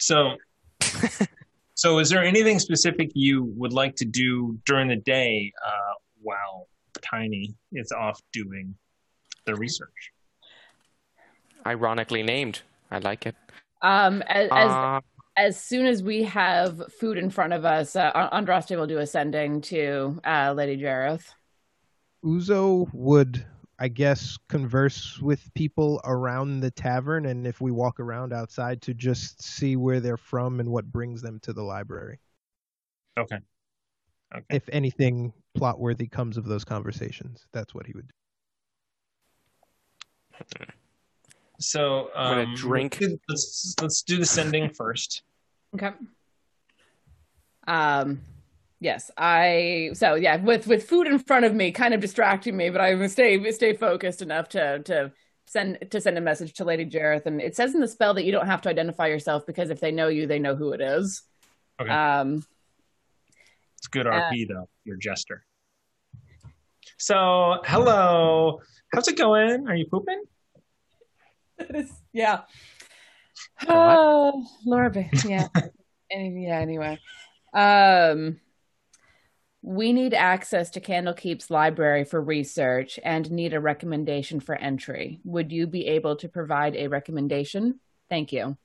So, so is there anything specific you would like to do during the day uh, while Tiny is off doing the research? Ironically named. I like it. Um as as, Uh, as soon as we have food in front of us, uh, Andraste will do a sending to uh, Lady Jareth. Uzo would, I guess, converse with people around the tavern, and if we walk around outside, to just see where they're from and what brings them to the library. Okay. Okay. If anything plot worthy comes of those conversations, that's what he would do. So I'm gonna um, drink. Let's, let's let's do the sending first. Okay. Um yes, I so yeah, with with food in front of me kind of distracting me, but I would stay stay focused enough to to send to send a message to Lady Jareth and it says in the spell that you don't have to identify yourself because if they know you, they know who it is. Okay. Um It's good RP though. Your jester. So hello, how's it going? Are you pooping? yeah. Oh, Laura, yeah. Any, yeah, anyway. Um, we need access to Candlekeep's library for research and need a recommendation for entry. Would you be able to provide a recommendation? Thank you.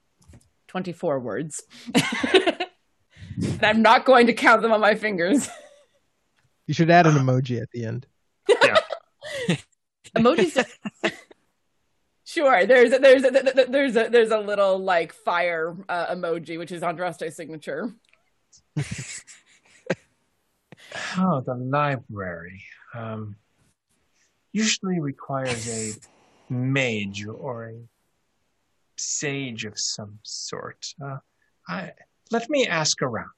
24 words. and I'm not going to count them on my fingers. You should add an emoji at the end. Yeah. Emojis. sure. There's a, there's a, there's a there's a little like fire uh, emoji, which is Andraste's signature. Oh, the library. Um, usually requires a mage or a sage of some sort. Uh, I let me ask around.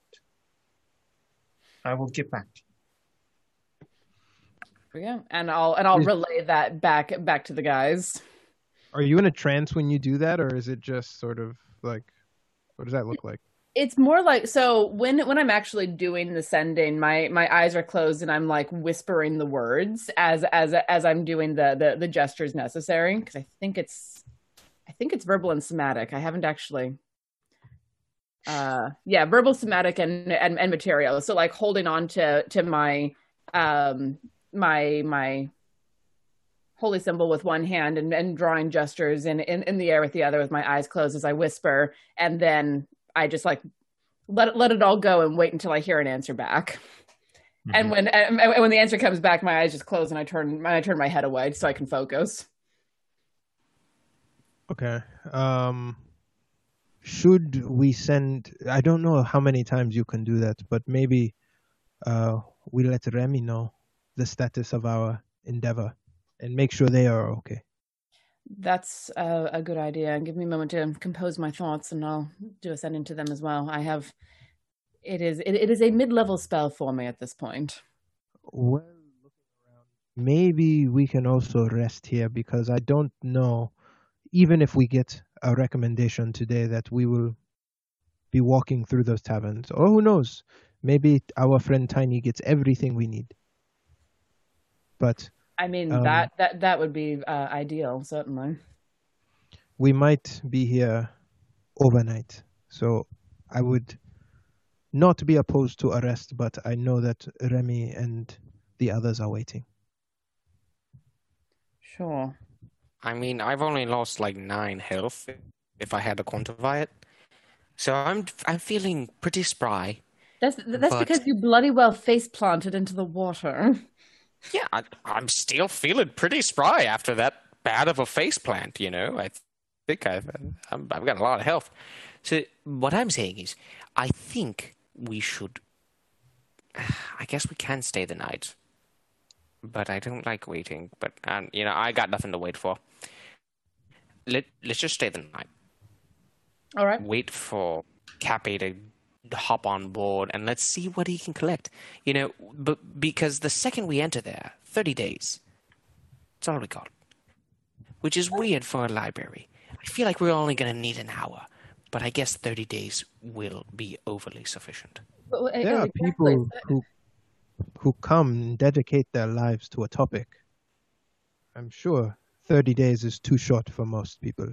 I will get back to you. Yeah, and I'll and I'll relay that back back to the guys. Are you in a trance when you do that, or is it just sort of like, what does that look like? It's more like so when when I'm actually doing the sending, my my eyes are closed and I'm like whispering the words as as as I'm doing the the, the gestures necessary because I think it's I think it's verbal and somatic. I haven't actually uh yeah verbal somatic and and, and material so like holding on to to my um my my holy symbol with one hand and, and drawing gestures in, in, in the air with the other with my eyes closed as I whisper. And then I just like let it, let it all go and wait until I hear an answer back. Mm-hmm. And when and when the answer comes back, my eyes just close and I turn I turn my head away so I can focus. Okay. Um should we send I don't know how many times you can do that, but maybe uh we let Remy know the status of our endeavor and make sure they are okay. That's a, a good idea. And give me a moment to compose my thoughts, and I'll do a send into them as well. I have. It is it, it is a mid level spell for me at this point. Well, maybe we can also rest here because I don't know. Even if we get a recommendation today that we will be walking through those taverns, or who knows, maybe our friend Tiny gets everything we need. But I mean um, that that that would be uh, ideal, certainly. We might be here overnight, so I would not be opposed to arrest, but I know that Remy and the others are waiting. Sure. I mean, I've only lost like nine health, if I had to quantify it. So I'm I'm feeling pretty spry. That's that's but... because you bloody well face planted into the water. Yeah, I, am still feeling pretty spry after that bad of a face plant. You know, I think I've i have got a lot of health. So what I'm saying is, I think we should. I guess we can stay the night, but I don't like waiting. But um, you know, I got nothing to wait for. Let Let's just stay the night. All right. Wait for Cappy to hop on board and let's see what he can collect. You know, but because the second we enter there, 30 days, it's all we got. Which is weird for a library. I feel like we're only going to need an hour, but I guess 30 days will be overly sufficient. Uh, there are people who who come and dedicate their lives to a topic. I'm sure 30 days is too short for most people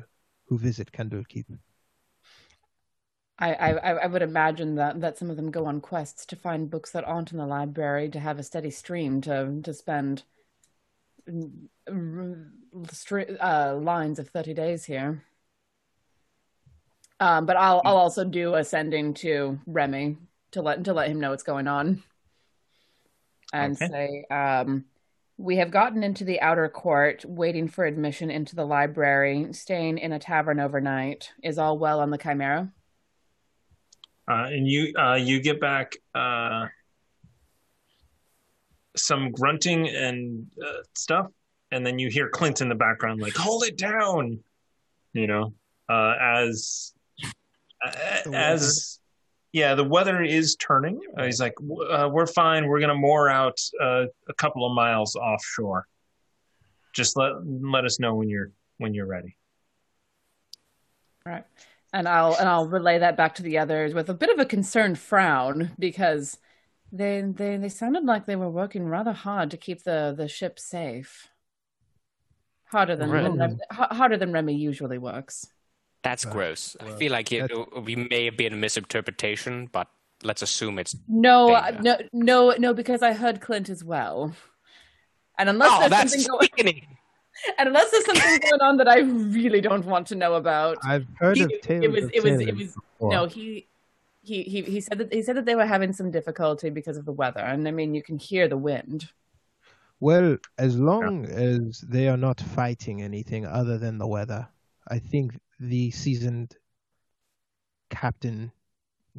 who visit Candlekeep. I, I, I would imagine that, that some of them go on quests to find books that aren't in the library to have a steady stream to to spend uh, lines of thirty days here. Um, but I'll I'll also do a sending to Remy to let to let him know what's going on, and okay. say um, we have gotten into the outer court, waiting for admission into the library, staying in a tavern overnight. Is all well on the Chimera? Uh, and you uh, you get back uh, some grunting and uh, stuff, and then you hear Clint in the background like, "Hold it down," you know, uh, as as yeah, the weather is turning. Uh, he's like, "We're fine. We're gonna moor out a couple of miles offshore. Just let let us know when you're when you're ready." All right and I'll and I'll relay that back to the others with a bit of a concerned frown because they they they sounded like they were working rather hard to keep the the ship safe. Harder than, really? than harder than Remy usually works. That's gross. Well, I feel like it, we may have been a misinterpretation, but let's assume it's no, uh, no, no, no, because I heard Clint as well. And unless oh, there's something going, and unless there's something going on that I really don't want to know about, I've heard he, of tales. It was, it was, it was. No, he, he, he, he said that he said that they were having some difficulty because of the weather, and I mean, you can hear the wind. Well, as long yeah. as they are not fighting anything other than the weather, I think the seasoned captain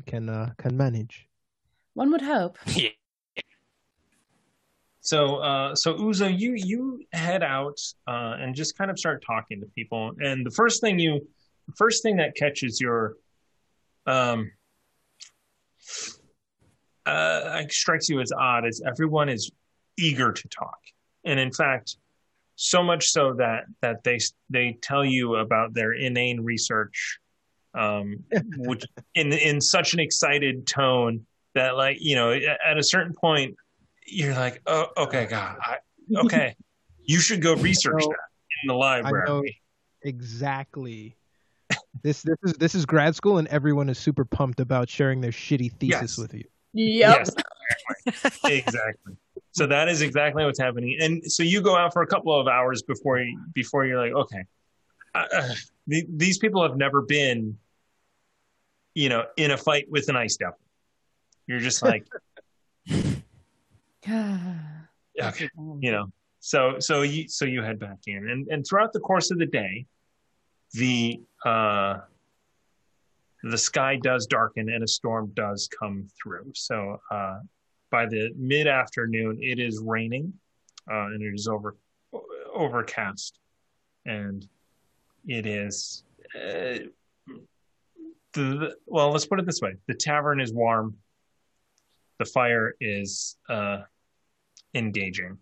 can uh, can manage. One would hope. Yeah. So, uh, so Uzo, you you head out uh, and just kind of start talking to people, and the first thing you, the first thing that catches your, um, uh, strikes you as odd is everyone is eager to talk, and in fact, so much so that that they they tell you about their inane research, um, which in in such an excited tone that like you know at a certain point you're like, oh, okay, God, I, okay, you should go research that in the library. exactly. this this is this is grad school, and everyone is super pumped about sharing their shitty thesis yes. with you. Yep. Yes, exactly. exactly. so that is exactly what's happening. And so you go out for a couple of hours before you, before you're like, okay, uh, the, these people have never been, you know, in a fight with an ice devil. You're just like, okay, you know. So so you so you head back in, and and throughout the course of the day, the uh, the sky does darken and a storm does come through. So uh, by the mid afternoon, it is raining, uh, and it is over overcast, and it is. Uh, the, well, let's put it this way: the tavern is warm. The fire is uh, engaging.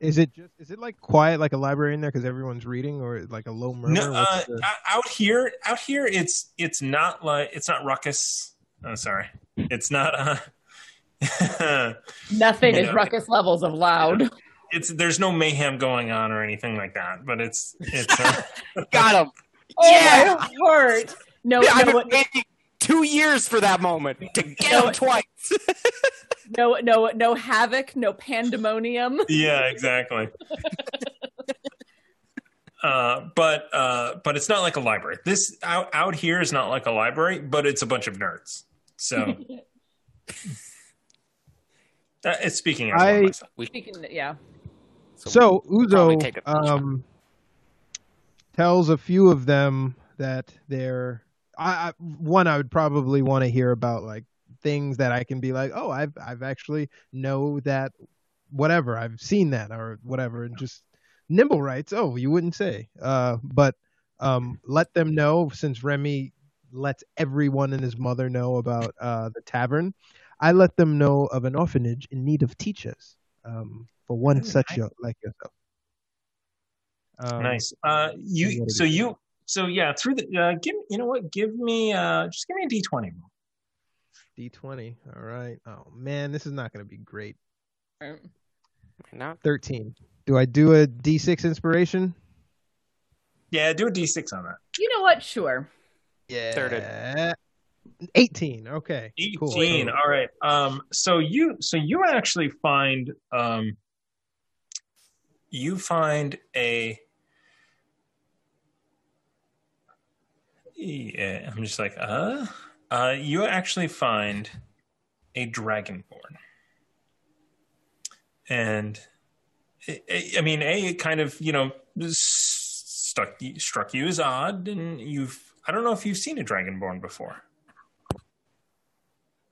Is it just is it like quiet like a library in there because everyone's reading or like a low murmur? No, uh, the- out here, out here, it's it's not like it's not ruckus. Oh, sorry, it's not. Uh, Nothing You is know. ruckus levels of loud. it's there's no mayhem going on or anything like that, but it's it's. Uh, Got him. Oh Yeah. my heart! No, I've no, been waiting two years for that moment to get No. him twice. No, no, no havoc, no pandemonium. yeah, exactly. Uh, but uh, but it's not like a library. This out out here is not like a library, but it's a bunch of nerds. So uh, it's speaking out I- of myself. Speaking, yeah. So probably Uzo take a punishment. um, tells a few of them that they're. I, I one I would probably want to hear about like things that I can be like, oh, I've I've actually know that whatever I've seen that or whatever, and just nimble rights. Oh, you wouldn't say, uh, but um, let them know since Remy lets everyone and his mother know about uh, the tavern. I let them know of an orphanage in need of teachers um, for one hmm, nice. such like yourself. Um, nice. Uh, you so you so yeah through the uh, give you know what give me uh, just give me a d twenty roll. D20. All right. Oh, man, this is not going to be great. Right. Not 13. Do I do a D6 inspiration? Yeah, do a D6 on that. You know what? Sure. Yeah. Third. 18. Okay. 18. Cool. All right. Um so you so you actually find um you find a yeah, I'm just like, uh uh you actually find a dragonborn and i mean a it kind of you know stuck struck you as odd and you've i don't know if you've seen a dragonborn before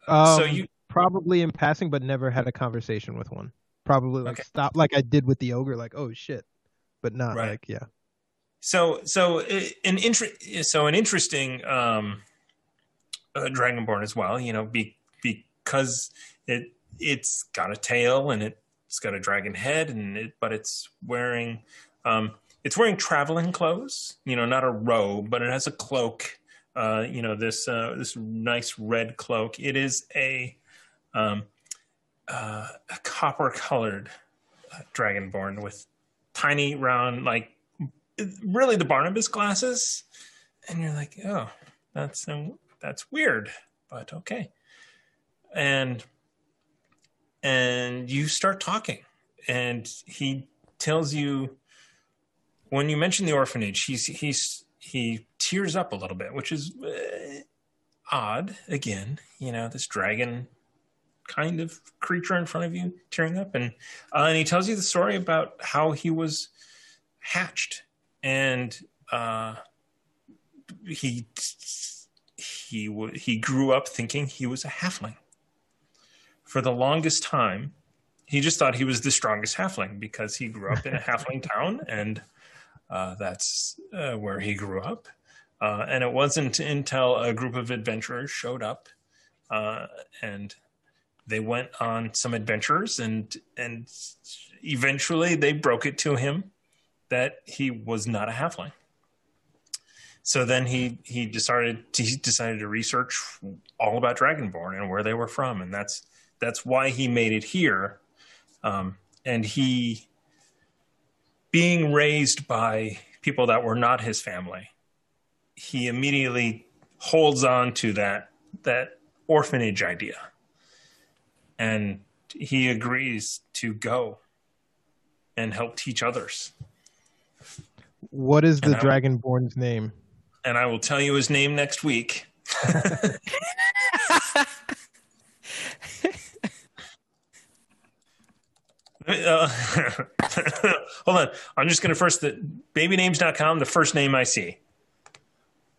Um, so you probably in passing, but never had a conversation with one. Probably like Okay. stop like I did with the ogre, like oh shit, but not Right. like yeah. So, so uh, an inter- so an interesting um, uh, Dragonborn as well. You know, be, because it it's got a tail and it's got a dragon head, and it, but it's wearing um, it's wearing traveling clothes. You know, not a robe, but it has a cloak. Uh, you know, this uh, this nice red cloak. It is a um, uh, a copper colored uh, Dragonborn with tiny round like really the Barnabas glasses, and you're like, oh, that's um, that's weird, but okay. And and you start talking, and he tells you when you mention the orphanage, he's he's he tears up a little bit, which is uh, odd. Again, you know, this dragon kind of creature in front of you tearing up, and uh, and he tells you the story about how he was hatched and uh, he he w- he grew up thinking he was a halfling. For the longest time, he just thought he was the strongest halfling because he grew up in a halfling town, and uh, that's uh, where he grew up. Uh, and it wasn't until a group of adventurers showed up, uh, and they went on some adventures, and and eventually they broke it to him that he was not a halfling. So then he he decided he decided to research all about Dragonborn and where they were from, and that's that's why he made it here. Um, and he, being raised by people that were not his family, he immediately holds on to that that orphanage idea. and he agrees to go and help teach others. What is the Dragonborn's name? And I will tell you his name next week. Uh, hold on. I'm just going to first the babynames.com, the first name I see.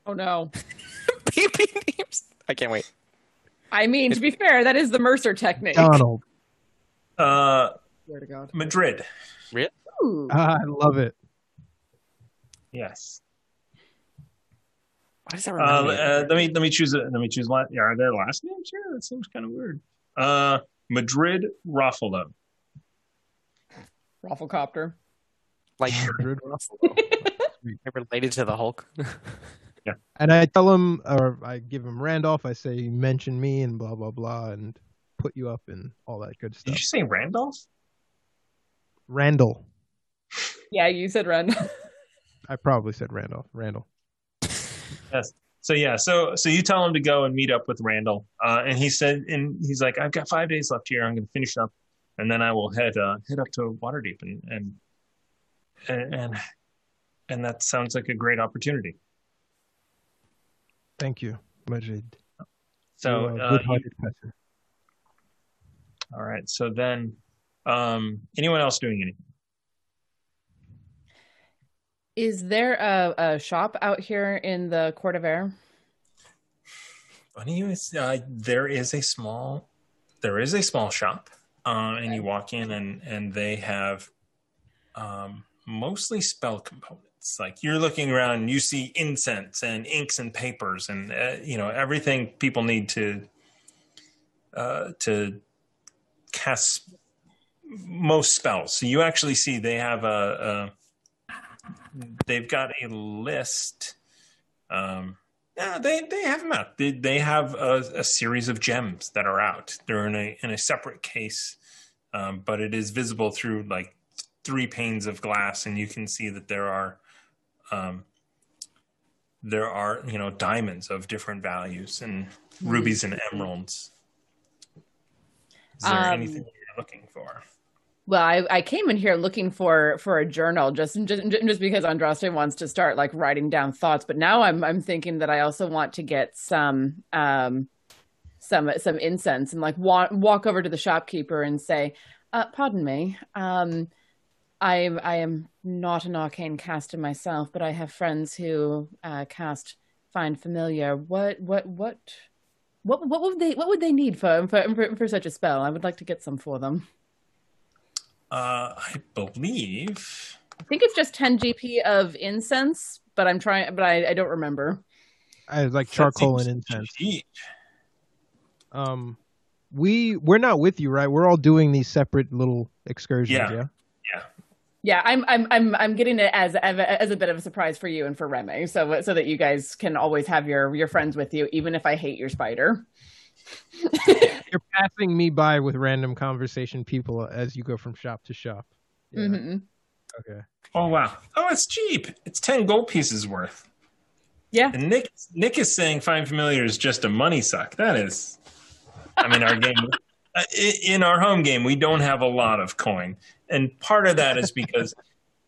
Oh no. Baby names. I can't wait. I mean, to be fair, that is the Mercer technique. Donald. Uh, Swear to God. Madrid. Ooh. Ah, I love it. Yes. Why does that Uh, me? uh, let me let me choose a, let me choose la- yeah, are their last names here? That seems kind of weird. Uh, Madrid Ruffalo. Rafflecopter. like Madrid. related to the Hulk. Yeah. And I tell him, or I give him Randolph. I say, mention me and blah blah blah, and put you up and all that good stuff. Did you say Randolph? Randall. Yeah, you said Ren. I probably said Randolph. Randall. Yes. So yeah, so so you tell him to go and meet up with Randall, uh, and he said, and he's like, I've got five days left here. I'm going to finish up, and then I will head uh, head up to Waterdeep, and and and and, that sounds like a great opportunity. Thank you, Madrid. So uh, good-hearted all right. So then, um, anyone else doing anything? Is there a, a shop out here in the Court of Air? Funny, uh, there is a small there is a small shop, uh, and you walk in and and they have um, mostly spell components. Like you're looking around, and you see incense and inks and papers, and uh, you know everything people need to uh, to cast most spells. So you actually see they have a, a they've got a list. Um, yeah, they they have them out. They they have a, a series of gems that are out. They're in a in a separate case, um, but it is visible through like three panes of glass, and you can see that there are um, there are you know diamonds of different values and rubies and emeralds. Is there Um, anything you're looking for? Well, I, I came in here looking for for a journal just just just because Andraste wants to start like writing down thoughts, but now I'm I'm thinking that I also want to get some um some some incense and like walk walk over to the shopkeeper and say, uh, "Pardon me, um, I I am not an arcane caster myself, but I have friends who uh, cast find familiar. What what what." What, what would they what would they need for, for for for such a spell? I would like to get some for them. Uh, I believe I think it's just 10 GP of incense, but I'm trying, but I, I don't remember. I like charcoal and incense. cheap. Um, we we're not with you, right? We're all doing these separate little excursions. Yeah. Yeah. Yeah, I'm I'm I'm I'm getting it as as a bit of a surprise for you and for Remy, so so that you guys can always have your your friends with you, even if I hate your spider. You're passing me by with random conversation people as you go from shop to shop. Yeah. Mhm. Okay. Oh wow! Oh, it's cheap. It's ten gold pieces worth. Yeah, And Nick Nick is saying find familiar is just a money suck. That is, I mean, our game uh, in our home game we don't have a lot of coin, and part of that is because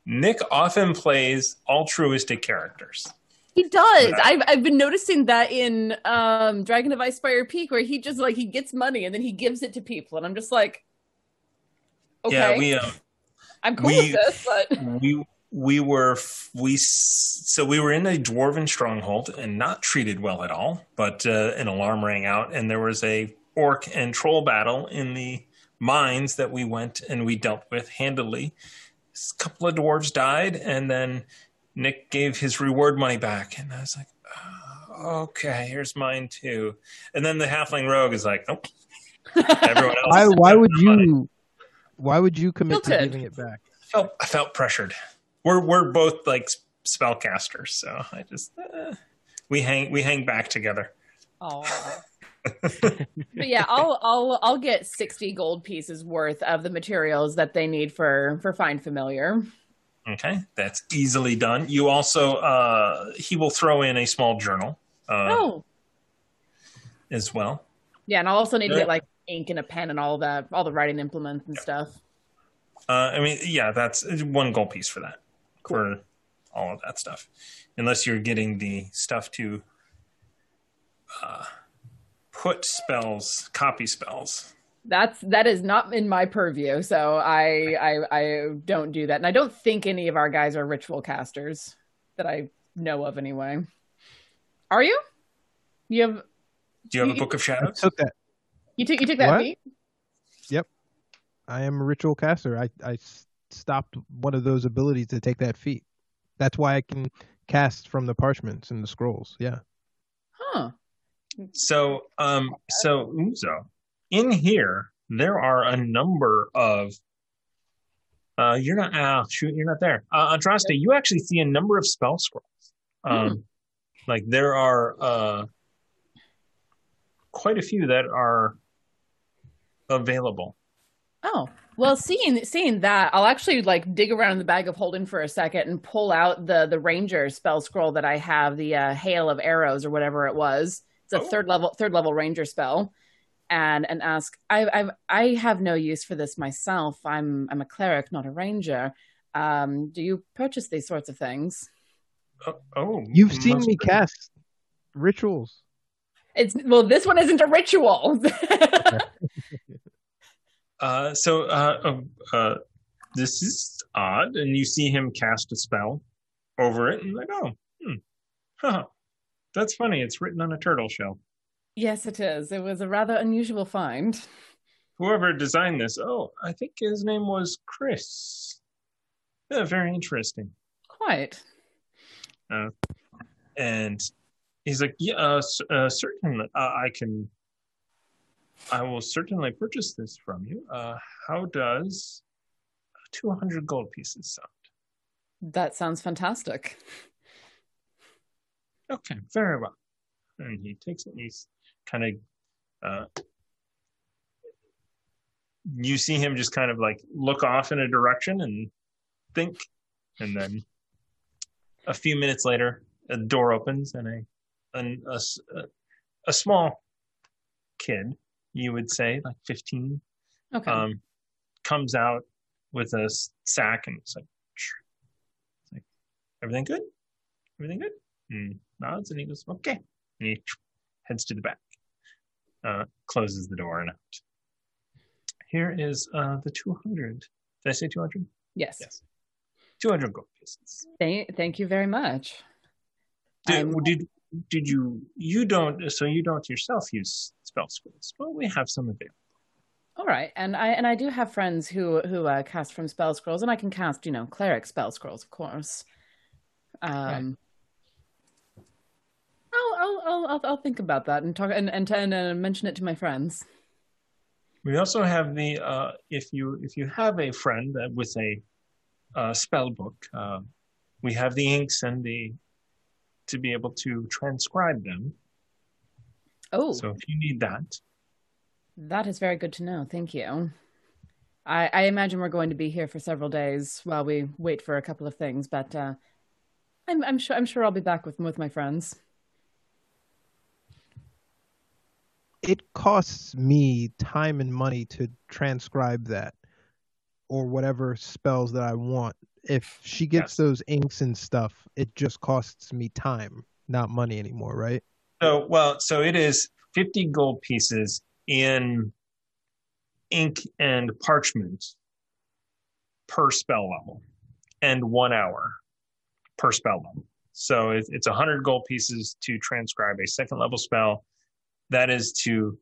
Nick often plays altruistic characters. He does. Yeah. I've I've been noticing that in um Dragon of Icespire Peak, where he just like he gets money and then he gives it to people, and I'm just like, okay, Yeah, we um, I'm cool we- with this, but we we were we so we were in a dwarven stronghold and not treated well at all. But uh, an alarm rang out, and there was a orc and troll battle in the mines that we went and we dealt with handily. A couple of dwarves died, and then Nick gave his reward money back, and I was like, oh, "Okay, here's mine too." And then the halfling rogue is like, "Nope." Everyone else. Why why would their money. you why would you commit to giving it back? felt I felt pressured. We're we're both like spellcasters, so I just eh, we hang we hang back together. Oh. but yeah, I'll I'll I'll get sixty gold pieces worth of the materials that they need for for find familiar. Okay, that's easily done. You also uh, he will throw in a small journal uh, oh, as well. yeah, and I'll also need to get like ink and a pen and all the all the writing implements and stuff. Uh, I mean, yeah, that's one gold piece for that, for all of that stuff, unless you're getting the stuff to uh, put spells, copy spells. That's that is not in my purview, so I I I don't do that, and I don't think any of our guys are ritual casters that I know of anyway. Are you? You have Do you have a book of I shadows? took that. you took you took that What? feat? I am a ritual caster. i i stopped one of those abilities to take that feat. That's why I can cast from the parchments and the scrolls. Yeah. Huh. So, um, so Uzo, in here there are a number of. Uh, you're not. Ah, shoot, you're not there. Uh, Andraste, you actually see a number of spell scrolls. Um, like there are uh, quite a few that are available. Oh. Well, seeing seeing that, I'll actually like dig around in the bag of holding for a second and pull out the the ranger spell scroll that I have, the uh, hail of arrows or whatever it was. It's a Oh. third level third level ranger spell, and and ask. I I've, I have no use for this myself. I'm I'm a cleric, not a ranger. Um, do you purchase these sorts of things? Oh, oh You've seen me certainly. cast rituals. It's well, this one isn't a ritual. Uh, so uh, uh, uh, this is odd, and you see him cast a spell over it, and like, oh, hmm, huh, that's funny. It's written on a turtle shell. Yes, it is. It was a rather unusual find. Whoever designed this, oh, I think his name was Chris. Yeah, very interesting. Quite. And he's like, yeah, uh, uh, certainly, uh, I can. I will certainly purchase this from you. Uh, how does two hundred gold pieces sound? That sounds fantastic. Okay, very well. And he takes it and he's kind of, uh, you see him just kind of like look off in a direction and think. And then a few minutes later, a door opens and a, an, a, a- a small kid, you would say, like 15, Okay. um, comes out with a sack and it's like, It's like, everything good? Everything good? And nods and he goes, okay. And he heads to the back, uh, closes the door and out. Here is uh, the 200. Did I say 200? yes. Yes. 200 gold pieces. Thank, thank you very much. Did, I'm- did, did you, you don't, so you don't yourself use spell scrolls. Well, we have some available. All right, and I and I do have friends who who uh, cast from spell scrolls, and I can cast, you know, cleric spell scrolls, of course. Um, I'll, I'll I'll I'll I'll think about that and talk and and, and uh, mention it to my friends. We also have the uh, if you if you have a friend with a uh, spell book, uh, we have the inks and the to be able to transcribe them. Oh, So if you need that, that is very good to know. Thank you. I, I imagine we're going to be here for several days while we wait for a couple of things, but uh, I'm I'm sure I'm sure I'll be back with with my friends. It costs me time and money to transcribe that or whatever spells that I want. If she gets Yes. those inks and stuff, it just costs me time, not money anymore, right? So, well, so it is 50 gold pieces in ink and parchment per spell level and one hour per spell level. So it- it's 100 gold pieces to transcribe a second level spell. That is to,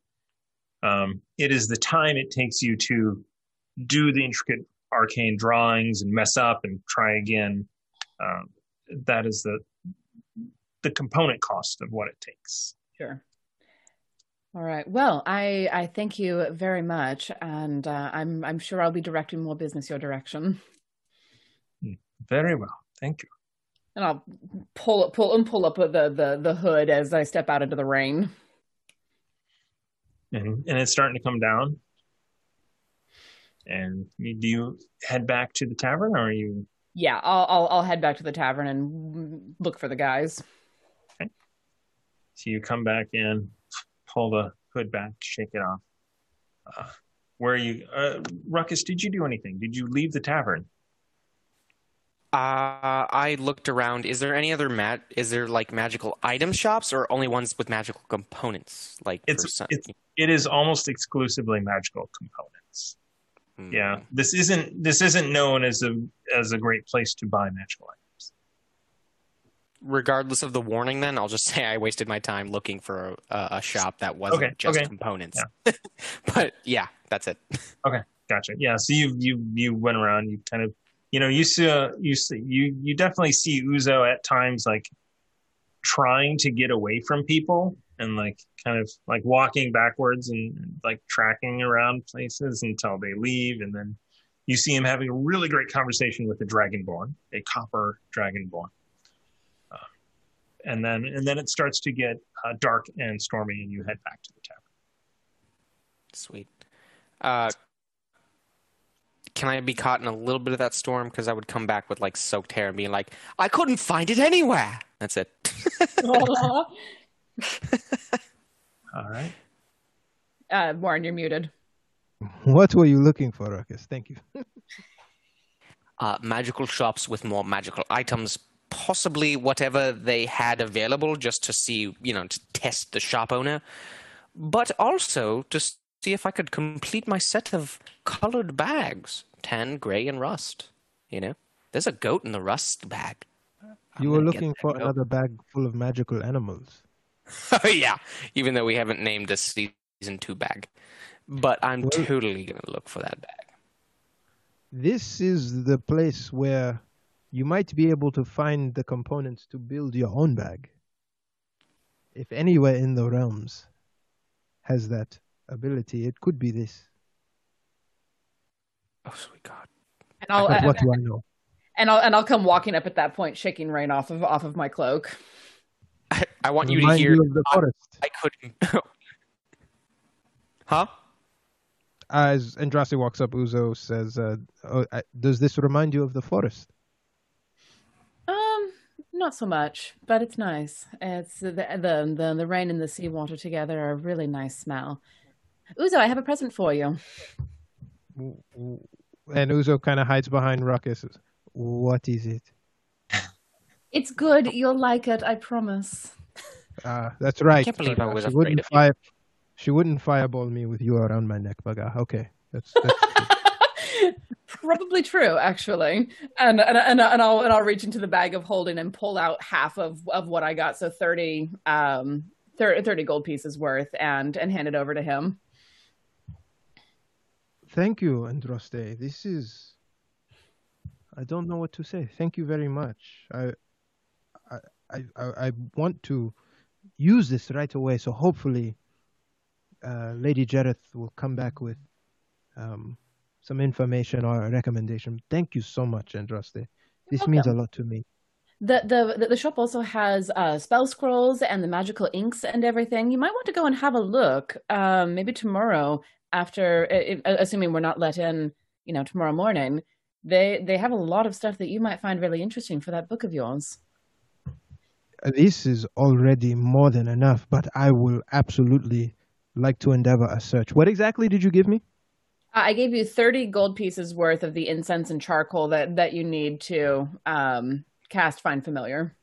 um, it is the time it takes you to do the intricate arcane drawings and mess up and try again. Um, that is the the component cost of what it takes. Sure. All right. Well, I I thank you very much, and uh, I'm I'm sure I'll be directing more business your direction. Very well, thank you. And I'll pull pull and pull up the the the hood as I step out into the rain. And and it's starting to come down. And do you head back to the tavern, or are you? Yeah, I'll I'll I'll head back to the tavern and look for the guys. Okay. So you come back in, pull the hood back, shake it off. Uh, where are you, uh, Ruckus? Did you do anything? Did you leave the tavern? Uh, I looked around. Is there any other mat? Is there like magical item shops, or only ones with magical components? Like for It's, some- it's it is almost exclusively magical components. Hmm. Yeah, this isn't this isn't known as a as a great place to buy magical items. Regardless of the warning, then I'll just say I wasted my time looking for a, a shop that wasn't Okay, just okay. components. but yeah, that's it. Okay, gotcha. Yeah. So you you you went around. You kind of you know you see uh, you see you you definitely see Uzo at times like trying to get away from people and like kind of like walking backwards and like tracking around places until they leave. And then you see him having a really great conversation with a dragonborn a copper dragonborn. Uh, and then and then it starts to get uh, dark and stormy and you head back to the tavern. Sweet. Uh, can I be caught in a little bit of that storm? Because I would come back with like soaked hair and be like, I couldn't find it anywhere. That's it. All right uh, Warren, you're muted. What were you looking for, Ruckus? Thank you. uh, magical shops with more magical items, possibly whatever they had available, just to see, you know, to test the shop owner, but also to see if I could complete my set of colored bags tan, gray, and rust. You know, there's a goat in the rust bag. I'm you were looking for goat. another bag full of magical animals. oh yeah, even though we haven't named a season two bag. But I'm Well- totally going to look for that bag. This is the place where you might be able to find the components to build your own bag. If anywhere in the realms has that ability, it could be this. Oh, sweet God. And I'll But uh, what do I know? and I'll and I'll come walking up at that point, shaking rain off of off of my cloak. I, I want you to hear. you of the forest. I couldn't. huh? As Andraste walks up, Uzo says, uh, oh, uh, "Does this remind you of the forest?" Um, not so much, but it's nice. It's the the the, the rain and the seawater together are a really nice smell. Uzo, I have a present for you. W- w- And Uzo kind of hides behind Ruckus. What is it? It's good. You'll like it. I promise. Ah, that's right. can't believe I was she afraid wouldn't of you. She wouldn't fireball me with you around my neck, Baga. Okay, that's, that's true. Probably true, actually. And and and and I'll and I'll reach into the bag of holding and pull out half of of what I got, so thirty um 30, 30 gold pieces worth, and and hand it over to him. Thank you, Andraste. This is. I don't know what to say. Thank you very much. I, I, I, I want to use this right away. So hopefully, uh, Lady Jareth will come back with um, some information or a recommendation. Thank you so much, Andraste. This means a lot to me. The, the the the shop also has uh, spell scrolls and the magical inks and everything. You might want to go and have a look. Um, maybe tomorrow, after, assuming we're not let in, you know, tomorrow morning. They they have a lot of stuff that you might find really interesting for that book of yours. This is already more than enough, but I will absolutely like to endeavor a search. What exactly did you give me? Uh, I gave you thirty gold pieces worth of the incense and charcoal that that you need to um, cast Find Familiar.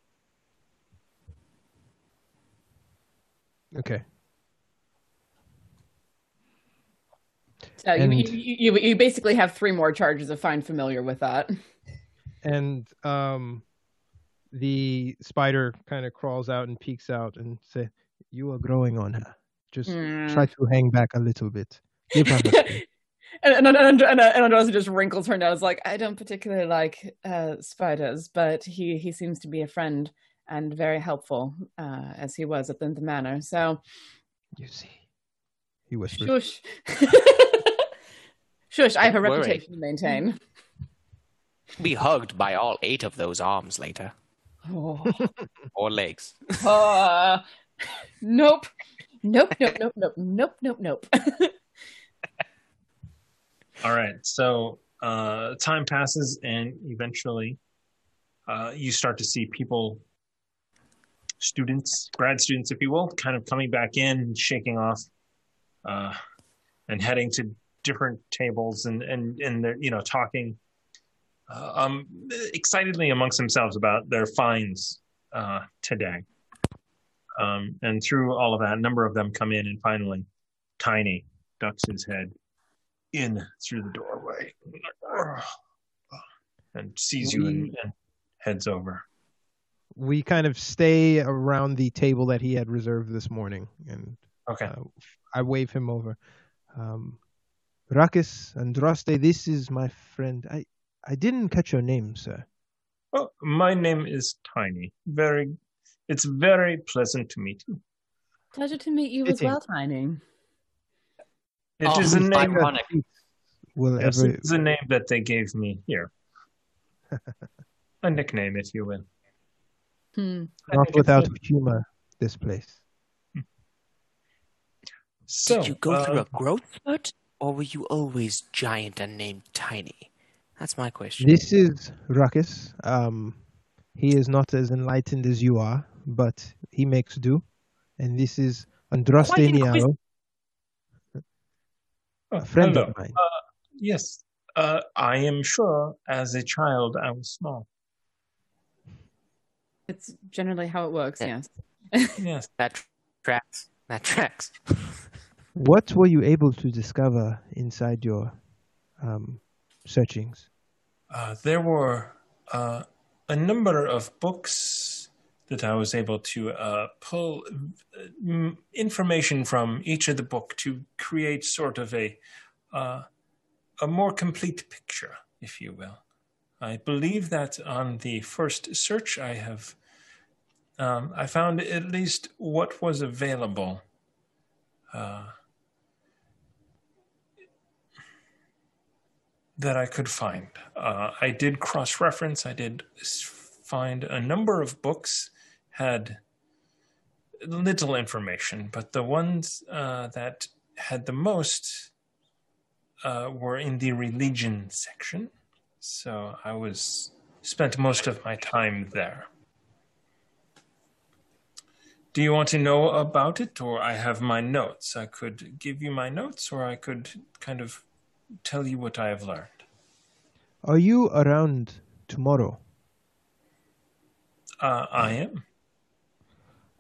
Okay. So you, And- you, you you basically have three more charges of Find Familiar with that. and um the spider kind of crawls out and peeks out and say you are growing on her just Mm. try to hang back a little bit give her and and and, and, and just wrinkles her nose, like I don't particularly like uh, spiders, but he he seems to be a friend and very helpful uh, as he was at the, the manor. So you see he whispers shush, shush. I have a worry. reputation to maintain. Be hugged by all eight of those arms later, Oh. or legs. Uh, nope. Nope, nope, nope, nope, nope, nope, nope. All right. So uh, time passes, and eventually, uh, you start to see people, students, grad students, if you will, kind of coming back in, shaking off uh, and heading to different tables and and and they're you know talking uh, um excitedly amongst themselves about their finds uh, today. Um, and through all of that, a number of them come in, and finally, Tiny ducks his head in through the doorway and sees you and, and heads over. We kind of stay around the table that he had reserved this morning, and Okay. uh, I wave him over. Um, Ruckus Andraste, this is my friend. I I didn't catch your name, sir. Oh, my name is Tiny. Very, it's very pleasant to meet you. Pleasure to meet you as Fitting. well, Tiny. It is Oh, a name. ironic. Will Yes, ever it's a name that they gave me here. a nickname, if you will. Hmm. Not think it's without humor. This place. So, Did you go through uh, a growth spurt, or were you always giant and named Tiny? That's my question. This is Ruckus. Um, he is not as enlightened as you are, but he makes do. And this is Andraste Quite. Niaro, oh, a friend hello. of mine. Yes, uh, I am sure as a child I was small. It's generally how it works, Yeah. yes. Yes. That tracks. That tracks. What were you able to discover inside your um, searchings? Uh, there were uh, a number of books that I was able to uh, pull uh, information from each of the book to create sort of a uh, a more complete picture, if you will. I believe that on the first search I have um, I found at least what was available. Uh, that I could find. Uh, I did cross reference. I did find a number of books had little information, but the ones uh, that had the most uh, were in the religion section. So I was spent most of my time there. Do you want to know about it, or I have my notes? I could give you my notes, or I could kind of tell you what I have learned. Are you around tomorrow? Uh, I am.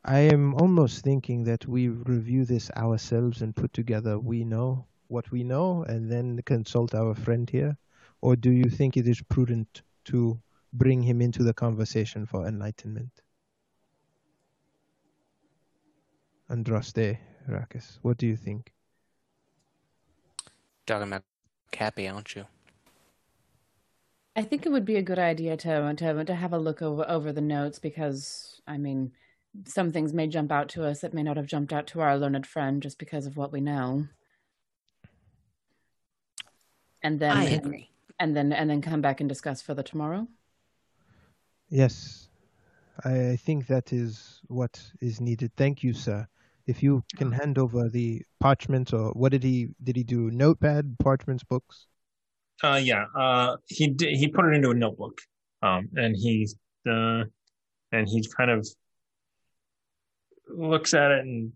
I am almost thinking that we review this ourselves and put together we know what we know and then consult our friend here. Or do you think it is prudent to bring him into the conversation for enlightenment? Andraste, Ruckus, what do you think? Talking about Cappy, aren't you? I think it would be a good idea to to to have a look over over the notes because I mean some things may jump out to us that may not have jumped out to our learned friend just because of what we know. And then I and, agree. and then and then come back and discuss further tomorrow. Yes, I I think that is what is needed. Thank you, sir. If you can hand over the parchments or what did he did he do? Notepad, parchments, books? Uh, yeah. Uh, he did, he put it into a notebook. Um, and he uh, and he kind of looks at it and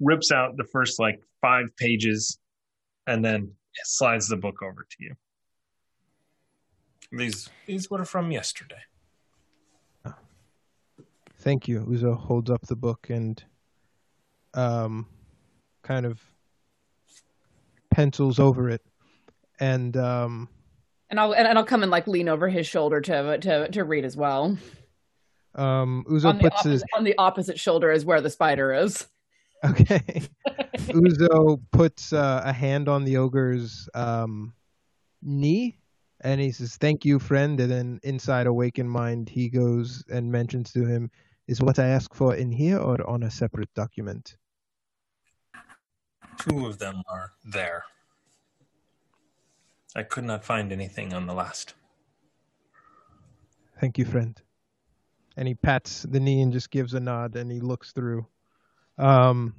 rips out the first like five pages, and then slides the book over to you. These these were from yesterday. Thank you. Uzo holds up the book and um kind of pencils over it. And um And I'll and I'll come and like lean over his shoulder to to to read as well. um Uzo On puts opposite, his on the opposite shoulder is where the spider is. Okay. Uzo puts uh, a hand on the ogre's um, knee and he says, Thank you, friend. And then inside Awaken Mind, he goes and mentions to him, Is what I ask for in here or on a separate document? Two of them are there. I could not find anything on the last. Thank you, friend. And he pats the knee and just gives a nod and he looks through. Um,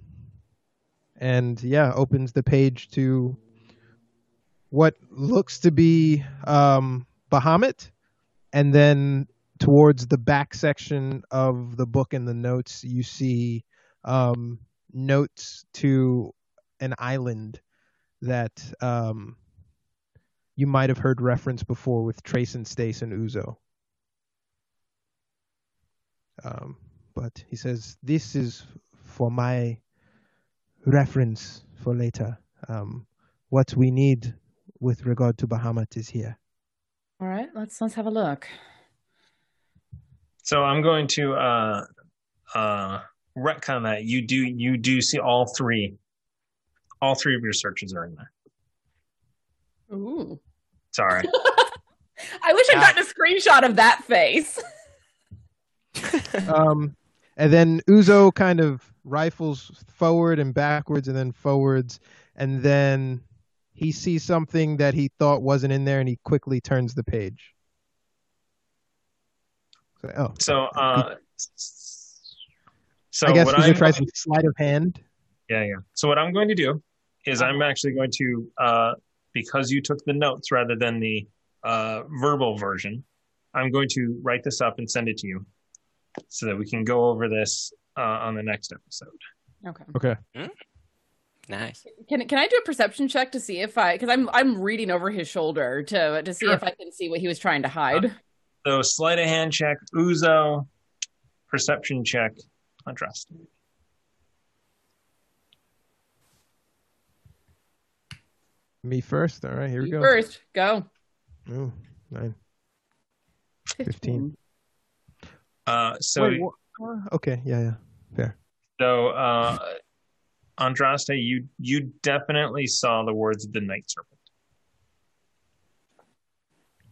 and yeah, opens the page to what looks to be um, Bahamut. And then towards the back section of the book and the notes, you see um, notes to an island that um, you might have heard reference before with Trace and Stace and Uzo. Um, but he says this is for my reference for later. Um, what we need with regard to Bahamut is here. All right, let's let's have a look. So I'm going to uh, uh, retcon that. You do you do see all three, all three of your searches are in there. Ooh. Sorry. I wish I'd gotten a screenshot of that face. um, and then Uzo kind of rifles forward and backwards and then forwards, and then he sees something that he thought wasn't in there, and he quickly turns the page. So, oh, So, uh, so I guess what Uzo I'm tries with sleight of hand. Yeah, yeah. So what I'm going to do is I'm actually going to, uh, because you took the notes rather than the uh, verbal version, I'm going to write this up and send it to you, so that we can go over this uh, on the next episode. Okay. Okay. Nice. Can can I do a perception check to see if I because I'm I'm reading over his shoulder to to see Sure. if I can see what he was trying to hide. So sleight of hand check, Uzo, perception check, contrast. Me first. All right, here we go. First, go. Ooh, nine. 15. Uh, so Wait, wha- uh, okay, yeah, yeah, fair. so uh, Andraste, you you definitely saw the words of the night serpent.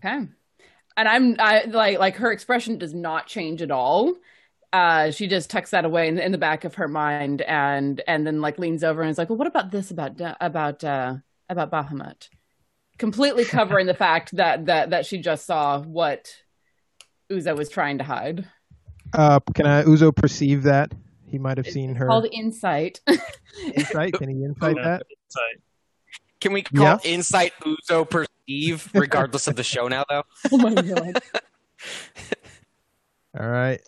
Okay. And I'm I like like her expression does not change at all. Uh, she just tucks that away in, in the back of her mind, and and then like leans over and is like, "Well, what about this about about uh, about Bahamut?" Completely covering the fact that that that she just saw what Uzo was trying to hide. Uh, can I Uzo perceive that? He might have seen her Called insight. insight. Can he insight that? Insight. Can we call Yeah. Insight Uzo Perceive, regardless of the show now, though? oh my god. All right.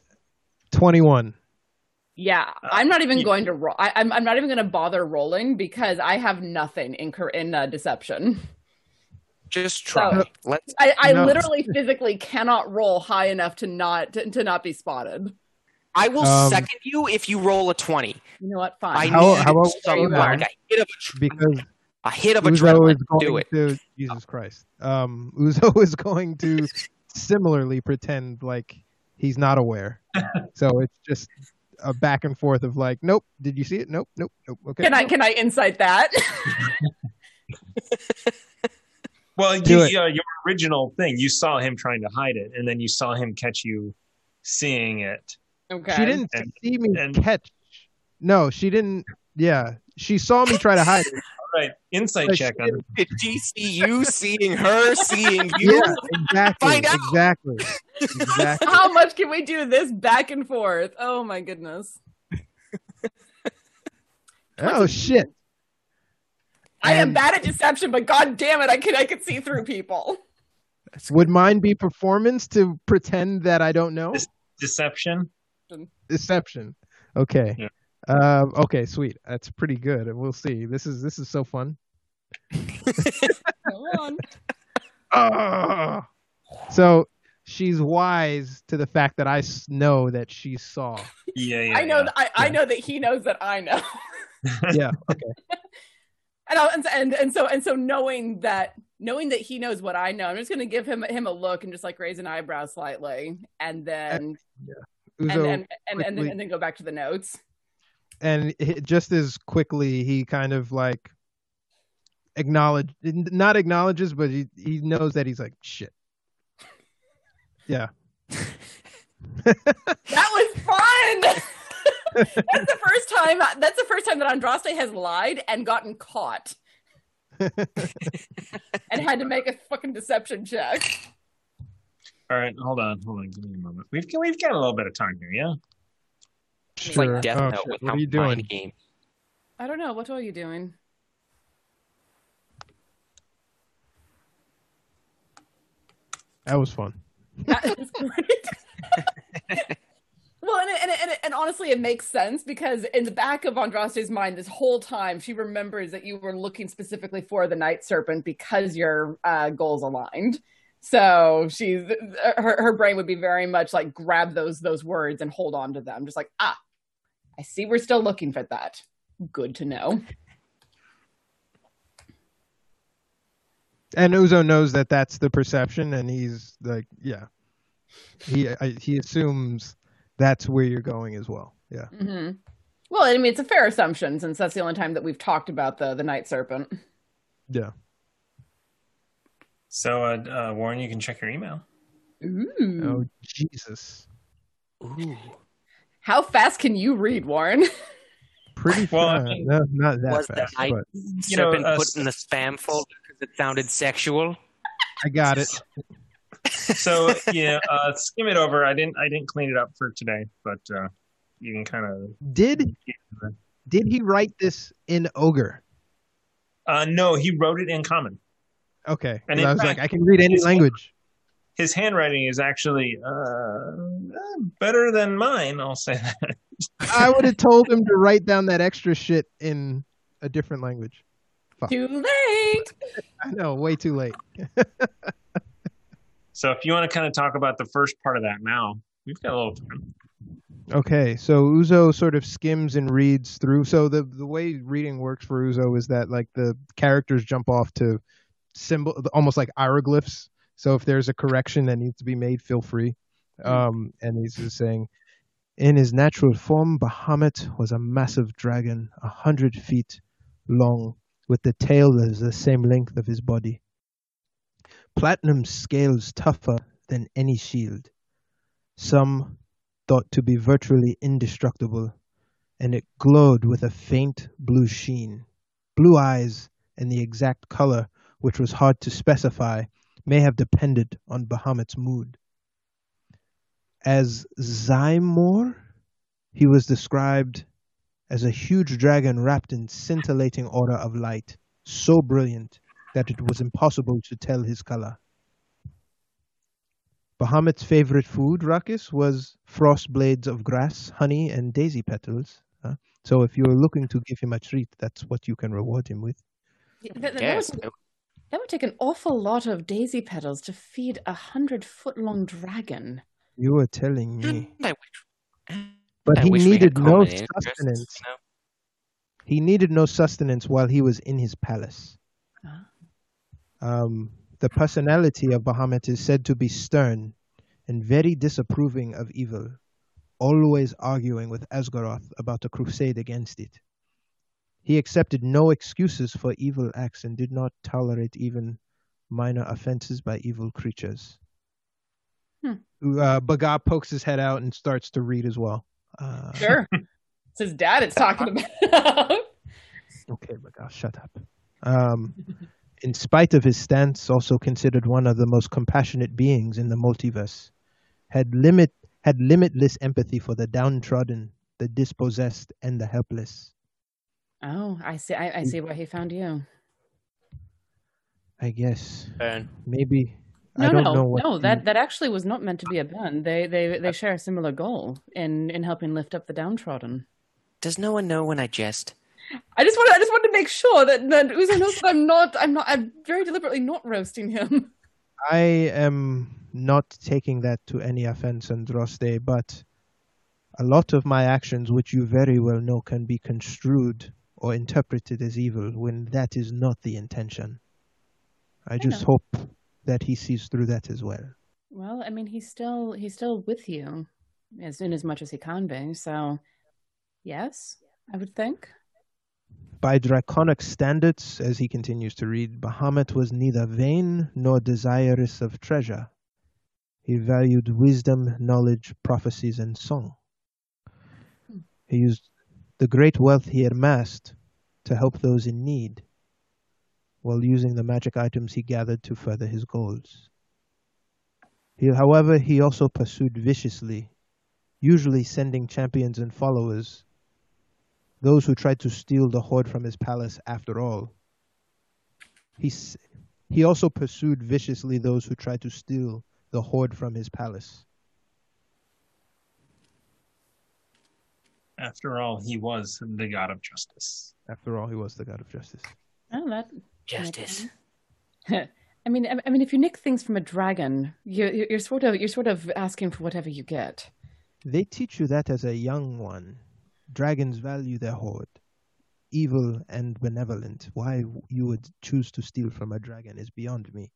21. Yeah, I'm not even going to roll. I, I'm I'm not even going to bother rolling because I have nothing in in uh, deception. Just try. Let's. I, I No. literally physically cannot roll high enough to not to, to not be spotted. I will Um, second you if you roll a twenty. You know what? I Fine. How- need how about some we like a hit of a, tr- Because a hit of Uzo adrenaline. is going Do it. to Jesus Christ. Um, Uzo is going to similarly pretend like he's not aware. so it's just a back and forth of like, nope, did you see it? Nope, nope, nope. Okay. Can I can I insight that? Well, Do you, uh, your original thing, you saw him trying to hide it, and then you saw him catch you seeing it. okay. She didn't And- see me and- catch. No, she didn't. Yeah, she saw me try to hide it. All right, insight But check she on Did she see you seeing her seeing you? Yeah, exactly. Find out. Exactly. Exactly. How much can we do this back and forth? Oh my goodness. Oh shit. I am bad at deception, but god damn it, I can I can see through people. Would mine be performance to pretend that I don't know? This- deception. Deception. Okay. Yeah. Um, okay, sweet. That's pretty good. And We'll see. This is this is so fun. Come on. Ah! So she's wise to the fact that I know that she saw. Yeah, yeah. I know yeah. that I, I know that he knows that I know. Yeah. Okay. and, I'll, and and and so and so knowing that knowing that he knows what I know, I'm just gonna give him him a look and just like raise an eyebrow slightly, and then and Uzo, and, and, and, then and then go back to the notes. And he, just as quickly he kind of like acknowledge not acknowledges but he, he knows that he's like shit yeah That was fun. that's the first time. That's the first time that Andraste has lied and gotten caught, and had to make a fucking deception check. All right, hold on, hold on, give me a moment. We've we've got a little bit of time here, yeah. It's Sure. like Death Oh, Note shit. with What how are you mind doing? game. I don't know. What are you doing? that was fun That is great. well, and, and, and, and honestly, it makes sense because in the back of Andraste's mind, this whole time, she remembers that you were looking specifically for the Night Serpent because your uh, goals aligned. So she's her her brain would be very much like grab those those words and hold on to them, just like ah, I see we're still looking for that. Good to know. And Uzo knows that that's the perception, and he's like, yeah, he I, he assumes that's where you're going as well. Yeah. hmm Well, I mean, it's a fair assumption since that's the only time that we've talked about the the Night Serpent. Yeah. So, uh, uh, Warren, you can check your email. Ooh. Oh Jesus. Ooh. How fast can you read, Warren? Pretty Well, I fast. mean, no, not that Was the fast, night but You know, serpent uh, put in the spam folder because it sounded sexual? I got it. So, yeah, uh, skim it over. I didn't, I didn't clean it up for today, but uh, you can kind of. Did did he write this in ogre? Uh, no, he wrote it in common. Okay. and in I was fact, like, I can read any his- language. His handwriting is actually uh, better than mine. I'll say that. I would have told him to write down that extra shit in a different language. Too late. I know, way too late. So, if you want to kind of talk about the first part of that now, we've got a little time. Okay, so Uzo sort of skims and reads through. So the the way reading works for Uzo is that like the characters jump off to symbol, almost like hieroglyphs. So if there's a correction that needs to be made, feel free. Um, and he's just saying, in his natural form, Bahamut was a massive dragon, a hundred feet long, with the tail that is the same length of his body. Platinum scales tougher than any shield. Some thought to be virtually indestructible, and it glowed with a faint blue sheen. Blue eyes and the exact color, which was hard to specify, may have depended on Bahamut's mood. As Zymor, he was described as a huge dragon wrapped in scintillating aura of light, so brilliant that it was impossible to tell his color. Bahamut's favorite food, Ruckus, was frost blades of grass, honey, and daisy petals. huh? So if you're looking to give him a treat, that's what you can reward him with. That, that Yes. Would, that would take an awful lot of daisy petals to feed a hundred foot long dragon. You are telling me. I wish, But I he wish needed no sustenance. you know? He needed no sustenance while he was in his palace. Ah. Um, the personality of Bahamut is said to be stern and very disapproving of evil, always arguing with Asgaroth about a crusade against it. He accepted no excuses for evil acts and did not tolerate even minor offenses by evil creatures. Hmm. Uh, Baga pokes his head out and starts to read as well. Uh, Sure. it's his dad it's talking about. Okay, Baga, shut up. Um, in spite of his stance, also considered one of the most compassionate beings in the multiverse, had limit had limitless empathy for the downtrodden, the dispossessed, and the helpless. Oh, I see. I, I mm. see where he found you. I guess Burn. maybe No, I don't no, know what. no. you- That that actually was not meant to be a burn. They they they uh, share a similar goal in in helping lift up the downtrodden. Does no one know when I jest? I just want I just want to make sure that that Uzo knows that I'm not I'm not I'm very deliberately not roasting him. I am not taking that to any offense, Andraste, but a lot of my actions, which you very well know, can be construed or interpreted as evil when that is not the intention. I just know. hope that he sees through that as well. Well, I mean, he's still he's still with you, as in as much as he can be. So, yes, I would think. By draconic standards, as he continues to read, Bahamut was neither vain nor desirous of treasure. He valued wisdom, knowledge, prophecies, and song. Hmm. He used the great wealth he amassed to help those in need, while using the magic items he gathered to further his goals. He, however, he also pursued viciously, usually sending champions and followers those who tried to steal the hoard from his palace after all. He, he also pursued viciously those who tried to steal the hoard from his palace. After all, he was the god of justice. After all, he was the god of justice. Oh, that Justice. I mean, I I mean, if you nick things from a dragon, you're you're sort of you're sort of asking for whatever you get. They teach you that as a young one. Dragons value their hoard. Evil and benevolent. Why you would choose to steal from a dragon is beyond me.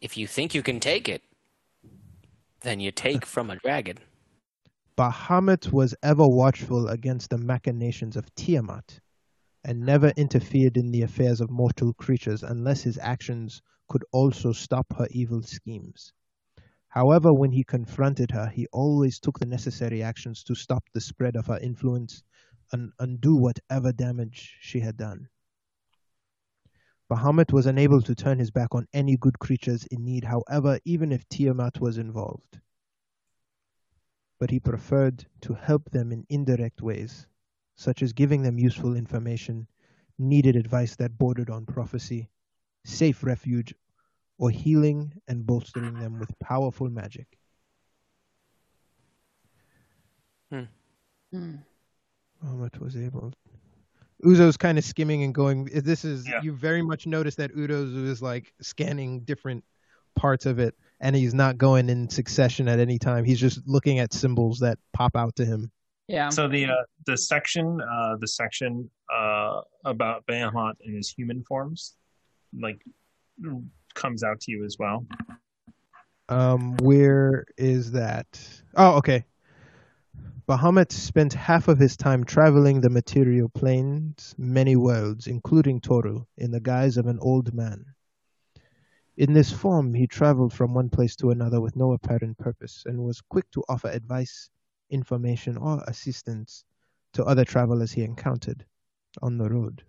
If you think you can take it, then you take from a dragon. Bahamut was ever watchful against the machinations of Tiamat, and never interfered in the affairs of mortal creatures unless his actions could also stop her evil schemes. However, when he confronted her, he always took the necessary actions to stop the spread of her influence and undo whatever damage she had done. Bahamut was unable to turn his back on any good creatures in need, however, even if Tiamat was involved. But he preferred to help them in indirect ways, such as giving them useful information, needed advice that bordered on prophecy, safe refuge, or healing and bolstering them with powerful magic. Hmm. Bahamut was able. Uzo's kind of skimming and going. This is Yeah. you very much notice that Uzo is like scanning different parts of it, and he's not going in succession at any time. He's just looking at symbols that pop out to him. Yeah. So the uh, the section uh, the section uh, about Bahamut in his human forms, like, comes out to you as well. Um, where is that? Oh, okay. Bahamut spent half of his time traveling the material planes, many worlds, including Toril, in the guise of an old man. In this form, he traveled from one place to another with no apparent purpose and was quick to offer advice, information, or assistance to other travelers he encountered on the road.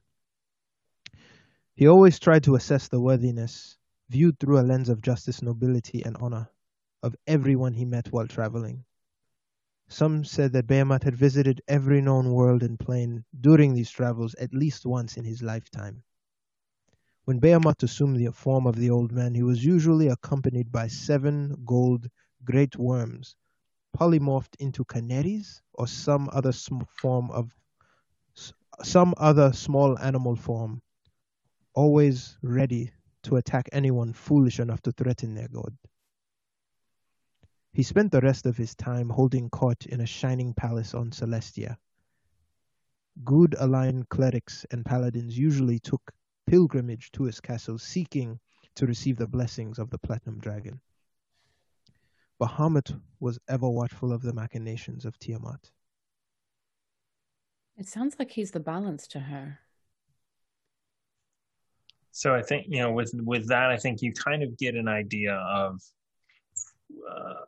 He always tried to assess the worthiness, viewed through a lens of justice, nobility, and honor, of everyone he met while traveling. Some said that Bahamut had visited every known world and plane during these travels at least once in his lifetime. When Bahamut assumed the form of the old man, he was usually accompanied by seven gold great worms, polymorphed into canaries or some other form of some other small animal form, always ready to attack anyone foolish enough to threaten their god. He spent the rest of his time holding court in a shining palace on Celestia. Good aligned clerics and paladins usually took pilgrimage to his castle seeking to receive the blessings of the Platinum Dragon. Bahamut was ever watchful of the machinations of Tiamat. It sounds like he's the balance to her. So I think you know with with that, I think you kind of get an idea of uh,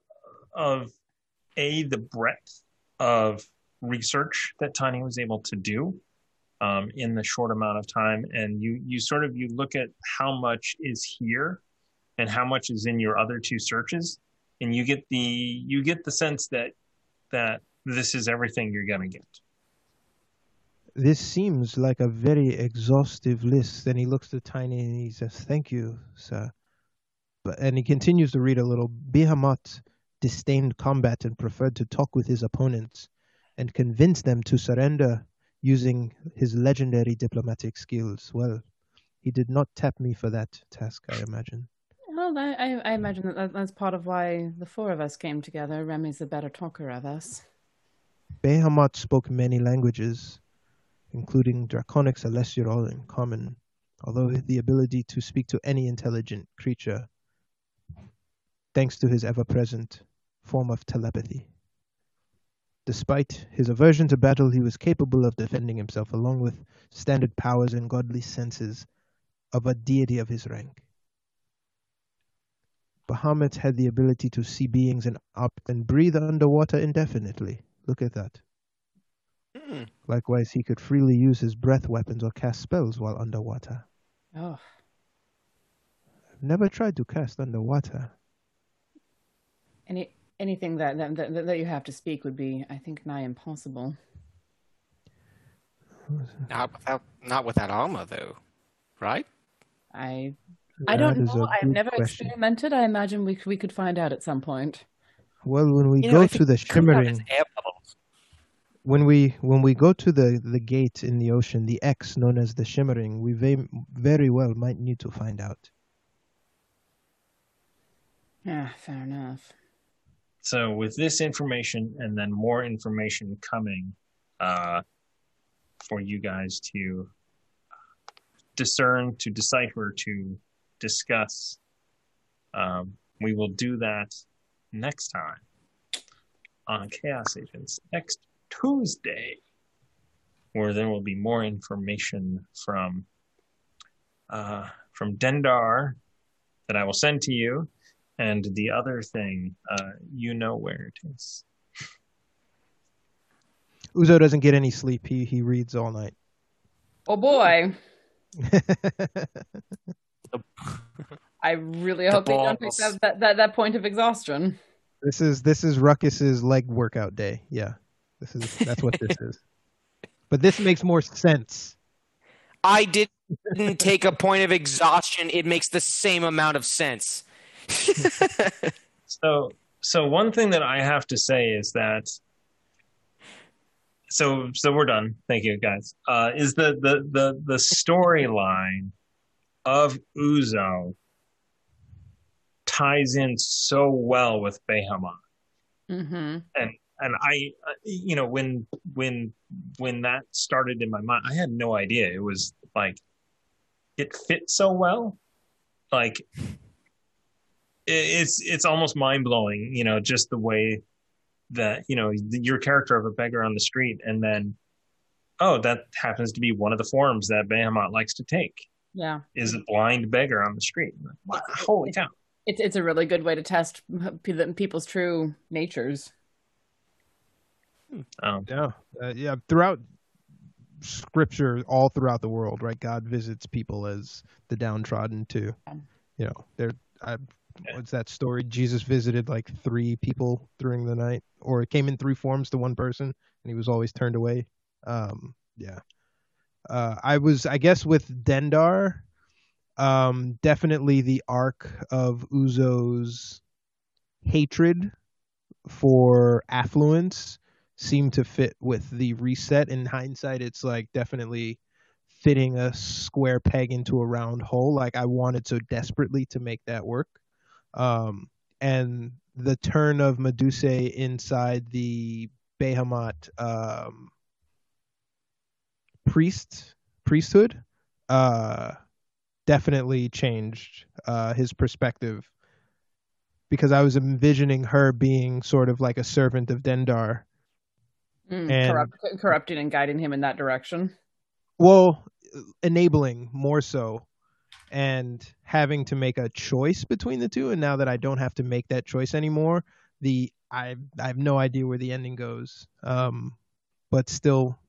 of a the breadth of research that Tiny was able to do um, in the short amount of time, and you you sort of you look at how much is here and how much is in your other two searches, and you get the you get the sense that that this is everything you're gonna get. This seems like a very exhaustive list. Then he looks to Tiny and he says, Thank you, sir. But and he continues to read a little. Bahamut disdained combat and preferred to talk with his opponents and convince them to surrender using his legendary diplomatic skills. Well, he did not tap me for that task, I imagine. Well, I, I, imagine that that- that's part of why the four of us came together. Remy's the better talker of us. Bahamut spoke many languages, including Draconic, Celestial, and Common, although the ability to speak to any intelligent creature, thanks to his ever present form of telepathy. Despite his aversion to battle, he was capable of defending himself along with standard powers and godly senses of a deity of his rank. Bahamut had the ability to see beings and up and breathe underwater indefinitely. Look at that. Hmm. Likewise, he could freely use his breath weapons or cast spells while underwater. Oh, I've never tried to cast underwater. any anything that that, that that you have to speak would be, I think, nigh impossible. Not without not without armor though, right? I I don't know. I've never question. experimented. I imagine we we could find out at some point. Well, when we You go know, if to the it comes out as shimmering, when we when we go to the the gate in the ocean, the X known as the Shimmering, we ve- very well might need to find out. Yeah, fair enough. So with this information and then more information coming uh, for you guys to discern, to decipher, to discuss, um, we will do that next time on Chaos Agents next Tuesday, where there will be more information from uh, from Dendar that I will send to you, and the other thing, uh, you know where it is. Uzo doesn't get any sleep. He he reads all night. Oh boy. I really hope they don't take balls. that, that, that, that point of exhaustion. This is this is Ruckus's leg workout day. Yeah, this is that's what this is. But this makes more sense. I didn't take a point of exhaustion. It makes the same amount of sense. So, so one thing that I have to say is that, so so we're done. Thank you, guys. Uh, is the the the the storyline of Uzo ties in so well with Bahamut, Mm-hmm. and and I, uh, you know, when when when that started in my mind, I had no idea it was like it fit so well, like it's it's almost mind blowing, you know, just the way that you know your character of a beggar on the street, and then oh, that happens to be one of the forms that Bahamut likes to take Yeah. is a blind beggar on the street. Wow, holy cow! It's, it's a really good way to test people's true natures. Um, Yeah, uh, yeah. Throughout scripture, all throughout the world, right? God visits people as the downtrodden too. You know, there. I, what's that story? Jesus visited like three people during the night, or it came in three forms to one person, and he was always turned away. Um, yeah. Uh, I was, I guess, with Dendar. Um, definitely the arc of Uzo's hatred for affluence seemed to fit with the reset. In hindsight, it's like definitely fitting a square peg into a round hole. Like I wanted so desperately to make that work. Um, and the turn of Medusa inside the Bahamut um, priest priesthood uh, definitely changed uh, his perspective. Because I was envisioning her being sort of like a servant of Dendar. Mm, And- corrupt, corrupting and guiding him in that direction. well enabling more so and having to make a choice between the two. And now that i don't have to make that choice anymore the i i have no idea where the ending goes. Um but still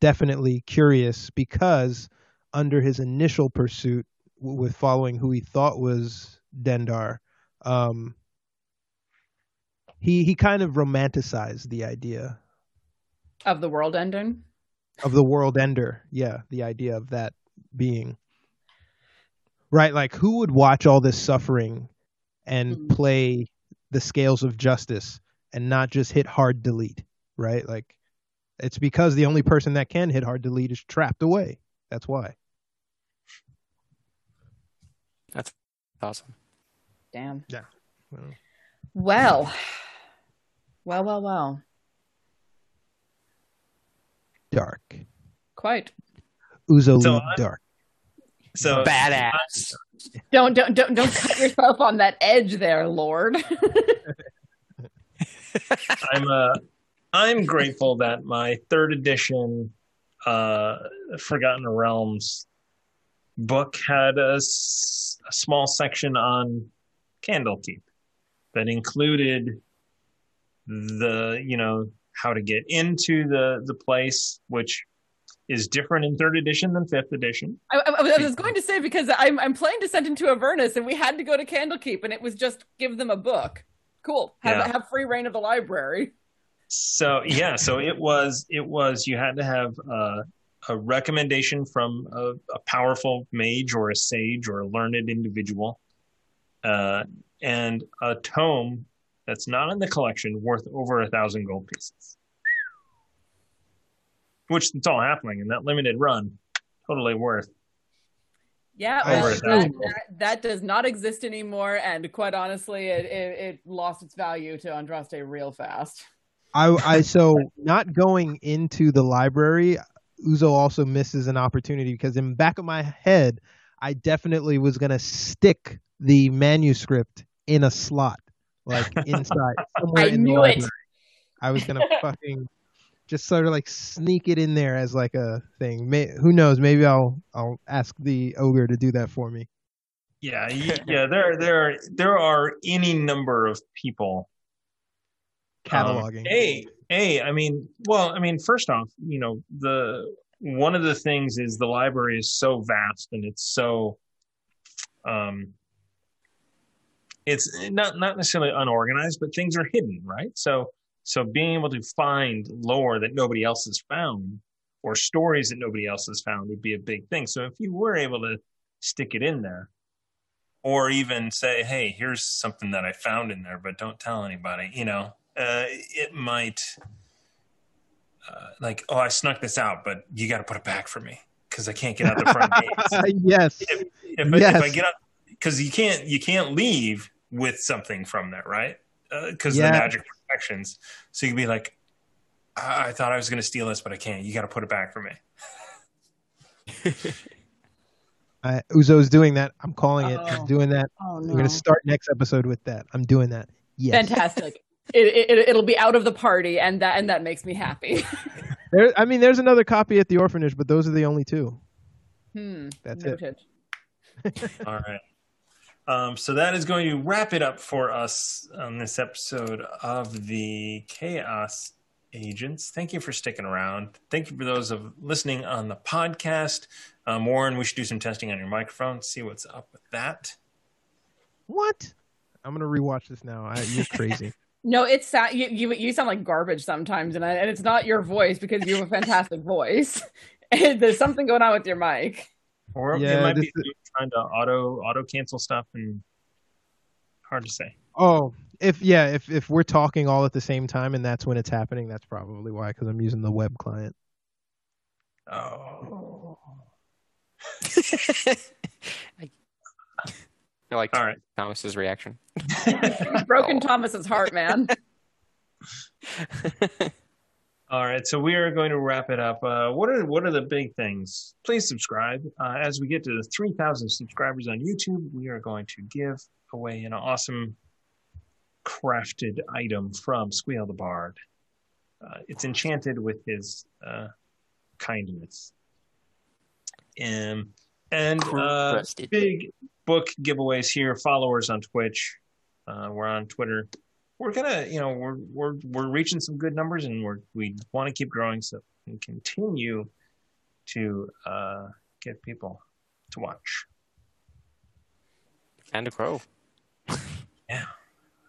definitely curious because under his initial pursuit w- with following who he thought was dendar um he he kind of romanticized the idea. Of the world ending. of the world ender. Yeah the idea of that being right like who would watch all this suffering and Mhm. play the scales of justice and not just hit hard delete right like it's because the only person that can hit hard delete is trapped away that's why That's awesome. Damn. Yeah. Well. Well. Well, well, well. dark Quite. uzo So dark so Badass. Don't don't don't don't cut yourself on that edge there, Lord. I'm uh, I'm grateful that my third edition uh, Forgotten Realms book had a, s- a small section on Candlekeep that included the you know how to get into the the place, which is different in third edition than fifth edition. I, I, was going to say because I'm I'm playing Descent into Avernus and we had to go to Candlekeep and it was just give them a book. Cool. Have Yeah. have free reign of the library. So yeah, so it was it was you had to have uh, a recommendation from a, a powerful mage or a sage or a learned individual, uh, and a tome that's not in the collection worth over a thousand gold pieces. Which it's all happening in that limited run. Totally worth. Yeah, well, that, that, that does not exist anymore, and quite honestly, it, it, it lost its value to Andraste real fast. I, I so not going into the library, Uzo also misses an opportunity because in back of my head, I definitely was gonna stick the manuscript in a slot, like inside somewhere I in the knew it. library. I was gonna fucking just sort of like sneak it in there as like a thing. May, who knows? Maybe I'll I'll ask the ogre to do that for me. Yeah, yeah. There, there, there are any number of people Cataloging. Um, a, a. I mean, well, I mean, first off, you know, the one of the things is the library is so vast and it's so, um, it's not not necessarily unorganized, but things are hidden, right? So, so being able to find lore that nobody else has found or stories that nobody else has found would be a big thing. So, if you were able to stick it in there, or even say, "Hey, here's something that I found in there, but don't tell anybody," you know, uh, it might uh, like, "Oh, I snuck this out, but you got to put it back for me because I can't get out the front gate." yes. if, if, Yes. if I get up, because you can't you can't leave with something from there, right? Because Yeah. the magic protections. So you'd be like, I, I thought I was going to steal this, but I can't. You got to put it back for me. I, Uzo's doing that. I'm calling it. Oh. I'm doing that. Oh We're gonna start next episode with that. I'm doing that. Yes. Fantastic. it, it, it'll be out of the party, and that and that makes me happy. There, I mean, there's another copy at the orphanage, but those are the only two. hmm. That's it. All right. Um, so that is going to wrap it up for us on this episode of the Chaos Agents. Thank you for sticking around. Thank you for those of listening on the podcast. Um, Warren, we should do some testing on your microphone. See what's up with that. What? I'm gonna rewatch this now. I, you're crazy. No, it's sa- you, you. You sound like garbage sometimes, and I, and it's not your voice because you have a fantastic voice. There's something going on with your mic. Or Yeah, it might this be trying to auto auto cancel stuff and hard to say. oh, if yeah, if if we're talking all at the same time and that's when it's happening, that's probably why. Because I'm using the web client. Oh. I like All right. Thomas's reaction. You've broken Thomas's heart, man. All right, so we are going to wrap it up. Uh, what are what are the big things? Please subscribe. Uh, as we get to the three thousand subscribers on YouTube, we are going to give away an awesome crafted item from Squeal the Bard. Uh, it's enchanted with his uh, kindness. Um, and uh, big book giveaways here. Followers on Twitch. Uh, we're on Twitter. We're gonna, you know, we're we're we're reaching some good numbers, and we're we want to keep growing, so we can continue to uh, get people to watch. and to grow. Yeah,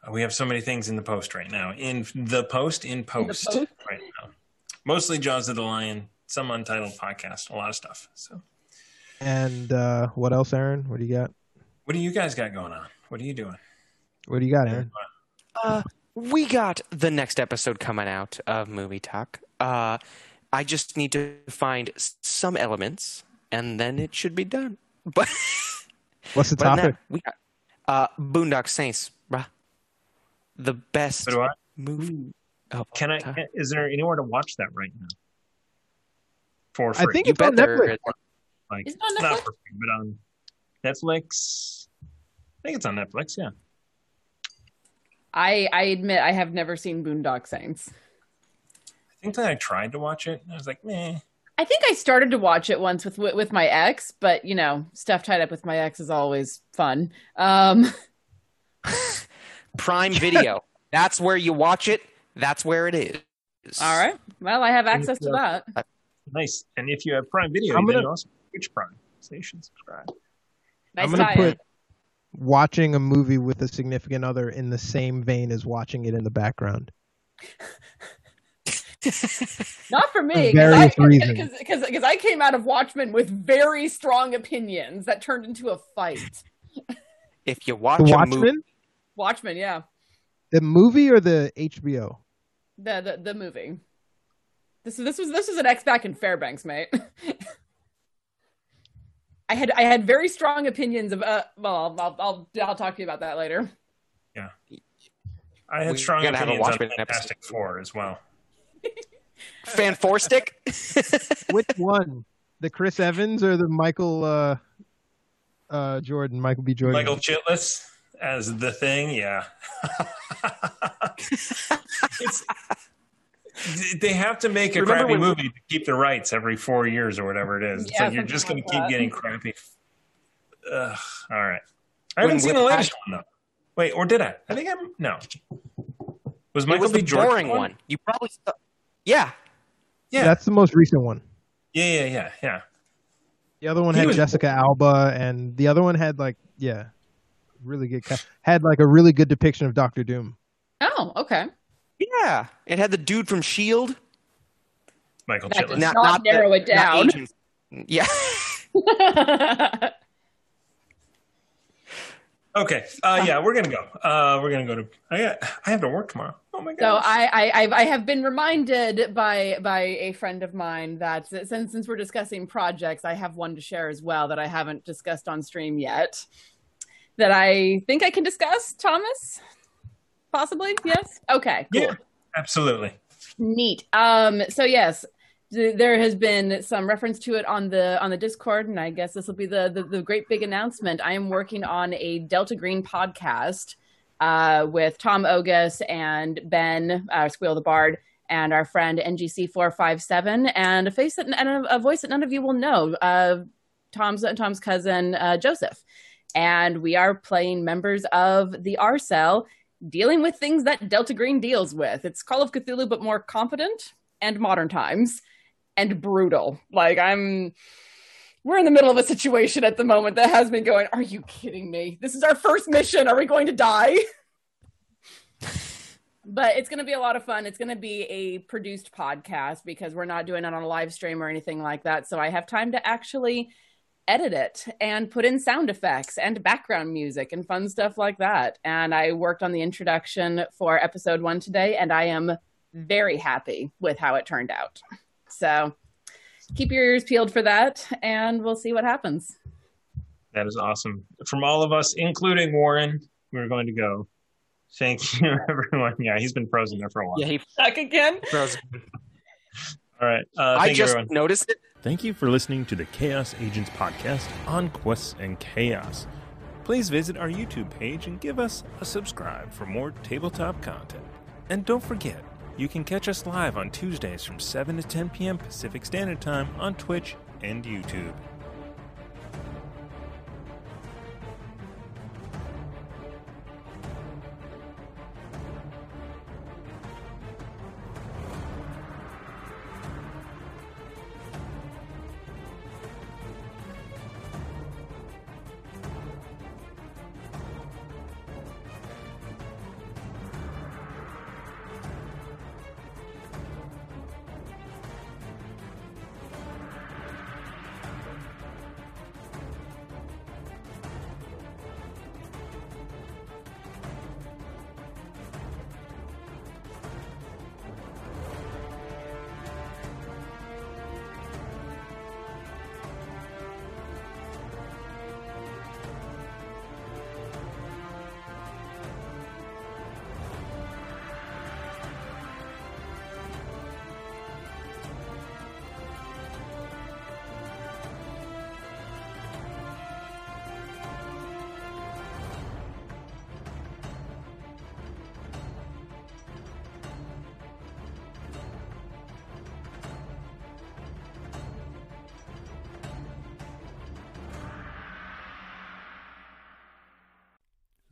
we have so many things in the post right now. In the post, in post, post? right now. Mostly Jaws of the Lion, some untitled podcast, a lot of stuff. So, And uh, what else, Aaron? What do you got? what do you guys got going on? What are you doing? What do you got, Aaron? Uh, we got the next episode coming out of Movie Talk. Uh, I just need to find some elements, and then it should be done. But What's the but topic? that, we got uh, Boondock Saints, bruh. The best So movie. of Can I? Can, is there anywhere to watch that right now? For free. I think You it's on bet there Netflix. is. like Is it on not Netflix? for free, but on Netflix. I think it's on Netflix. Yeah. I I admit I have never seen Boondock Saints. I think that I tried to watch it. I was like, meh. I think I started to watch it once with with with my ex, but you know, stuff tied up with my ex is always fun. Um, Prime Video. That's where you watch it. That's where it is. all right. Well, I have access to that. Nice. And if you have Prime Video, I'm gonna- you also have Twitch Prime. So you should subscribe. Nice I'm gonna put watching a movie with a significant other in the same vein as watching it in the background. Not for me, because because I came out of Watchmen with very strong opinions that turned into a fight. If you watch The a movie, Watchmen, Watchmen, yeah, the movie or the HBO? the the, the movie. This this was this was an X back in Fairbanks, mate. I had I had very strong opinions of. Uh, well, I'll, I'll I'll I'll talk to you about that later. Yeah. I had We strong gotta have a opinions on Watchmen Fantastic Four as well. Fan four stick. Which one? The Chris Evans or the Michael uh, uh, Jordan? Michael B. Jordan. Michael Chiklis as the thing, yeah. it's, they have to make a Remember crappy when- movie to keep the rights every four years or whatever it is. It's Yeah, like you're just going something to keep that. getting crappy. Ugh, all right. I haven't When seen the Whiplash- latest one though. Wait, or did I? I think I'm no. Was it Michael was B. the Jordan boring one. You probably. Saw... Yeah. Yeah. That's the most recent one. Yeah, yeah, yeah, yeah. The other one He had was- Jessica Alba, and the other one had like yeah, really good. Had like a really good depiction of Doctor Doom. Oh, okay. Yeah. It had the dude from Shield. Michael That Chiklis. does not narrow it not down. Agents. Yeah. Okay. Uh, yeah, we're gonna go. Uh, we're gonna go to. I got, I have to work tomorrow. Oh my god. So I, I I've- I have been reminded by by a friend of mine that since since we're discussing projects, I have one to share as well that I haven't discussed on stream yet. That I think I can discuss, Thomas. Possibly, yes. Okay, cool. Yeah, absolutely. Neat. Um, so yes, th- there has been some reference to it on the on the Discord, and I guess this will be the, the the great big announcement. I am working on a Delta Green podcast uh, with Tom Ogus and Ben uh, Squeal the Bard and our friend NGC four five seven, and a face that and a, a voice that none of you will know. Uh, Tom's Tom's cousin uh, Joseph, and we are playing members of the R Cell dealing with things that Delta Green deals with. It's Call of Cthulhu, but more competent and modern times and brutal. Like I'm we're in the middle of a situation at the moment that has me going, Are you kidding me? This is our first mission. Are we going to die? but it's going to be a lot of fun. It's going to be a produced podcast because we're not doing it on a live stream or anything like that. So I have time to actually edit it and put in sound effects and background music and fun stuff like that. And I worked on the introduction for episode one today, and I am very happy with how it turned out. So keep your ears peeled for that, and we'll see what happens. That is awesome. From all of us, including Warren, we're going to go. Thank you, everyone. Yeah, he's been frozen there for a while. Yeah, he Back again. froze. All right. Uh, I thank you, just everyone. noticed it. Thank you for listening to the Chaos Agents podcast on Quests and Chaos. Please visit our YouTube page and give us a subscribe for more tabletop content. And don't forget, you can catch us live on Tuesdays from 7 to 10 p.m. Pacific Standard Time on Twitch and YouTube.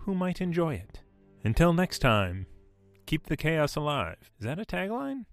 who might enjoy it. Until next time, keep the chaos alive. Is that a tagline?